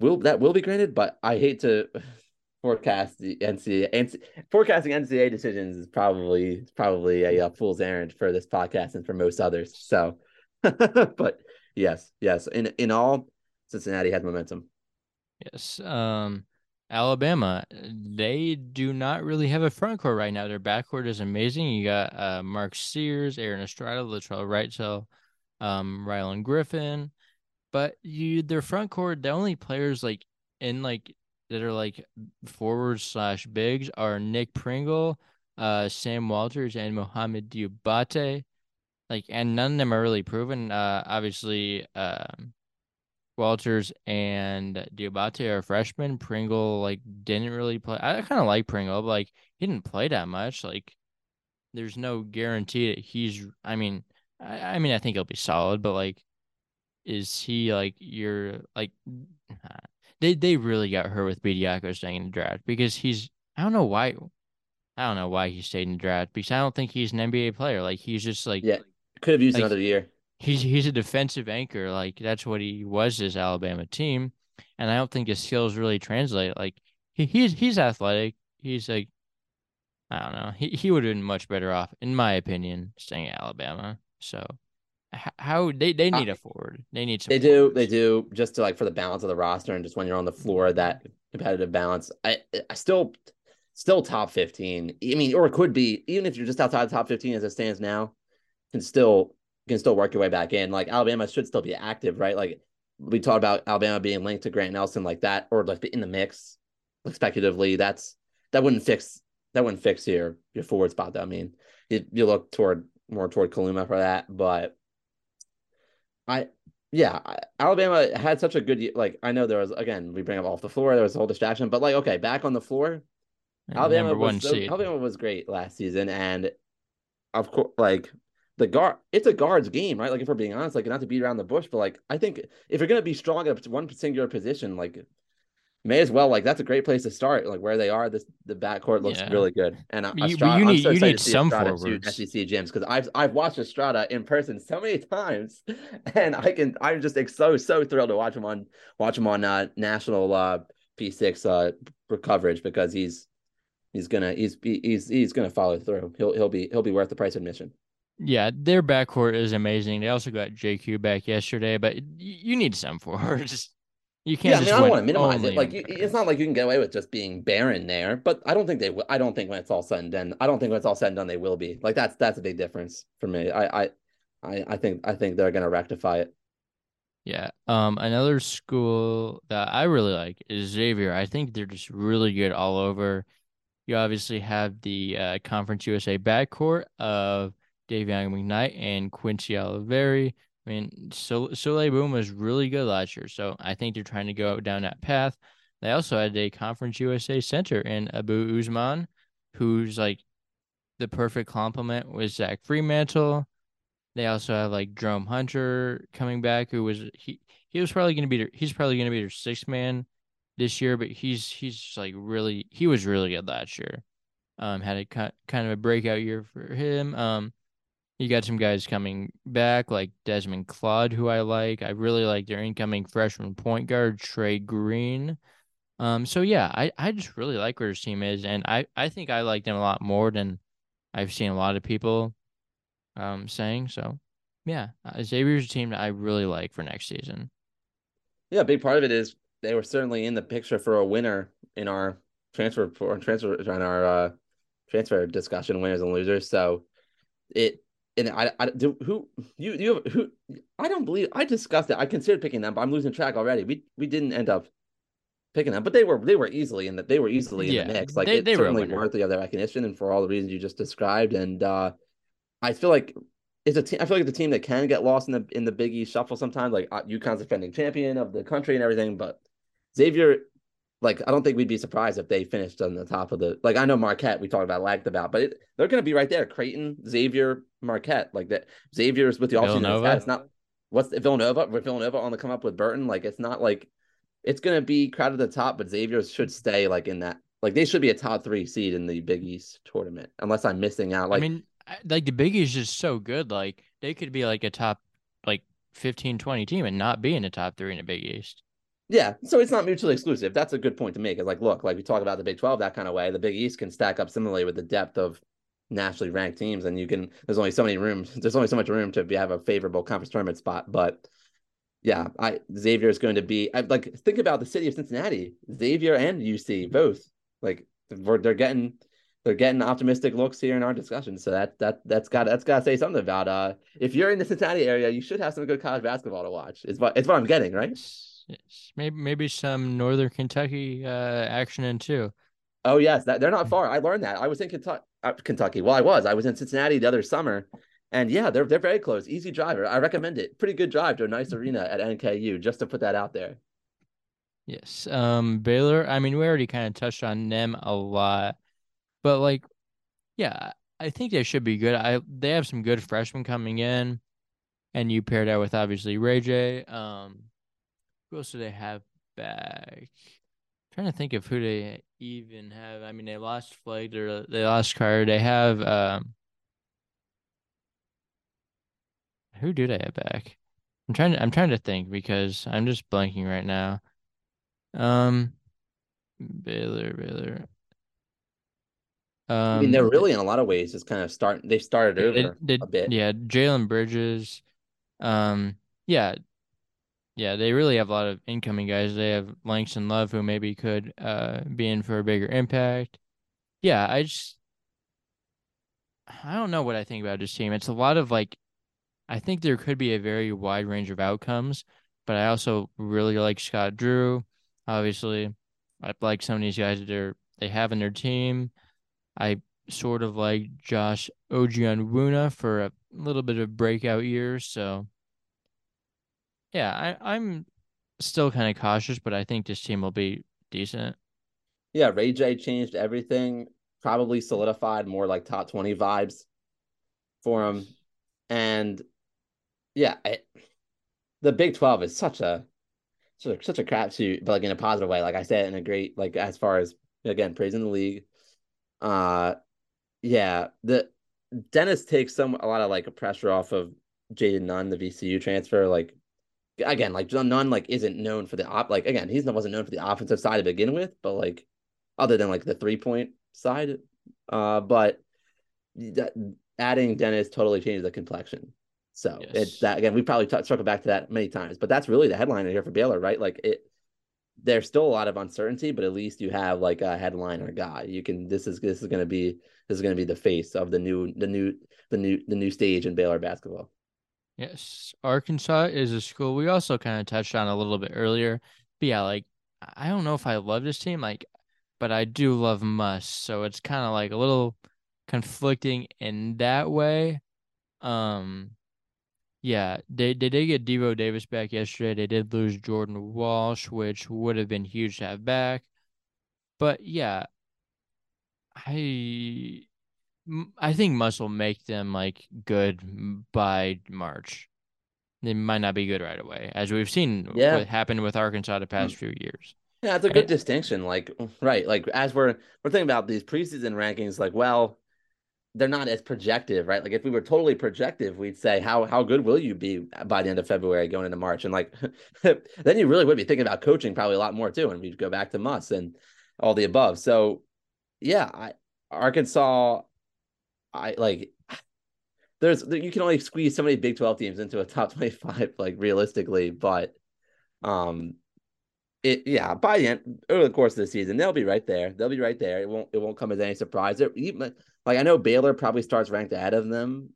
will that will be granted, but I hate to forecast the NCAA, NCAA forecasting NCAA decisions is probably probably a, a, fool's errand for this podcast and for most others. So, but yes, yes, in in all, Cincinnati has momentum. Yes. Um, Alabama, they do not really have a front court right now. Their backcourt is amazing. You got uh, Mark Sears, Aaron Estrada, Latrell Wrightsell, um, Rylan Griffin. But you their front court, the only players like in like that are like forwards slash bigs are Nick Pringle, uh, Sam Walters, and Mohamed Diabate. Like, and none of them are really proven. Uh, obviously, um, Walters and Diabate are freshmen. Pringle like didn't really play. I kind of like Pringle, but like he didn't play that much. Like, there's no guarantee that he's. I mean, I, I mean, I think he'll be solid, but like, is he like you're like? they they really got hurt with Bediako staying in the draft because he's I don't know why I don't know why he stayed in the draft because I don't think he's an NBA player. Like he's just like yeah, could have used like, another year. He's he's a defensive anchor. Like that's what he was this Alabama team, and I don't think his skills really translate. Like he, he's he's athletic. He's like I don't know. He he would have been much better off, in my opinion, staying at Alabama. So how they they need uh, a forward. They need some. They do. They do. Just to like for the balance of the roster and just when you're on the floor, that competitive balance. I I still still top fifteen. I mean, or it could be even if you're just outside the top fifteen as it stands now, can still can still work your way back in. Like Alabama should still be active, right? Like we talked about Alabama being linked to Grant Nelson like that, or like in the mix, like speculatively. That's that wouldn't fix that wouldn't fix your your forward spot. Though I mean, you, you look toward more toward Kaluma for that, but I yeah, Alabama had such a good like I know there was again we bring up off the floor there was a whole distraction but like okay back on the floor and Alabama was so, Alabama was great last season and of course like the guard it's a guards game right like if we're being honest like not to beat around the bush but like I think if you're gonna be strong at one singular position like may as well like that's a great place to start. Like where they are, this the backcourt looks yeah. really good. And uh, Estrada, you, need, so you need some Estrada forwards. SEC gyms because I've I've watched Estrada in person so many times, and I can I'm just like, so so thrilled to watch him on watch him on uh, national uh, P6 uh, coverage because he's he's gonna he's he's he's gonna follow through. He'll he'll be he'll be worth the price of admission. Yeah, their backcourt is amazing. They also got JQ back yesterday, but you need some forwards. You can't. Yeah, I mean, I don't want to minimize it. Like, you, it's not like you can get away with just being barren there. But I don't think they. will. I don't think when it's all said and done. I don't think when it's all said and done, they will be. Like that's that's a big difference for me. I I I, I think I think they're gonna rectify it. Yeah. Um. Another school that I really like is Xavier. I think they're just really good all over. You obviously have the uh, Conference USA backcourt of Dayvion McKnight and Quincy Olivari. I mean, so Souley Boum was really good last year, so I think they're trying to go down that path. They also had a Conference USA center in Abou Ousmane, who's like the perfect complement with Zach Freemantle. They also have like Jerome Hunter coming back, who was he he was probably gonna be their, he's probably gonna be their sixth man this year, but he's he's like really he was really good last year. Um, had a kind of a breakout year for him. Um, You got some guys coming back like Desmond Claude, who I like. I really like their incoming freshman point guard, Trey Green. Um, so yeah, I, I just really like where his team is, and I, I think I like them a lot more than I've seen a lot of people um saying. So yeah, uh, Xavier's a team that I really like for next season. Yeah, a big part of it is they were certainly in the picture for a winner in our transfer for transfer in our uh, transfer discussion, winners and losers. So it and I, I do who you you who I don't believe I discussed it. I considered picking them, but I'm losing track already. We we didn't end up picking them, but they were they were easily in that they were easily in yeah, the mix. Like they, it's they certainly worthy of their recognition and for all the reasons you just described. And uh I feel like it's a team. I feel like it's a team that can get lost in the in the Big East shuffle sometimes. Like uh, UConn's defending champion of the country and everything, but Xavier like I don't think we'd be surprised if they finished on the top of the like I know Marquette we talked about lagged about, but it, they're going to be right there. Creighton, Xavier, Marquette, like that. Xavier's with the offseason. It's, it's not what's the, Villanova with Villanova on the come up with Burton. Like it's not like it's going to be crowded at the top, but Xavier should stay like in that. Like they should be a top three seed in the Big East tournament, unless I'm missing out. Like I mean, like the Big East is so good. Like they could be like a top like 15, 20 team and not be in the top three in the Big East. Yeah, so it's not mutually exclusive. That's a good point to make. Is like, look, like we talk about the Big Twelve that kind of way. The Big East can stack up similarly with the depth of nationally ranked teams, and you can. There's only so many rooms. There's only so much room to have a favorable conference tournament spot. But yeah, I Xavier is going to be. I like think about the city of Cincinnati. Xavier and UC both like they're getting they're getting optimistic looks here in our discussion. So that that that's got that's got to say something about uh if you're in the Cincinnati area, you should have some good college basketball to watch. It's what it's what I'm getting right. Yes. Maybe maybe some Northern Kentucky uh, action in too. Oh yes, that they're not far. I learned that. I was in Kentucky. Uh, Kentucky. Well, I was. I was in Cincinnati the other summer, and yeah, they're they're very close. Easy driver. I recommend it. Pretty good drive to a nice arena at NKU. Just to put that out there. Yes. Um, Baylor. I mean, we already kind of touched on them a lot, but like, yeah, I think they should be good. I they have some good freshmen coming in, and you paired that with obviously RayJ. Um, who else do they have back? I'm trying to think of who they even have. I mean, they lost or they lost Carter. They have um, who do they have back? I'm trying to I'm trying to think because I'm just blanking right now. Um, Baylor, Baylor. Um, I mean, they're um, really in a lot of ways just kind of start. They started over they, they, a bit. Yeah, Jalen Bridges. Um, yeah, yeah, they really have a lot of incoming guys. They have Langston Love, who maybe could uh, be in for a bigger impact. Yeah, I just I don't know what I think about this team. It's a lot of like I think there could be a very wide range of outcomes, but I also really like Scott Drew. Obviously, I like some of these guys that they're they have in their team. I sort of like Josh Ojianwuna for a little bit of breakout year, so yeah, I, I'm still kind of cautious, but I think this team will be decent. Yeah, RayJ changed everything, probably solidified more like top 20 vibes for him. And yeah, it, the Big 12 is such a such a, such a crapshoot, but like in a positive way. Like I said, in a great like as far as again praising the league. Uh, yeah, the Dennis takes some a lot of like pressure off of Jayden Nunn, the VCU transfer. Like again, like Nunn like isn't known for the op. Like again, he's wasn't known for the offensive side to begin with, but like other than like the three point side, uh, but that, adding Dennis totally changes the complexion. So yes. it's that again. We probably t- back to that many times, but that's really the headline here for Baylor, right? Like it. There's still a lot of uncertainty, but at least you have like a headliner guy. You can. This is this is going to be this is going to be the face of the new the new the new the new stage in Baylor basketball. Yes, Arkansas is a school we also kind of touched on a little bit earlier. But yeah, like I don't know if I love this team, like, but I do love Muss, so it's kind of like a little conflicting in that way. Um, yeah, they they did get Devo Davis back yesterday. They did lose Jordan Walsh, which would have been huge to have back. But yeah, I I think Muss will make them like good by March. They might not be good right away, as we've seen yeah. what happened with Arkansas the past mm. few years. Yeah, that's a good distinction. Like, right, like as we're we're thinking about these preseason rankings, like, well, they're not as projective, right? Like if we were totally projective, we'd say how how good will you be by the end of February going into March, and like then you really would be thinking about coaching probably a lot more too, and we'd go back to Muss and all the above. So yeah, I Arkansas, I like. There's you can only squeeze so many Big Twelve teams into a top twenty five, like realistically, but um, it yeah by the end over the course of the season they'll be right there. They'll be right there. It won't it won't come as any surprise. It, even like I know Baylor probably starts ranked ahead of them.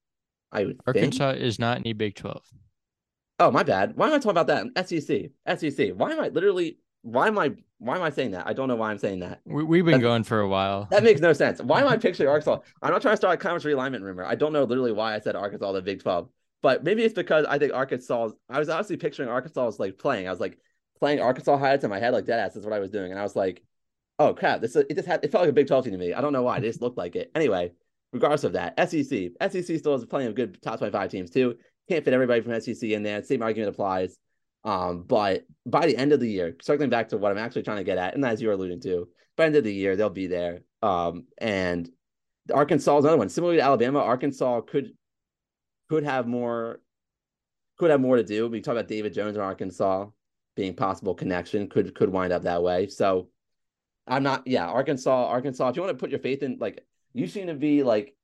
I would Arkansas think. is not in the Big Twelve. Oh my bad. Why am I talking about that? SEC, SEC. Why am I literally? Why am I? Why am I saying that? I don't know why I'm saying that. We, we've been going for a while. That makes no sense. Why am I picturing Arkansas? I'm not trying to start a conference realignment rumor. I don't know literally why I said Arkansas the Big Twelve, but maybe it's because I think Arkansas. I was honestly picturing Arkansas was like playing. I was like playing Arkansas highlights in my head like dead ass. That's what I was doing, and I was like, oh crap, this it just had it felt like a Big Twelve team to me. I don't know why. It just looked like it. Anyway, regardless of that, SEC, SEC still has plenty of good top 25 teams too. Can't fit everybody from SEC in there. Same argument applies. Um, but by the end of the year, circling back to what I'm actually trying to get at, and as you're alluding to, by the end of the year, they'll be there. Um, and Arkansas is another one. Similarly to Alabama, Arkansas could could have more could have more to do. We talk about David Jones in Arkansas being possible connection could could wind up that way. So I'm not yeah, Arkansas, Arkansas. If you want to put your faith in like you seem to be like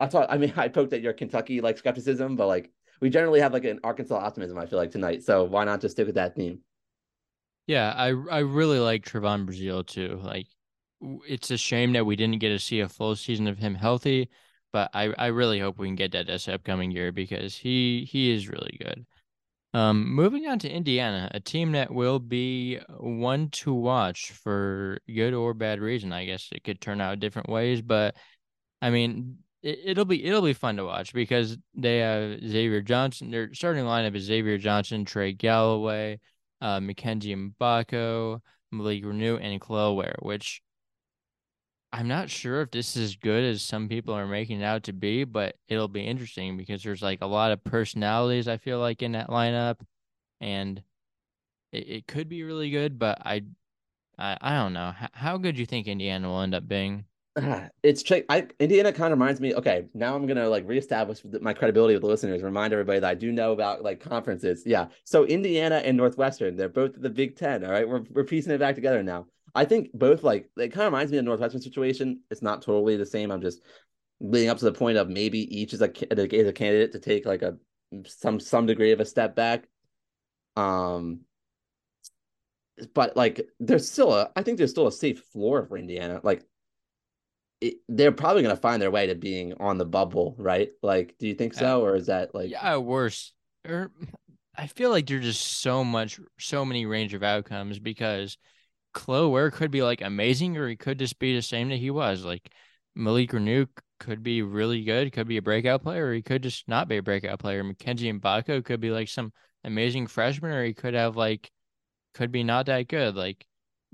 I thought I mean I poked at your Kentucky like skepticism, but like we generally have like an Arkansas optimism, I feel like tonight. So why not just stick with that theme? Yeah, I I really like Trevon Brazile too. Like it's a shame that we didn't get to see a full season of him healthy, but I, I really hope we can get that this upcoming year because he he is really good. Um, moving on to Indiana, a team that will be one to watch for good or bad reason. I guess it could turn out different ways, but I mean, it, will be it'll be fun to watch because they have Xavier Johnson. Their starting lineup is Xavier Johnson, Trey Galloway, uh, Mackenzie Mgbako, Malik Reneau, and Kel'el Ware, which I'm not sure if this is as good as some people are making it out to be, but it'll be interesting because there's like a lot of personalities I feel like in that lineup, and it, it could be really good. But I, I, I don't know how, how good you think Indiana will end up being. It's I Indiana kind of reminds me. Okay, now I'm gonna like reestablish my credibility with the listeners. Remind everybody that I do know about like conferences. Yeah, so Indiana and Northwestern, they're both the Big Ten. All right, we're we're piecing it back together now. I think both like it kind of reminds me of Northwestern situation. It's not totally the same. I'm just leading up to the point of maybe each is a is a candidate to take like a some some degree of a step back. Um, but like there's still a I think there's still a safe floor for Indiana. Like it, they're probably going to find their way to being on the bubble, right? Like, do you think so, or is that like yeah, worse? Or I feel like there's just so much, so many range of outcomes because Kel'el Ware could be like amazing, or he could just be the same that he was. Like Malik Reneau could be really good, could be a breakout player, or he could just not be a breakout player. Mackenzie Mgbako could be like some amazing freshman, or he could have like could be not that good. Like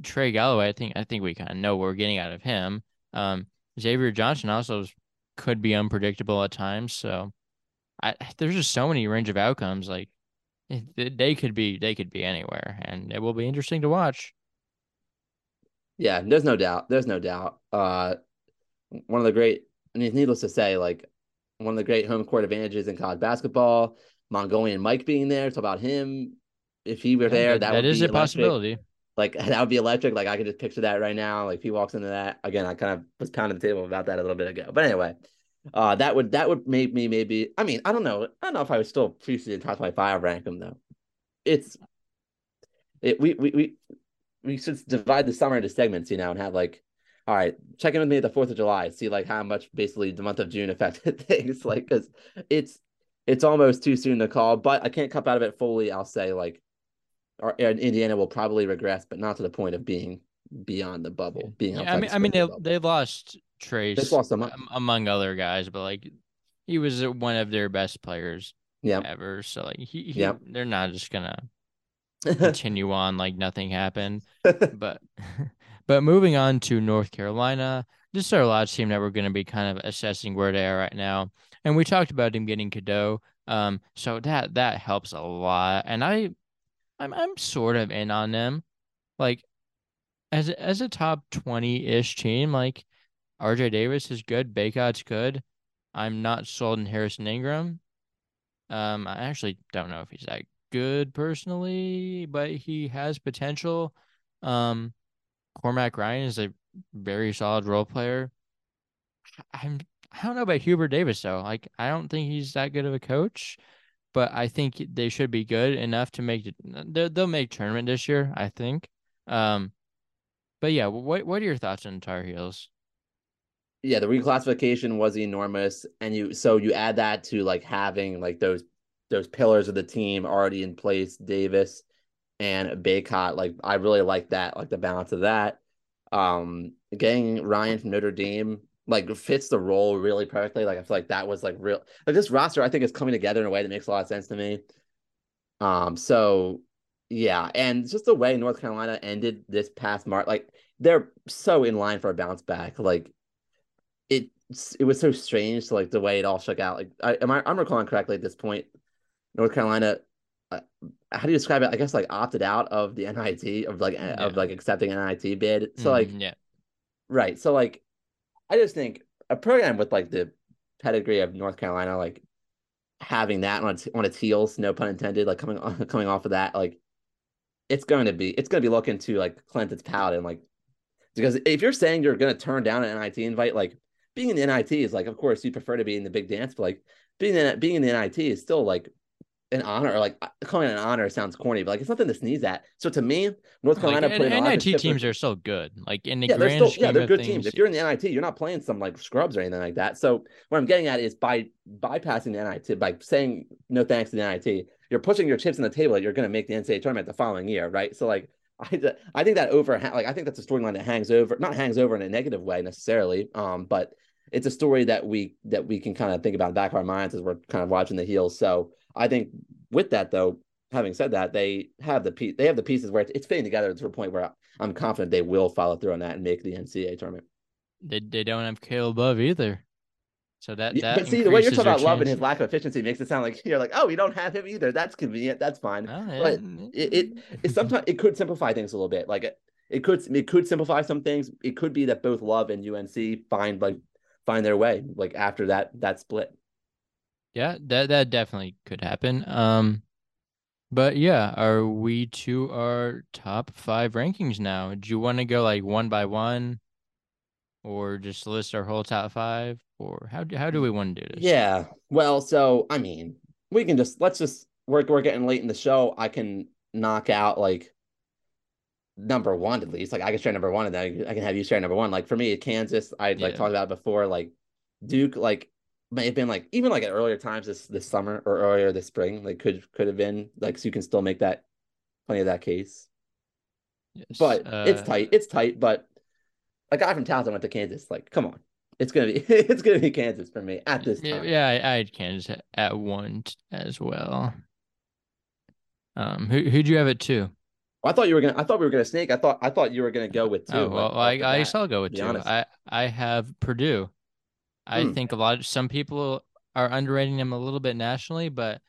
Trey Galloway, I think I think we kind of know what we're getting out of him. Um, Xavier Johnson also could be unpredictable at times. So I there's just so many range of outcomes. Like they could be they could be anywhere, and it will be interesting to watch. Yeah, there's no doubt. There's no doubt. Uh, one of the great, I mean, needless to say, like one of the great home court advantages in college basketball. Mongolian Mike being there, it's about him. If he were there, that, that would is a electric. possibility. Like that would be electric. Like I could just picture that right now. Like if he walks into that again, I kind of was pounding the table about that a little bit ago. But anyway, uh, that would that would make me maybe. I mean, I don't know. I don't know if I would still appreciate top twenty five rank him though. It's it. We we we we should divide the summer into segments, you know, and have like, all right, check in with me at the Fourth of July, see like how much basically the month of June affected things, like because it's it's almost too soon to call, but I can't cup out of it fully. I'll say like, our, Indiana will probably regress, but not to the point of being beyond the bubble. Being yeah, I mean, I mean, they they lost Trayce, they lost among, among other guys, but like he was one of their best players, yeah, ever. So like he, he yeah. they're not just gonna continue on like nothing happened. but but moving on to North Carolina, this is our last team that we're going to be kind of assessing where they are right now. And we talked about him getting Cadeau. Um, so that that helps a lot. And I I'm I'm sort of in on them. Like as as a top 20-ish team, like RJ Davis is good, Bacot's good. I'm not sold in Harrison Ingram. Um, I actually don't know if he's that good personally, but he has potential. Um, Cormac Ryan is a very solid role player. I'm I don't know about Hubert Davis though. Like I don't think he's that good of a coach, but I think they should be good enough to make it. They'll, make tournament this year, I think. Um, but yeah, what what are your thoughts on Tar Heels? Yeah, the reclassification was enormous, and you so you add that to like having like those those pillars of the team already in place, Davis and Bacot. Like I really like that, like the balance of that. Um, getting Ryan from Notre Dame like fits the role really perfectly. Like I feel like that was like real like this roster I think is coming together in a way that makes a lot of sense to me. Um so yeah, and just the way North Carolina ended this past March, like they're so in line for a bounce back. Like it it was so strange to like the way it all shook out. Like I am I I'm recalling correctly at this point, North Carolina uh, how do you describe it? I guess like opted out of the NIT of like yeah. of like accepting an NIT bid. So like mm, yeah. Right. So like I just think a program with like the pedigree of North Carolina, like having that on its, on its heels, no pun intended, like coming on, coming off of that, like it's going to be it's going to be looking to like Clinton's palate and like because if you're saying you're going to turn down an NIT invite, like being in the NIT is like, of course, you prefer to be in the big dance, but like being in being in the NIT is still like an honor or like calling it an honor sounds corny, but like it's nothing to sneeze at. So to me, North Carolina like, and, NIT teams are so good. Like in the yeah, grand they're still, yeah, they're good things, teams. If you're in the NIT, you're not playing some like scrubs or anything like that. So what I'm getting at is by bypassing the NIT, by saying no thanks to the NIT, you're pushing your chips on the table that you're going to make the NCAA tournament the following year, right? So like I, I think that over like I think that's a storyline that hangs over, not hangs over in a negative way necessarily, um, but it's a story that we that we can kind of think about in the back of our minds as we're kind of watching the heels. So I think with that though, having said that, they have the piece they have the pieces where it's, it's fitting together to a point where I'm confident they will follow through on that and make the NCAA tournament. They they don't have Caleb Love either. So that, that but see the way you're talking about Love and his lack of efficiency makes it sound like you're like, oh, we don't have him either. That's convenient. That's fine. Oh, but it, it, it sometimes it could simplify things a little bit. Like it, it could it could simplify some things. It could be that both Love and UNC find like find their way like after that that split. Yeah, that that definitely could happen. Um, but yeah, are we to our top five rankings now? Do you want to go like one by one, or just list our whole top five, or how do how do we want to do this? Yeah, well, so I mean, we can just let's just we're we're getting late in the show. I can knock out like number one at least. Like I can share number one, and then I can have you share number one. Like for me, Kansas, I yeah. like talked about before. Like Duke, like may have been like even like at earlier times this this summer or earlier this spring, like could could have been like so you can still make that plenty of that case. Yes. But uh, it's tight. It's tight. But a guy from Towson went to Kansas. Like, come on, it's gonna be it's gonna be Kansas for me at this time. Yeah, I, I had Kansas at one as well. Um, who who'd you have it to? I thought you were gonna. I thought we were gonna snake. I thought. I thought you were gonna go with two. Oh, well, like, I, I guess I'll go with two. Honest. I I have Purdue. I hmm. think a lot of some people are underrating them a little bit nationally, but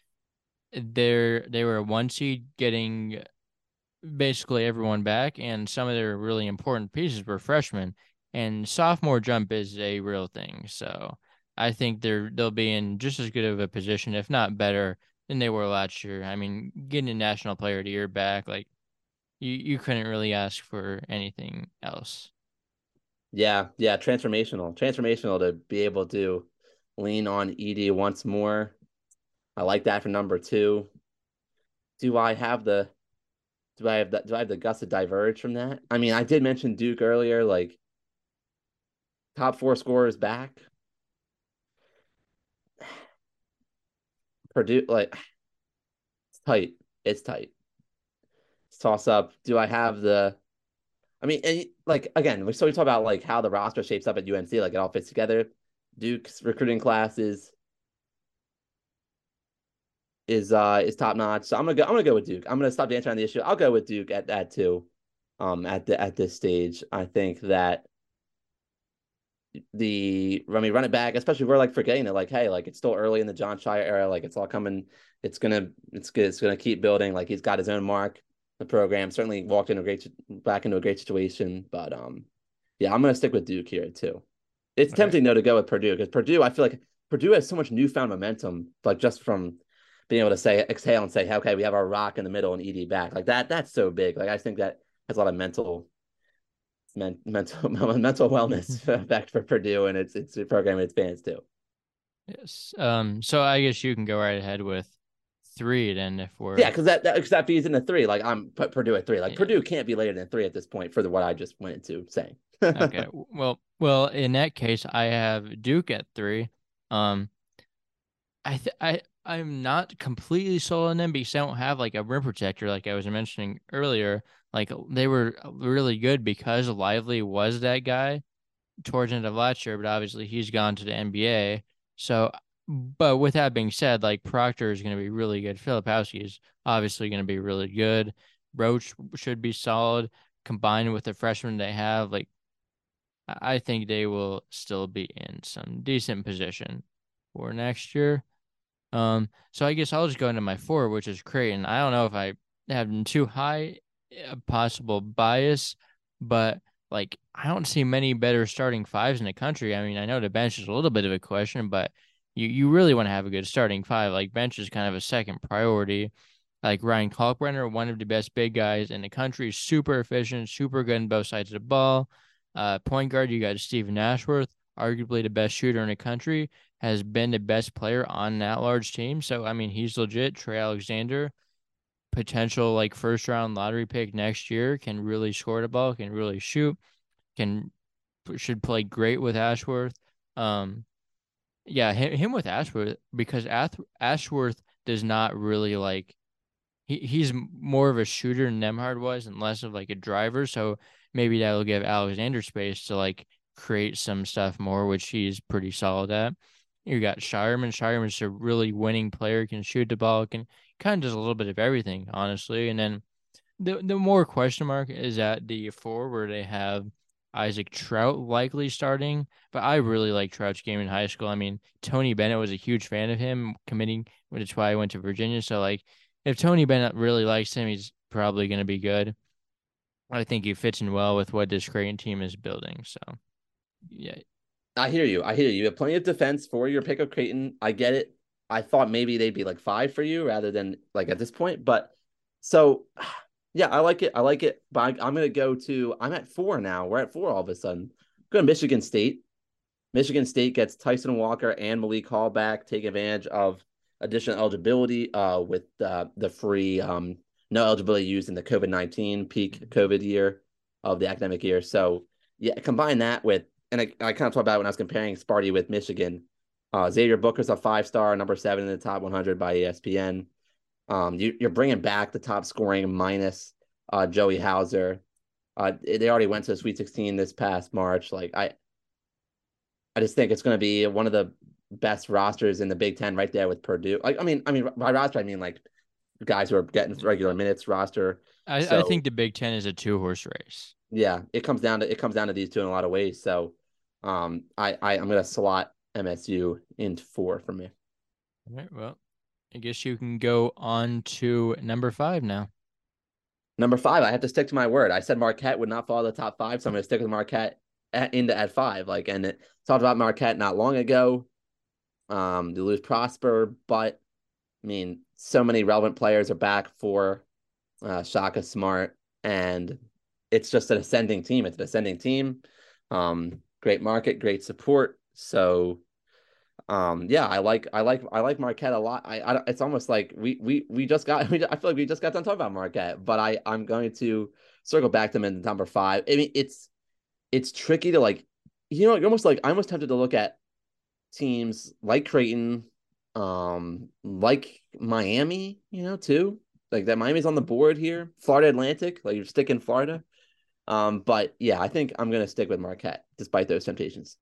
they're they were one seed getting basically everyone back, and some of their really important pieces were freshmen. And sophomore jump is a real thing, so I think they're they'll be in just as good of a position, if not better, than they were last year. I mean, getting a national player to the year back, like you you couldn't really ask for anything else. Yeah, yeah, transformational, transformational to be able to lean on Edey once more. I like that for number two. Do I have the do I have that do I have the guts to diverge from that? I mean, I did mention Duke earlier, like top four scorers back. Purdue, like it's tight. It's tight. It's toss up. Do I have the I mean, and like again, we so we talk about like how the roster shapes up at UNC, like it all fits together. Duke's recruiting class is uh is top notch. So I'm gonna go. I'm gonna go with Duke. I'm gonna stop dancing on the issue. I'll go with Duke at that too. Um, at the at this stage, I think that the I mean run it back, especially we're like forgetting it. Like, hey, like it's still early in the Jon Scheyer era. Like it's all coming. It's gonna it's good. It's gonna keep building. Like he's got his own mark the program. Certainly walked into a great back into a great situation, but um, yeah, I'm gonna stick with Duke here too. It's All tempting right. though to go with Purdue because Purdue, I feel like Purdue has so much newfound momentum, like just from being able to say exhale and say, okay, we have our rock in the middle and Edey back. Like that, that's so big. Like I think that has a lot of mental men, mental mental wellness effect for Purdue and its its the program and its fans too. Yes. Um. So I guess you can go right ahead with three then if we're yeah because that that, cause that feeds into three. Like I'm put Purdue at three. Like yeah. Purdue can't be later than three at this point for the what I just went into saying. okay. Well, well, in that case, I have Duke at three. Um, I th- I I'm not completely sold on them because I don't have like a rim protector like I was mentioning earlier. Like they were really good because Lively was that guy towards the end of last year, but obviously he's gone to the NBA. So, but with that being said, like Proctor is going to be really good. Filipowski is obviously going to be really good. Roach should be solid combined with the freshmen they have. Like, I think they will still be in some decent position for next year. Um, so I guess I'll just go into my four, which is Creighton. I don't know if I have too high a possible bias, but like I don't see many better starting fives in the country. I mean, I know the bench is a little bit of a question, but you you really want to have a good starting five. Like bench is kind of a second priority. Like Ryan Kalkbrenner, one of the best big guys in the country, super efficient, super good on both sides of the ball. Uh, point guard, you got Steven Ashworth, arguably the best shooter in the country, has been the best player on that large team. So I mean, he's legit. Trey Alexander, potential like first round lottery pick next year, can really score the ball, can really shoot, can should play great with Ashworth. Um, yeah, him, him with Ashworth because Ashworth does not really like he, he's more of a shooter than Nembhard was and less of like a driver. So maybe that'll give Alexander space to like create some stuff more, which he's pretty solid at. You got Scheierman. Scheierman's a really winning player, can shoot the ball, can kind of does a little bit of everything, honestly. And then the the more question mark is at the four where they have Isaac Traudt likely starting, but I really like Traudt's game in high school. I mean, Tony Bennett was a huge fan of him committing, which is why I went to Virginia. So like, if Tony Bennett really likes him, he's probably going to be good. I think he fits in well with what this Creighton team is building. So, yeah, I hear you. I hear you. You have plenty of defense for your pick of Creighton. I get it. I thought maybe they'd be like five for you rather than like at this point. But so yeah, I like it. I like it. But I, am gonna go to I'm at four now. We're at four all of a sudden. Go to Michigan State. Michigan State gets Tyson Walker and Malik Hall back, take advantage of additional eligibility uh with uh, the free um no eligibility used in the COVID nineteen peak COVID year of the academic year. So yeah, combine that with and I, I kind of talked about when I was comparing Sparty with Michigan. Uh, Xavier Booker's a five star, number seven in the top 100 by ESPN. Um, you, are bringing back the top scoring minus uh, Joey Hauser. Uh, they already went to the Sweet 16 this past March. Like I, I just think it's going to be one of the best rosters in the Big Ten, right there with Purdue. Like I mean, I mean by roster I mean like guys who are getting regular minutes roster. I, so, I think the Big Ten is a two horse race. Yeah, it comes down to it comes down to these two in a lot of ways. So um, I, I I'm gonna slot MSU into four for me. All right. Well, I guess you can go on to number five now. Number five, I have to stick to my word. I said Marquette would not follow the top five, so I'm gonna stick with Marquette at, into at five. Like, and it talked about Marquette not long ago. Um, you lose Prosper, but I mean, so many relevant players are back for uh, Shaka Smart, and it's just an ascending team. It's an ascending team. Um, great market, great support. So um yeah i like i like i like marquette a lot. I, I it's almost like we we we just got we, i feel like we just got done talking about marquette but i i'm going to circle back to them in number five. I mean it's it's tricky to like you know you're almost like i'm almost tempted to look at teams like creighton um like miami you know too. Like that miami's on the board here. Florida atlantic like you're sticking florida. Um, but yeah, I think I'm gonna stick with Marquette despite those temptations.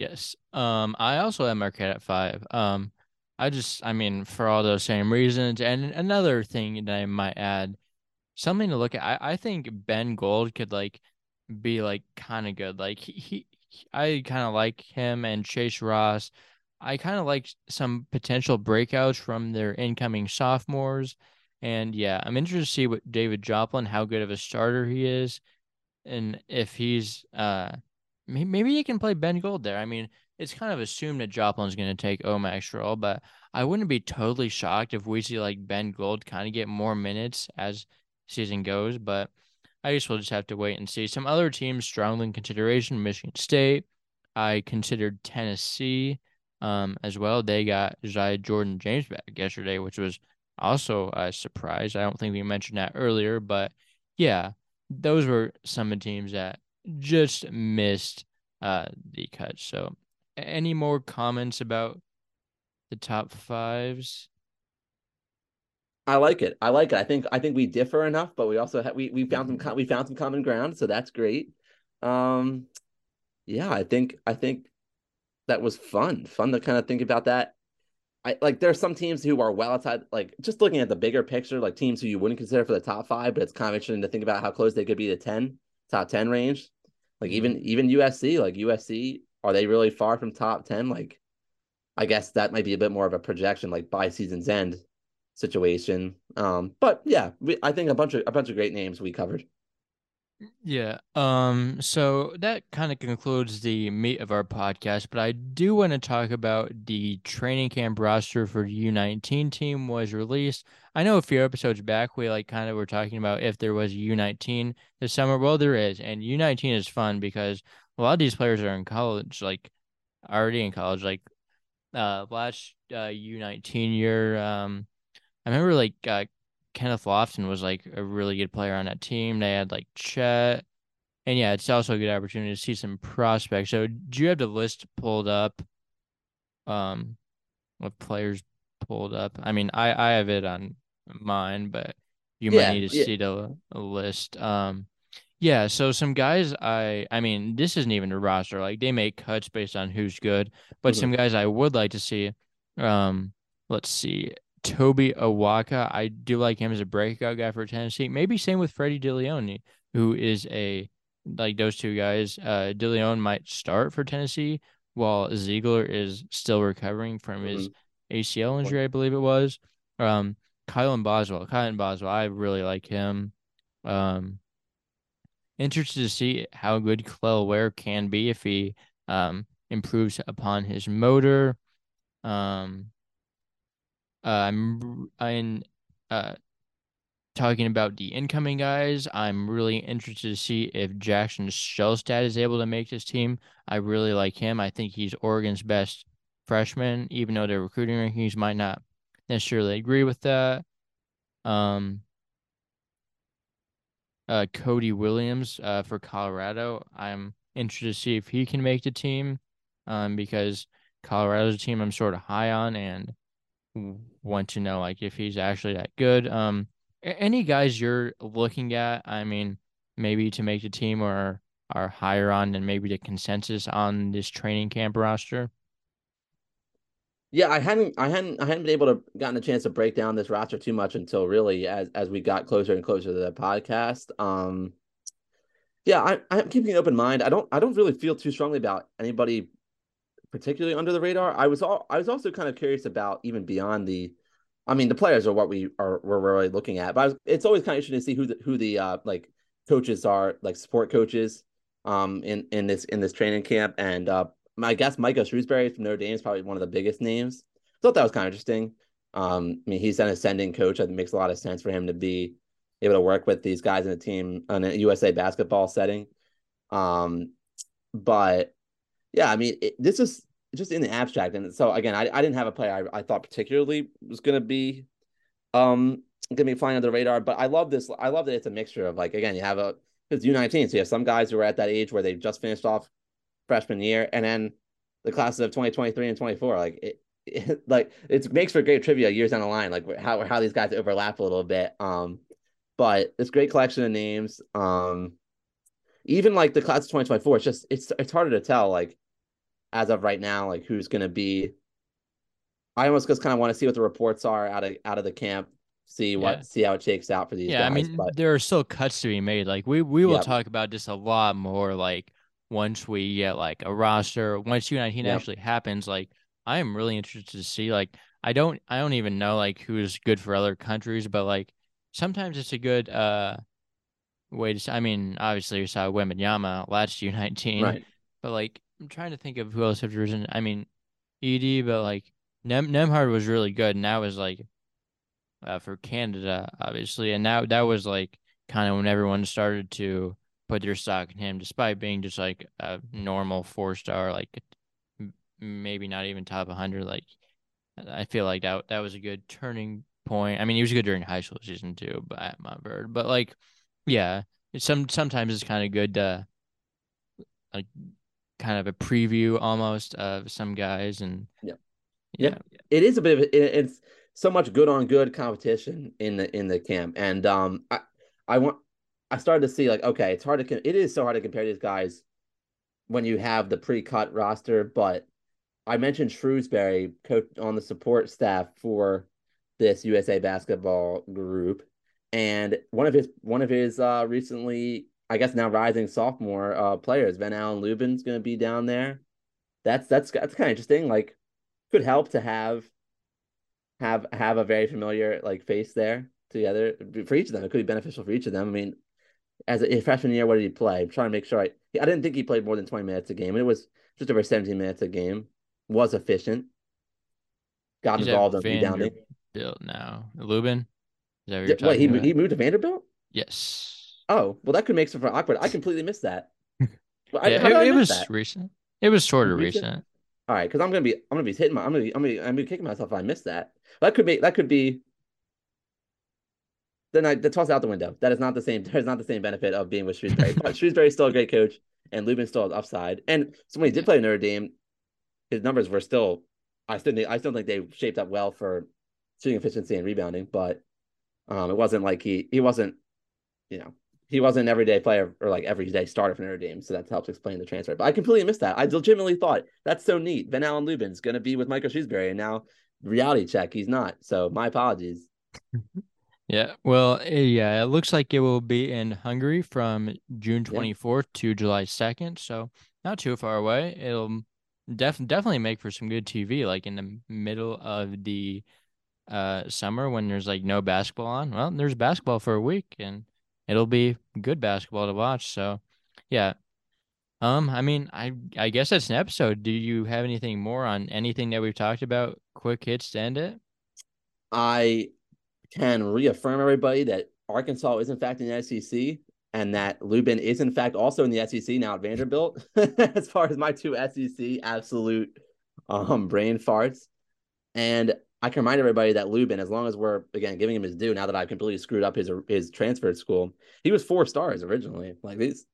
Yes. Um, I also have Marquette at five. Um, I just, I mean, for all those same reasons, and another thing that I might add, something to look at. I, I think Ben Gold could like be like kind of good. Like he, he, I kind of like him and Chase Ross. I kind of like some potential breakouts from their incoming sophomores. And yeah, I'm interested to see what David Joplin, how good of a starter he is, and if he's uh maybe he can play Ben Gold there. I mean, it's kind of assumed that Joplin's going to take O-Max's role, but I wouldn't be totally shocked if we see like Ben Gold kind of get more minutes as season goes. But I guess we'll just have to wait and see. Some other teams strongly in consideration: Michigan State. I considered Tennessee um, as well. They got Josiah Jordan James back yesterday, which was also a surprise. I don't think we mentioned that earlier, but yeah, those were some of the teams that just missed uh, the cut. So any more comments about the top fives? I like it. I like it. I think I think we differ enough, but we also have we we found some we found some common ground, so that's great. Um, yeah, I think I think that was fun. Fun to kind of think about that. I like there are some teams who are well outside, like just looking at the bigger picture, like teams who you wouldn't consider for the top five, but it's kind of interesting to think about how close they could be to 10, top 10 range. Like even mm-hmm. even USC, like USC are they really far from top 10? Like, I guess that might be a bit more of a projection, like by season's end situation. Um, but yeah, we, I think a bunch of a bunch of great names we covered. Yeah. Um. So that kind of concludes the meat of our podcast, but I do want to talk about the training camp roster for the U19 team was released. I know a few episodes back we like kind of were talking about if there was a U19 this summer. Well, there is, and U19 is fun because a lot of these players are in college, like already in college. Like uh last uh U19 year, um I remember like uh Kenneth Lofton was like a really good player on that team. They had like Chet. And yeah, it's also a good opportunity to see some prospects. So do you have the list pulled up? Um with players pulled up. I mean, I I have it on mine, but you yeah, might need to yeah. see the list. Um yeah, so some guys I I mean, this isn't even a roster. Like they make cuts based on who's good, but mm-hmm. some guys I would like to see. Um, let's see. Tobe Awaka, I do like him as a breakout guy for Tennessee. Maybe same with Freddie Dilione, who is a like those two guys. Uh Dilione might start for Tennessee while Zeigler is still recovering from his mm-hmm. ACL injury, I believe it was. Um Kylan Boswell. Kylan Boswell, I really like him. Um interested to see how good Kel'el Ware can be if he um, improves upon his motor. Um, uh, I'm I'm uh, talking about the incoming guys. I'm really interested to see if Jackson Shelstad is able to make this team. I really like him. I think he's Oregon's best freshman, even though their recruiting rankings might not necessarily agree with that. Um, uh, Cody Williams uh, for Colorado. I'm interested to see if he can make the team um, because Colorado's a team I'm sort of high on and want to know like if he's actually that good. Um, any guys you're looking at, I mean, maybe to make the team or are higher on than maybe the consensus on this training camp roster? Yeah, I hadn't, I hadn't, I hadn't been able to gotten a chance to break down this roster too much until really as as we got closer and closer to the podcast. Um, yeah, I, I'm keeping an open mind. I don't, I don't really feel too strongly about anybody particularly under the radar. I was all, I was also kind of curious about even beyond the, I mean, the players are what we are we're really looking at, but was, it's always kind of interesting to see who the who the uh, like coaches are, like support coaches, um, in in this in this training camp, and uh, I guess Micah Shrewsberry from Notre Dame is probably one of the biggest names. I Thought that was kind of interesting. Um, I mean, he's an ascending coach. I think it makes a lot of sense for him to be able to work with these guys in a team in a USA basketball setting. Um, but yeah, I mean, it, this is just in the abstract. And so again, I, I didn't have a player I, I thought particularly was going to be um going to be flying under the radar. But I love this. I love that it's a mixture of like again, you have a it's U19, so you have some guys who are at that age where they've just finished off freshman year, and then the classes of 2023 and 24. Like it, it, like it makes for great trivia years down the line, like how how these guys overlap a little bit. Um, but it's great collection of names. Um, even like the class of 2024, it's just it's it's harder to tell like as of right now, like who's gonna be. I almost just kind of want to see what the reports are out of out of the camp see what yeah. see how it shakes out for these yeah guys, i mean but... there are still cuts to be made like we we will yep. talk about this a lot more like once we get like a roster, once U19 yep. actually happens, like I am really interested to see like I don't I don't even know like who's good for other countries, but like sometimes it's a good uh way to I mean, obviously you saw Wembanyama last U19, right. but like I'm trying to think of who else have risen. I mean, Ed, but like Nem Nembhard was really good, and that was like uh, for Canada, obviously, and now that was like kind of when everyone started to put their stock in him, despite being just like a normal four star, like maybe not even top 100. Like I feel like that that was a good turning point. I mean, he was good during high school season too, but at Montverde. But like, yeah, some sometimes it's kind of good to like kind of a preview almost of some guys and yeah. yeah, yeah. It is a bit of it, it's so much good on good competition in the in the camp, and um, I I want I started to see like okay, it's hard to it is so hard to compare these guys when you have the pre-cut roster, but I mentioned Shrewsberry coach on the support staff for this USA basketball group, and one of his one of his uh, recently, I guess now rising sophomore uh, players, Ven-Allen Lubin's going to be down there. That's that's that's kind of interesting. Like, could help to have have have a very familiar like face there together for each of them. It could be beneficial for each of them. I mean, as a, freshman year, what did he play? I'm trying to make sure I I didn't think he played more than 20 minutes a game. It was just over 17 minutes a game. Was efficient. Got He's involved in rebounding. Vanderbilt now. Lubin? Is that what Wait, he, about? he moved to Vanderbilt? Yes. Oh, well, that could make some for awkward. I completely missed that. yeah, it, it was that? recent. It was sort of recent. recent. All right, because I'm gonna be, I'm gonna be hitting my, I'm gonna be, I'm gonna, be, I'm gonna be kicking myself if I missed that. That could be, that could be. Then I that toss out the window. That is not the same. There's not the same benefit of being with Shrewsberry. but Shrewsberry's still a great coach, and Lubin still has upside. And so when he did play Notre Dame, his numbers were still. I still, I still think they shaped up well for shooting efficiency and rebounding, but um, it wasn't like he he wasn't, you know, he wasn't an everyday player or like everyday starter for Notre Dame. So that helps explain the transfer. But I completely missed that. I legitimately thought that's so neat. Ven-Allen Lubin's going to be with Michael Shrewsberry, and now reality check, he's not. So my apologies. yeah. Well, eh, yeah, it looks like it will be in Hungary from June 24th yeah. to July 2nd. So not too far away. It'll def- definitely make for some good TV, like in the middle of the uh summer when there's like no basketball on. Well, there's basketball for a week and it'll be good basketball to watch. So, yeah. Um, I mean, I I guess that's an episode. Do you have anything more on anything that we've talked about? Quick hits to end it. I can reaffirm everybody that Arkansas is in fact in the SEC and that Lubin is in fact also in the SEC now at Vanderbilt. as far as my two SEC absolute um brain farts. And I can remind everybody that Lubin, as long as we're again giving him his due, now that I've completely screwed up his his transfer school, he was four stars originally. Like these,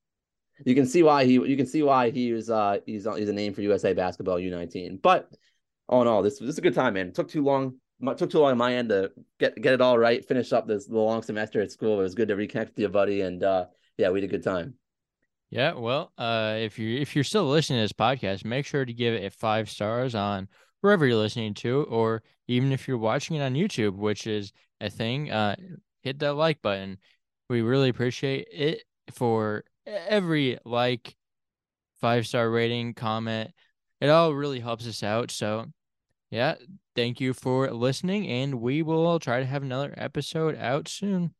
you can see why he you can see why he was uh he's he's a name for USA basketball U19. But all in all, this this is a good time, man. It took too long. Took too long on my end to get get it all right, finish up this the long semester at school. It was good to reconnect with you, buddy, and uh yeah, we had a good time. Yeah, well, uh, if you if you're still listening to this podcast, make sure to give it five stars on wherever you're listening to, or even if you're watching it on YouTube, which is a thing, uh, hit that like button. We really appreciate it for every like, five star rating, comment. It all really helps us out. So, yeah, thank you for listening, and we will try to have another episode out soon.